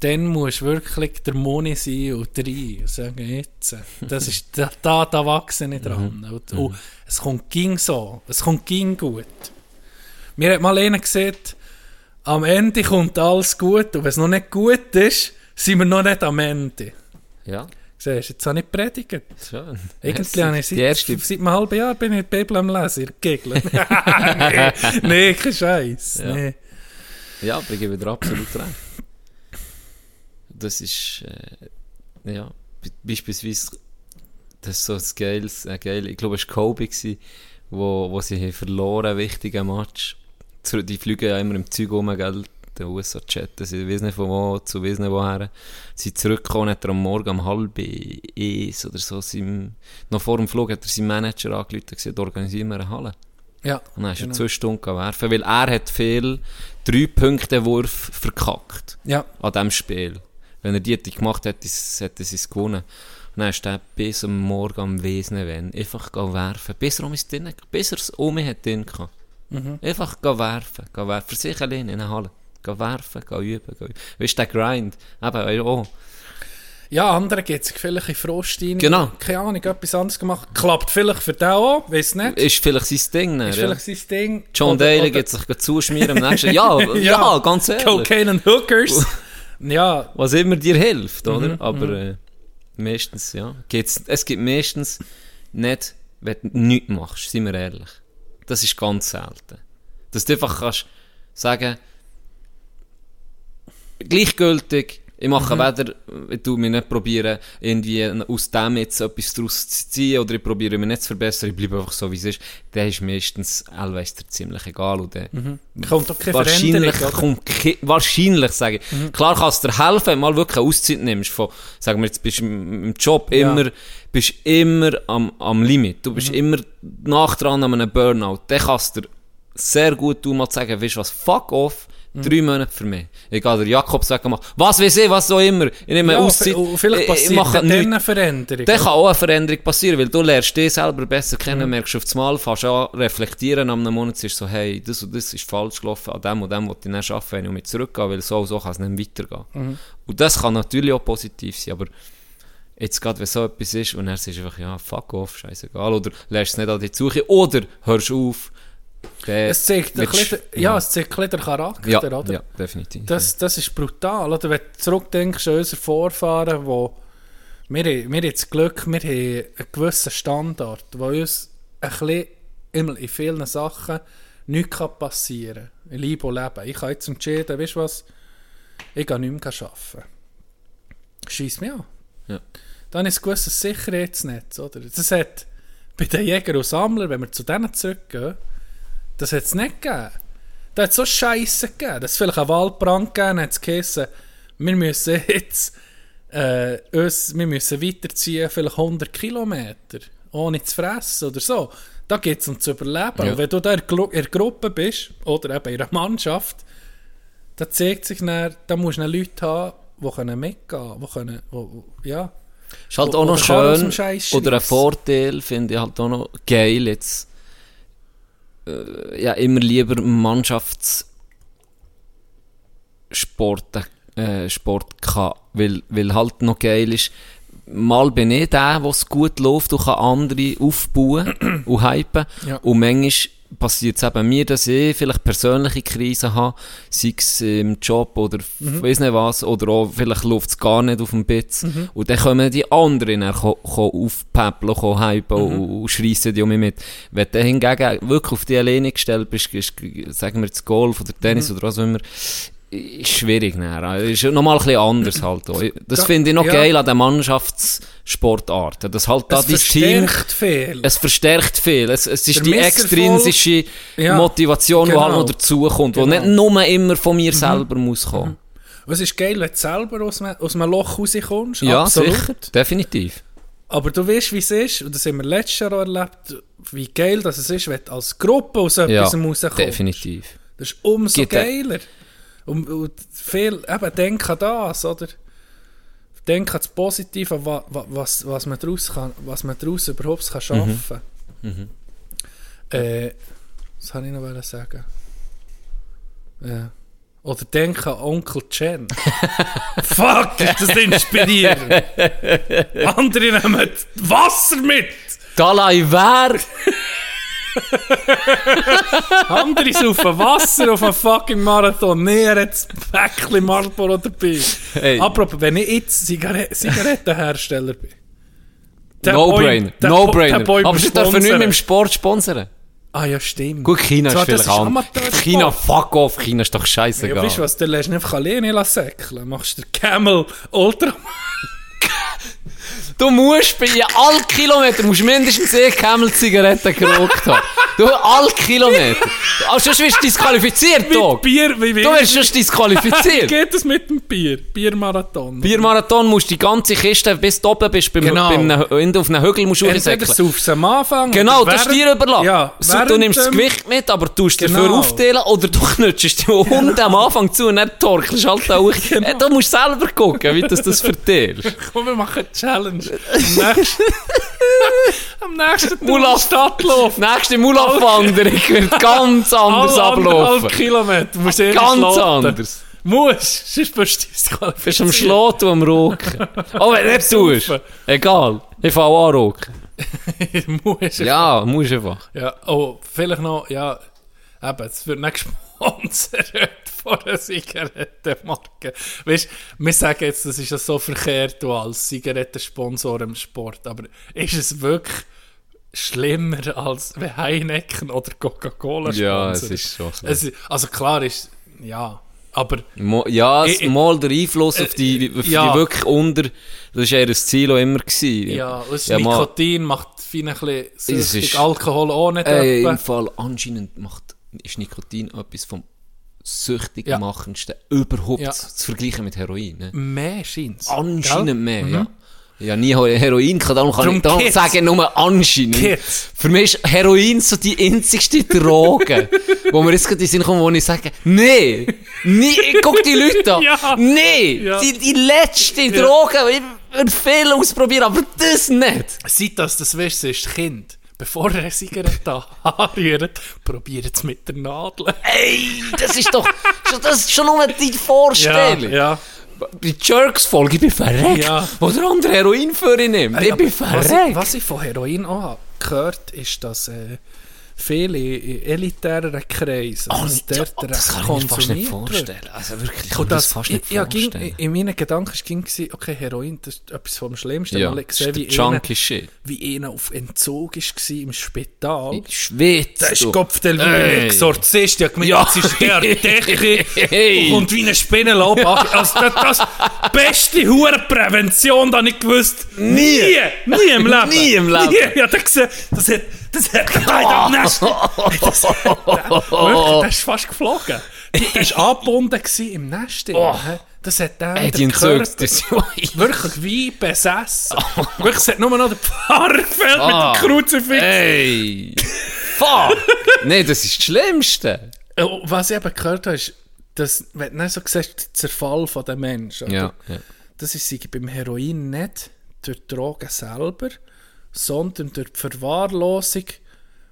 dann musst du wirklich der Moni sein und rein und sagen, jetzt. Das ist, da, da, da wachse ich dran. Und, und es kommt ging so. Es kommt ging gut. Mir hat mal einer gesagt, am Ende kommt alles gut und wenn es noch nicht gut ist, sind wir noch nicht am Ende. Ja, Siehst du, jetzt habe ich predigt. schön. Irgendwie habe ich seit, erste. seit einem halben Jahr bin ich die Bibel am Lesen, ihr Gegel. [LAUGHS] [LAUGHS] nee, nee, kein Scheiß. Ja. Nee. Ja, aber ich gebe dir absolut recht. Das ist, äh, ja, be- beispielsweise Das ist so ein geiles, ein geil, ich glaube, es war Kobe, gewesen, wo, wo sie haben verloren, wichtigen Match. Die fliegen ja immer im Zeug rum, gell? Der USA-Chat, sie weiß nicht von wo zu nicht woher. Sie zurückgekommen, hat er am Morgen um halb eins oder so, seinem, noch vor dem Flug hat er seinen Manager angerufen und gesagt, organisieren wir eine Halle. Ja. Und dann ist er Genau. zwei Stunden werfen, weil er hat viel Drei-Punkte-Wurf verkackt Ja. an diesem Spiel. Wenn er die hätte gemacht hätte, hätte sie es gewonnen. Und dann ist er bis am Morgen am Wesen, wenn einfach werfen, bis er um es drin, bis er es um hat drin gehabt. Einfach werfen, gehen werfen, für sich allein in der Halle. Gehen werfen, gehen üben, gehen üben. Weißt du, der Grind, eben, oh, Ja, andere geht sich vielleicht in Frost rein. Genau. Keine Ahnung, etwas anderes gemacht. Klappt vielleicht für den auch, weiß nicht. ist vielleicht sein Ding, ne? Ist ja. vielleicht sein Ding. John Oder- Daly geht sich zuschmieren am nächsten, [LAUGHS] ja, ja, ganz ehrlich. Cocaine and Hookers. [LAUGHS] ja, was immer dir hilft, oder? Mhm, Aber äh, meistens, ja. Geht's, es gibt meistens nicht, wenn du nichts machst, seien wir ehrlich. Das ist ganz selten. Dass du einfach kannst sagen, gleichgültig, ich mache weder, ich tu mich nicht probieren, irgendwie aus dem jetzt etwas daraus zu ziehen, oder ich probiere mich nicht zu verbessern, ich bleibe einfach so, wie es ist. Der ist meistens Elvester ziemlich egal. Und der, kommt doch keine wahrscheinlich kommt ke- wahrscheinlich sage ich. Klar kann es dir helfen, wenn du mal wirklich eine Auszeit nimmst von, sagen wir jetzt bist du im Job Ja. immer, bist immer am, am Limit. Du bist immer nach dran an einem Burnout. Dann kannst du dir sehr gut tun, mal zu sagen, weißt du was, fuck off, drei Monate für mich. Ich gehe der Jakob sagen, mal, was weiß ich, was auch immer. Ich nehme Ja, Auszeit. und vielleicht ich- ich passiert mache dann eine Veränderung. Dann kann auch eine Veränderung passieren, weil du lernst dich selber besser kennen, merkst auf das Mal, fängst an reflektieren am einem Monat, ist so, hey, das und das ist falsch gelaufen, an dem und dem wollte ich dann arbeiten, wenn ich mich zurückgehe, weil so und so kann es nicht weitergehen. Und das kann natürlich auch positiv sein, aber jetzt gerade, wenn so etwas ist und dann sagst du einfach, ja, fuck off, scheißegal, oder lässt es nicht an dich suchen, oder hörst auf, dann es zeigt, ein bisschen, ja, es zeigt ein den Charakter, ja, oder? ja, definitiv. Das, das ist brutal. Oder? Wenn du zurückdenkst an unsere Vorfahren, wo wir, wir haben das Glück, wir haben einen gewissen Standard, wo uns ein bisschen, in vielen Sachen nichts kann passieren kann. In Liebe und Leben. Ich habe jetzt entschieden, weißt du was, ich gehe nicht mehr arbeiten. Scheiss mich an. Ja. Dann ist ein gewisses Sicherheitsnetz. Oder? Das hat bei den Jägern und Sammlern, wenn wir zu denen zurückgehen, das hat es nicht gegeben. Da hat es so Scheiße gegeben. Das vielleicht einen Waldbrand gegeben, hat es geheißen, wir müssen jetzt äh, uns, wir müssen weiterziehen, vielleicht 100 Kilometer, ohne zu fressen oder so. Da geht es um zu überleben. Ja. Und wenn du da in der Gruppe bist, oder eben in einer Mannschaft, da zeigt sich dann, da musst du Leute haben, die können mitgehen die können, wo, wo, ja. Ist halt Wo- auch noch schön, oder ein. Vorteil finde ich halt auch noch geil jetzt. Äh, ja, immer lieber Mannschaftssport äh, Sport kann, weil, weil halt noch geil ist, mal bin ich der, wo es gut läuft und kann andere aufbauen und hypen. Ja. Und manchmal passiert es eben mir, dass ich vielleicht persönliche Krisen habe, sei es im Job oder mhm. weiß nicht was, oder auch vielleicht läuft es gar nicht auf dem Bitz. Und dann kommen die anderen dann aufpäppeln, hypen und, und schreissen die um mich mit. Wenn du hingegen wirklich auf die alleine gestellt bist, ist, sagen wir jetzt Golf oder Tennis oder was auch immer, ist schwierig nachher. Ist nochmal ein bisschen anders halt auch. Das Da- finde ich noch ja. geil an den Mannschaftssportarten. Dass halt da Es dein Team, verstärkt viel. es verstärkt viel. Es, es ist Der die extrinsische Ja, Motivation, die halt genau. noch dazukommt, Genau. die nicht nur immer von mir selber muss kommen. Und es ist geil, wenn du selber aus einem, aus einem Loch rauskommst. Ja, Absolut. sicher. Definitiv. Aber du weißt, wie es ist, und das haben wir letztes Jahr erlebt, wie geil das es ist, wenn du als Gruppe aus Ja, etwas rauskommst. definitiv. Das ist umso ein- geiler. Und, und viel, eben, denk an das, oder? Denk an das Positive, wa, wa, was, was man daraus kann, was man daraus überhaupt kann schaffen Mhm. Äh, was habe ich noch sagen? Ja. Oder denk an Onkel Chen. [LAUGHS] Fuck, ist das inspirierend. Andere nehmen Wasser mit. Dalai Wer! [LAUGHS] Andere saufen Wasser auf einem fucking Marathon. Nee, er hat das Päckchen Marlboro dabei. Hey. Apropos, wenn ich jetzt Zigaret Zigarettenhersteller bin. No-brainer. No-brainer. Aber sie dürfen nicht mit dem Sport sponsern. Ah ja, stimmt. Gut, China Zwar, ist vielleicht anders. China, fuck off. China ist doch Ja, scheißegal. weißt du was, dann lässt du einfach alleine säckeln. Machst du den Camel Ultra... Du musst bei all Kilometer musst mindestens eine Camel-Zigarette geraucht haben. Du, all Kilometer. Also sonst wirst du disqualifiziert, Mit Dog. Bier, wie Du wirst sonst Wie disqualifiziert. [LAUGHS] geht es mit dem Bier? Biermarathon. Biermarathon musst du die ganze Kiste, bis du oben bist, beim, Genau. beim, wenn du auf einem Hügel musst Entweder raufsäckeln. saufst du am Anfang. Genau, das ist dir überlassen. Ja, so, du nimmst das Gewicht mit, aber du tust dafür Genau. aufteilen oder du [LAUGHS] knutschst die Hunde am Anfang zu und dann torkelst halt auch. [LAUGHS] Genau. Äh, Du musst selber gucken, wie du das verteilst. Komm, wir machen eine Challenge. Am nächsten, [LAUGHS] am nächsten Tag Mulaf- Stadtlauf. Nächste Mulaf-Wanderung wird ganz anders Alle ablaufen. anderthalb Kilometer. Musst du Ganz schloten. anders. Musst, sonst bist du Du bist disqualifiziert. am Schlafen und am Roken. Oh, wenn du nicht tust. Egal. Ich fange an roken. Musst. Ja, musst einfach. Ja, oh, vielleicht noch, ja, eben, es wird nicht [LAUGHS] gesponsert von einer Zigarettenmarke. Weißt du, wir sagen jetzt, das ist ja so verkehrt du als Zigarettensponsor im Sport, aber ist es wirklich schlimmer als wenn Heineken oder Coca-Cola Ja, es ist schon so. Es Also klar ist, ja, aber Mo ja, Ich- ich- mal der Einfluss auf die, auf ja. die wirklich unter, das war ja ihr Ziel auch immer. Gewesen. ja, das Ja, mal- Nikotin macht fein ein bisschen ist- Alkohol auch nicht Ey, im Fall anscheinend macht, ist Nikotin etwas vom süchtig Ja. machendsten überhaupt Ja. zu vergleichen mit Heroin. Ne? Mehr scheint Anscheinend mehr, ja. Ja, nie He- Heroin kann, darum kann Darum ich darum sagen, nur anscheinend. Kids. Für mich ist Heroin so die einzigste Droge, [LAUGHS] wo mir jetzt gerade in den Sinn kommt, wo ich sage, nee, nee, guck die Leute an, [LAUGHS] Ja. nee, Ja. die, die letzte Droge, ich würde viel ausprobieren, aber das nicht. Seit das das weißt, ist das Kind. Bevor er eine Zigarette [LAUGHS] anrührt, probiert es mit der Nadel. Ey, das ist doch, das ist schon nur die Vorstellung. ja. Bei Jerks-Folge, ich bin verreckt, Ja. wo der andere Heroin für ihn nimmt. Ich bin was, ich, verreckt. was ich von Heroin auch habe gehört ist, dass äh, viele in elitären Kreisen Oh, dass ja, dort das kann ich mir fast nicht vorstellen. Also wirklich, ich kann Und mir das, das, fast ich, nicht ja, ging, vorstellen. in meinen Gedanken ging es, okay, Heroin, das ist etwas vom Schlimmsten. ja, Mal ich das gesehen, wie der junkie Shit. wie einer auf Entzug war im Spital. Schwitzt. Der ist wie ein Ey. Exorzist. Ja, gemeint, Ja. das ist der [LAUGHS] Decke Hey. und wie ein Spinnenlob. Also das, das beste Hurenprävention, da nicht gewusst. Nie. Nie, nie im [LAUGHS] Leben. Nie im Leben. Nie. Ja, das, das hat, das hat gleich am Nest. Das, der, wirklich, der ist fast geflogen. Der war angebunden im Nest. hä? Das hat der, Ey, die der ist [LAUGHS] wirklich wie besessen. Wirklich, es hat nur noch der Pfarrer gefällt Ah. mit dem Kruzifix. Ey. Fuck. nee, das ist das Schlimmste. Äh, Was ich eben gehört habe, ist, dass, wenn du nicht so siehst, der Zerfall von den Menschen? Ja, ja. das ist beim Heroin nicht durch Drogen selber, sondern durch die Verwahrlosung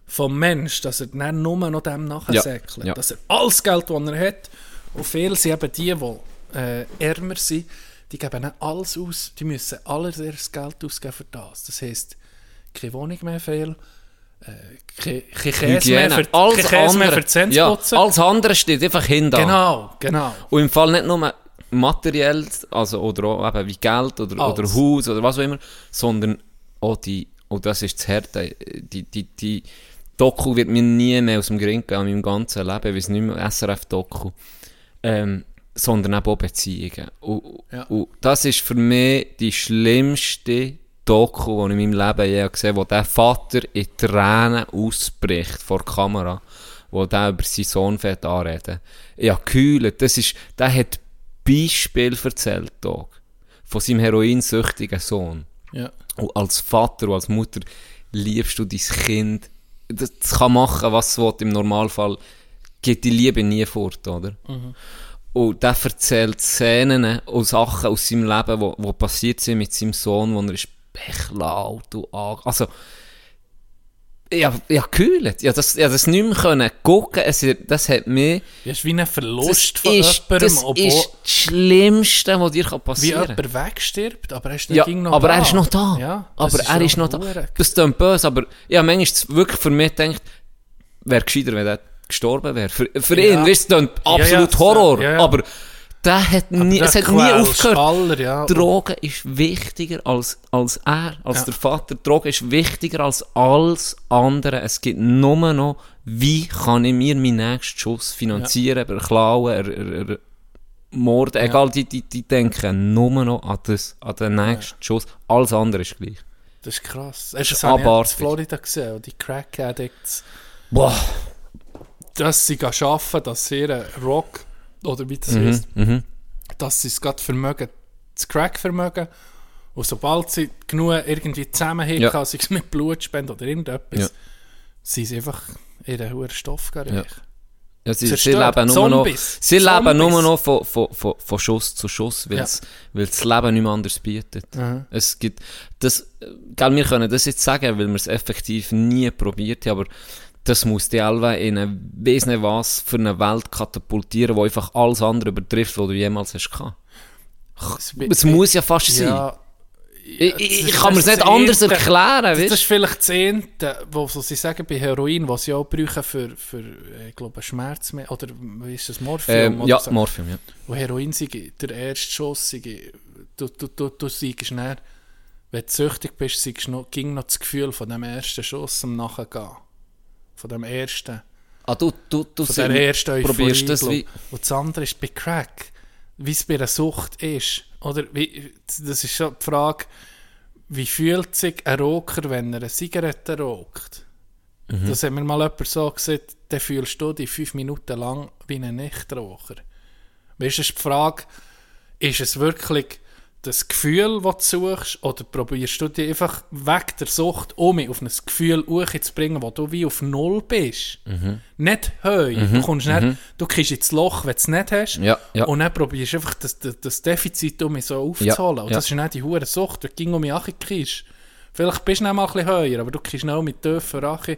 vom Mensch, dass er dann nur noch dem nachsäckelt. ja. Dass er alles Geld, das er hat, und viele sind eben die, die äh, ärmer sind, die geben alles aus, die müssen alles ihr Geld ausgeben für das. Das heisst, keine Wohnung mehr viel, äh, kein, Käse mehr für, Alles Käse mehr für andere, die ja, alles andere steht einfach hinter. Genau, genau. Und im Fall nicht nur materiell, also, oder auch eben wie Geld oder, Alles. oder Haus oder was auch immer, sondern auch die, und das ist das Härte, die, die, die Doku wird mir nie mehr aus dem Grin gehen, in meinem ganzen Leben, ich weiß nicht mehr, SRF-Doku, ähm, sondern eben auch Beziehungen. Und, Ja. und das ist für mich die schlimmste Doku, die ich in meinem Leben je gesehen habe, wo der Vater in Tränen ausbricht vor der Kamera, wo der über seinen Sohn fährt anreden. Ja, gekühlt. Das ist, der hat Beispiel erzählt, Dog, von seinem heroinsüchtigen Sohn. Ja. Und als Vater und als Mutter liebst du dein Kind. Das, kann machen, was es will. Im Normalfall geht die Liebe nie fort, oder? Und der erzählt Szenen und Sachen aus seinem Leben, wo, wo passiert sind mit seinem Sohn, wo er ist bechlaut und an. Also, ja, ja, gekühlt. Ja, das, ja, das nicht mehr können gucken. Es, das hat mich, Das ist wie ein Verlust von ist, jemandem, das obwohl ist das Schlimmste, was dir wie passieren kann. jemand wegstirbt, aber er ist Ja, noch aber da. er ist noch da. Ja, aber er ist noch da. Das klingt böse, aber ja, manchmal wirklich für mich denkt, wäre gescheiter, wenn er gestorben wäre. Für, für Ja. ihn, weißt du, Ja, absolut ja, Horror. ja, ja. Aber der hat nie, es hat nie aufgehört. alle, ja. Drogen ist wichtiger als, als er, als Ja. der Vater. Drogen ist wichtiger als alles andere. Es gibt nur noch, wie kann ich mir meinen nächsten Schuss finanzieren, ja. klauen, er, er, er, Mord, egal, die, die, die denken nur noch an, das, an den nächsten Schuss. Alles andere ist gleich. Das ist krass. Das ist das abartig. in Florida gesehen, die Crack-Addicts, Boah. dass sie arbeiten, dass sie ihren Rock, oder wie das Mhm, heisst, mhm. dass sie es gerade vermögen, das Crack-Vermögen, und sobald sie genug irgendwie zusammenhängen, Ja. kann, sei es mit Blutspenden oder irgendetwas, Ja. sind sie einfach ihren hohen Stoff. Ja. Ja, sie, sie leben nur noch, sie leben Zombies. nur noch von, von, von, von Schuss zu Schuss, weil Ja. es weil das Leben nicht mehr anders bietet. Mhm. Es gibt, das, gell, wir können das jetzt sagen, weil wir es effektiv nie probiert haben, aber das muss die Alve in eine, weiss nicht was, für eine Welt katapultieren, die einfach alles andere übertrifft, was du jemals hast gehabt. Es muss ja fast sein. Ja, ich, ich, kann mir es nicht anders Erste. erklären, Das, das ist vielleicht das Zehnte, wo so sie sagen bei Heroin, was sie auch brauchen für, für äh, ich glaube, Schmerz oder wie ist das, Morphium? ähm, Ja, so. Morphium, ja. Wo Heroin sei, der erste Schuss sei, du, du, du, du siegst dann, wenn du süchtig bist, siegst noch, ging noch das Gefühl von dem ersten Schuss am Nachgehen. Von dem ersten, Ah, du, du, du von der ersten Euphorie. probierst das wie... Und das andere ist bei Crack, wie es bei einer Sucht ist. Oder wie, das ist schon die Frage, wie fühlt sich ein Rocker, wenn er eine Zigarette raucht? Mhm. Das hat mir mal jemand so gesagt, dann fühlst du dich fünf Minuten lang wie ein Nichtraucher. Weißt du, ist die Frage, ist es wirklich das Gefühl, das du suchst, oder probierst du dich einfach weg der Sucht, um mich auf ein Gefühl zu bringen, wo du wie auf Null bist? Mhm. Nicht heu. Du kommst nicht, du kriegst ins Loch, wenn du es nicht hast. Ja, ja. Und dann probierst du einfach das, das, das Defizit um mich so aufzuholen. Und ja. das ist nicht die hure Sucht, du ging um mich kriegst. Vielleicht bist du nicht mal ein bisschen höher, aber du kriegst noch mit tiefer Rache.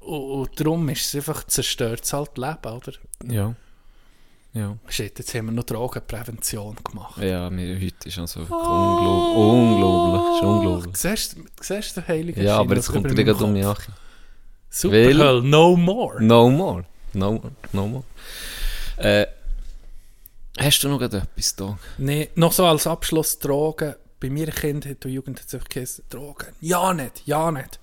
Und, und darum ist es einfach zerstört es halt Leben, oder? Ja. Ja. Shit, jetzt haben wir noch Drogenprävention gemacht. Ja, mir, heute ist also unglaublich. Unglaublich. Ist unglaublich. Siehst du siehst du den Heiligen Ja, Schein, aber das jetzt kommt er gerade um die Kopf? Ache. Superhölle, no more. No more. No more. No more. Äh, hast du noch etwas da? Nee, noch so als Abschluss Drogen. Bei mir Kind hat und Jugend hat es einfach geheißen, Drogen. Ja nicht, ja nicht.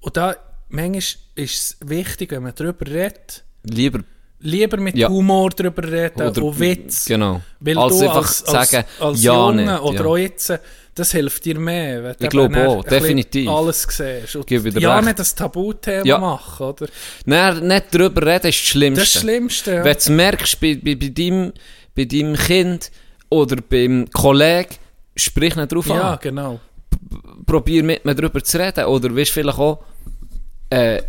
Und da, manchmal ist es wichtig, wenn man darüber redet, Lieber lieber mit Ja. Humor darüber reden Oder- und Witz. genau. Weil Als du einfach als, als, sagen, als ja Junge nicht, oder ja. auch jetzt, das hilft dir mehr. Wenn Ich glaube auch, definitiv. Alles siehst. Und ja, recht. nicht das Tabuthema Ja. machen, oder? Nein, nicht darüber reden ist das Schlimmste. Das Schlimmste, ja. Wenn du es merkst bei, bei, bei, deinem, bei deinem Kind oder beim Kollegen, sprich nicht drauf Ja, an. genau. Probier mit mir darüber zu reden. Oder weißt vielleicht auch, äh,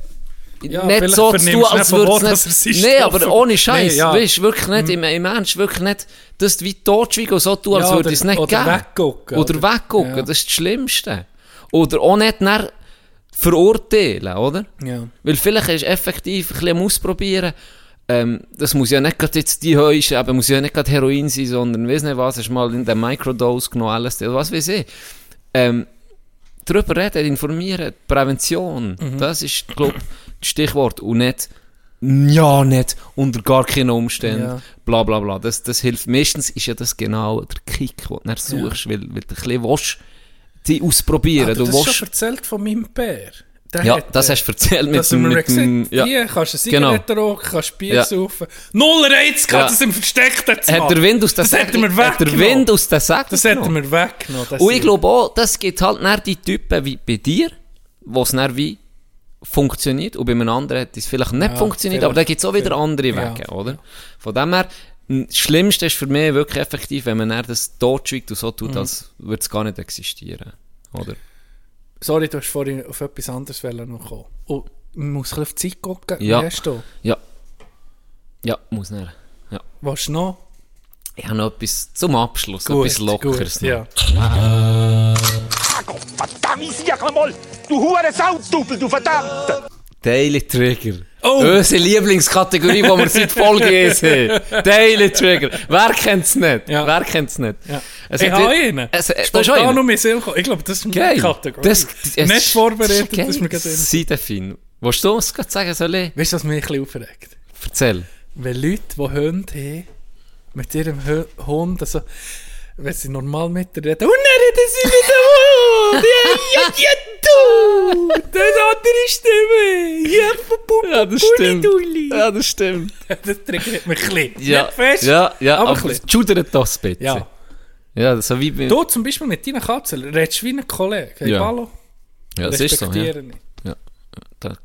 Ja, nicht so zu tun, als würde es nicht... Stoff- aber ohne Scheiß. Nee, ja. Weißt wirklich nicht, im, im Ernst, wirklich nicht, dass du wie totschweigen und so tun, als Ja, würde es nicht oder geben. weggucken, Oder, oder? weggucken, Ja. das ist das Schlimmste. Oder auch nicht nach verurteilen, oder? Ja. Weil vielleicht ist effektiv ein bisschen Ausprobieren. Ähm, das muss ja nicht gerade jetzt die Heusche, aber muss ja nicht gerade Heroin sein, sondern weiss nicht was, hast mal in der Microdose genommen, LSD, oder was weiß ich. Ähm, darüber reden, informieren, Prävention, Mhm. das ist, glaube das Stichwort. Und nicht, ja, nicht, unter gar keinen Umständen, Ja. bla bla bla. Das, das hilft. Meistens ist ja das genau der Kick, den du dann suchst, weil, weil du ein bisschen willst, die ausprobieren. Ah, du du hast willst, schon erzählt von meinem Bär. Der ja, hat, das äh, hast du erzählt mit dass mit gesagt dem, hat, ja. hier kannst du Genau. Zigarette rauchen, kannst Bier Ja. saufen. Null Reiz gehabt, Ja. das im Versteckten zu Hat der Wind aus den Das er mir hat der. Wind aus den Säcken Das hat er genommen. mir weggenommen. das Und ich glaube auch, das gibt halt dann die Typen wie bei dir, wo es dann wie funktioniert und bei einem anderen hat es vielleicht nicht Ja, funktioniert, aber da vielleicht- gibt es auch wieder andere Ja. Wege, oder? Von dem her, das Schlimmste ist für mich wirklich effektiv, wenn man das totschweigt und so tut, Mhm. als würde es gar nicht existieren, oder? Sorry, du hast vorhin auf etwas anderes noch kommen. Und man muss ein auf die Zeit gucken. Ja. Hast du? Ja. Ja, muss nicht. Ja. Was noch? Ich habe noch etwas zum Abschluss, etwas Lockeres. gut, ja. Verdammt, sag mal! Du hure Sautdubel, du verdammt! Daily Trigger. Oh. Unsere Lieblingskategorie, die wir seit Folge 1 haben. [LAUGHS] Daily Trigger. Wer kennt es nicht? Ja. Wer kennt es nicht? Ja. Es ich habe einen. Es, auch Spontan einen? um. Ich glaube, das ist eine Geil. Kategorie. Das, es Nicht vorbereitet, das ist mir gerade in- Seidefin. Willst du uns gerade sagen, soll ich? Weißt du, was mich ein bisschen aufregt? Erzähl. Wenn Leute, die Hunde haben, mit ihrem Hu- Hund, also, wenn sie normal mit dir reden, und dann reden sie mit dem Ja, ja, ja, du! Das andere Stimme! Ja, Pupu, Ja, das stimmt. Ja, das stimmt. [LAUGHS] Das triggert mich ein bisschen. Ja, Nicht fest, ja, ja, aber aber, ein bisschen. schudert das bitte. Ja. Ja, so wie. Du zum Beispiel mit deinen Katzen redest wie ein Kollege. Hey, Ja. Ballo, ja, das ist so, ja. ich. Da,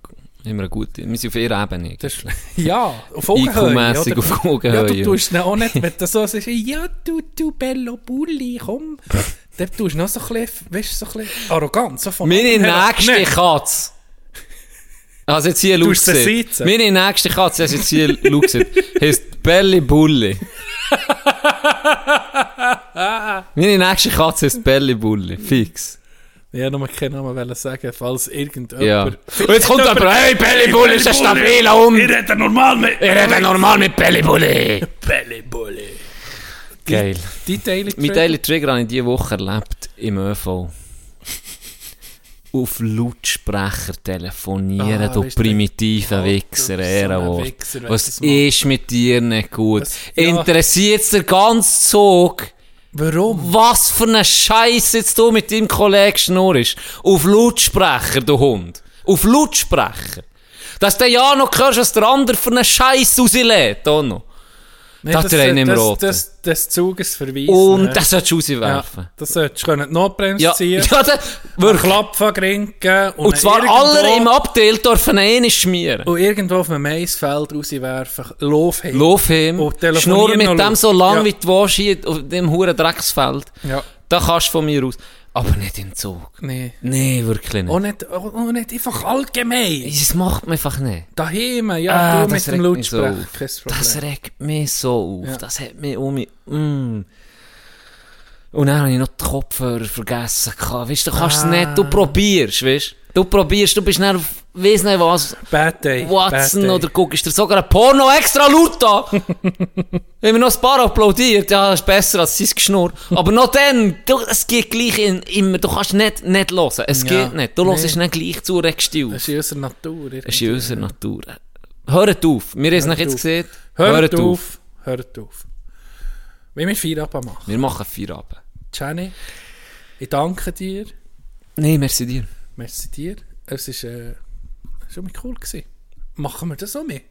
immer gute... Wir sind auf ihrer Ebene. Das [LAUGHS] ja, auf Augenhöhe. Auf Ja, Augenhöhe. du tust auch nicht, wenn du so sagst, ja, du, du, Bello Bulli, komm. [LAUGHS] Dann tust du noch so ein bisschen, weißt du, so ein bisschen arrogant. So von Meine nächste Nein. Katze. Also jetzt hier sitzen? Meine nächste Katze, also jetzt hier gesehen, heisst Belly Bulli. [LAUGHS] Meine nächste Katze heisst Belly Bulli. Fix. Ja, noch mal keinen Namen wollen sagen, falls irgendjemand... Ja. Und jetzt kommt aber, hey, Belly Bulli ist ein stabiler Hund. Ich rede normal mit... Ich rede normal mit Belly Bulli. Geil. Die Daily Mein Trigger. Daily Trigger habe ich diese Woche erlebt im ÖV. Auf Lautsprecher telefonieren, Ah, du Alter, Wichser, so Ehrenwort. Wenn Was das ist mit dir nicht gut? Was- ja. Interessiert's der ganze Zug? Warum? Was für ein Scheiß jetzt du mit deinem Kollegen schnurrst? Auf Lautsprecher, du Hund. Auf Lautsprecher. Dass du ja noch hörst, was der andere für einen Scheiß rauslädt, auch noch. Nee, Das drehen im das, Roten. das, das Zuges verweisen. Und ja. das solltest du ja, rauswerfen. das solltest du die Notbremse Ja, ziehen, [LAUGHS] ja, das, wirklich. Klappen grinken und, Und zwar alle im Abteil dürfen einen schmieren. und irgendwo auf einem Maisfeld rauswerfen, lauf hin. Lauf Und telefonieren schnurr mit dem so lang, Ja. wie du willst, hier auf dem huren Drecksfeld. Ja, Da kannst du von mir aus. Aber nicht im Zug. nee. Nee, wirklich nicht. Auch nicht, auch auch nicht einfach allgemein. Das macht man einfach nicht. Daheim, ja, Ah, du das mit dem so Lautsprecher, Problem. Das regt mich so auf. Ja. Das hat mich um mich... Mm. Und dann habe ich noch die Kopfhörer vergessen. Weißt du, du kannst es Ah. nicht. Du probierst, weißt du. Du probierst, du bist dann auf, weiss nicht was, Bad Day. Watson bad day. oder guckst dir sogar ein Porno extra laut [LAUGHS] an. Wenn mir noch ein paar applaudiert, ja, das ist besser als sein Geschnurr. Aber noch dann, du, es geht gleich in, immer, du kannst nicht, nicht hören. Es Ja. geht nicht. Du Nee. hörst nicht gleich zu, regst auf. Das ist in unserer Natur. Das ist in unserer Natur. Hört auf. Wir haben es jetzt auf. gesehen. Hört, auf. Hört auf. Wie wir Feierabend machen. Wir machen Feierabend. Jenny, ich danke dir. Nein, merci dir. Merci dir. Es war äh, schon mal cool. Gewesen. Machen wir das auch mit?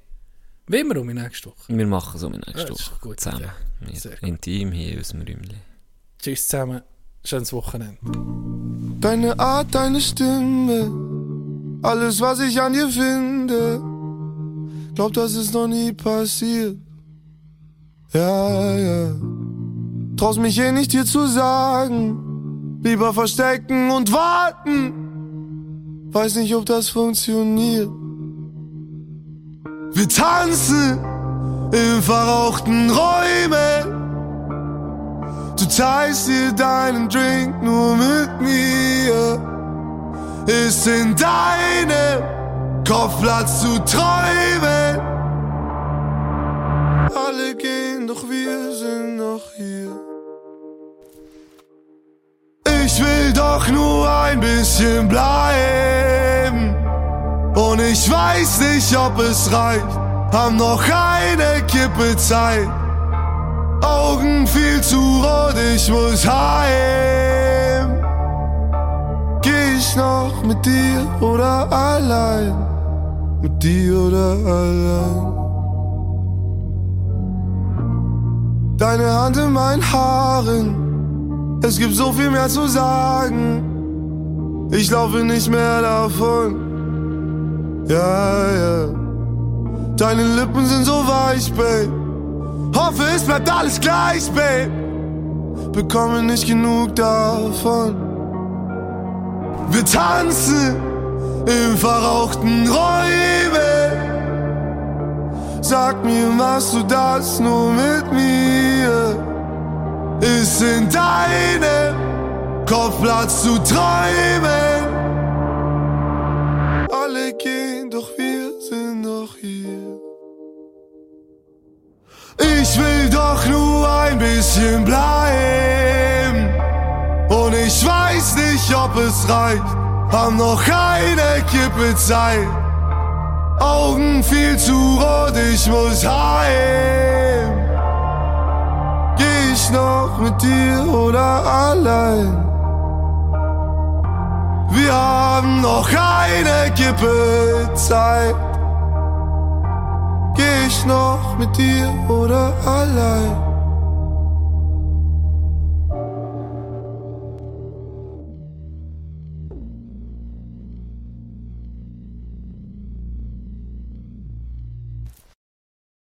Wie wir um nächste Woche. Wir machen so mit Ja, nächste das ist Woche. gute Zusammen. Idee. Sehr Wir, gut. intim hier in unserem Räumchen. Tschüss zusammen. Schönes Wochenende. Deine Art, deine Stimme, alles was ich an dir finde, glaub, das ist noch nie passiert. Ja, ja. Traust mich eh nicht dir zu sagen, lieber verstecken und warten. Weiß nicht, ob das funktioniert. Wir tanzen in verrauchten Räumen. Du teilst dir deinen Drink nur mit mir. Ist in deinem Kopf Platz zu träumen. Alle gehen, doch wir sind noch hier. Ich will doch nur ein bisschen bleiben. Und ich weiß nicht, ob es reicht. Haben noch eine Kippe Zeit. Augen viel zu rot, ich muss heim. Geh ich noch mit dir oder allein? Mit dir oder allein? Deine Hand in meinen Haaren, es gibt so viel mehr zu sagen. Ich laufe nicht mehr davon. Ja, ja. Deine Lippen sind so weich, Babe. Hoffe, es bleibt alles gleich, Babe. Bekomme nicht genug davon. Wir tanzen im verrauchten Räumen. Sag mir, machst du das nur mit mir? Ist in deinem Kopf Platz zu träumen? Alle gehen, doch wir sind noch hier. Ich will doch nur ein bisschen bleiben. Und ich weiß nicht, ob es reicht. Haben noch eine Kippe Zeit. Augen viel zu rot, ich muss heim. Ich noch mit dir oder allein? Wir haben noch eine Kippe Zeit. Geh ich noch mit dir oder allein?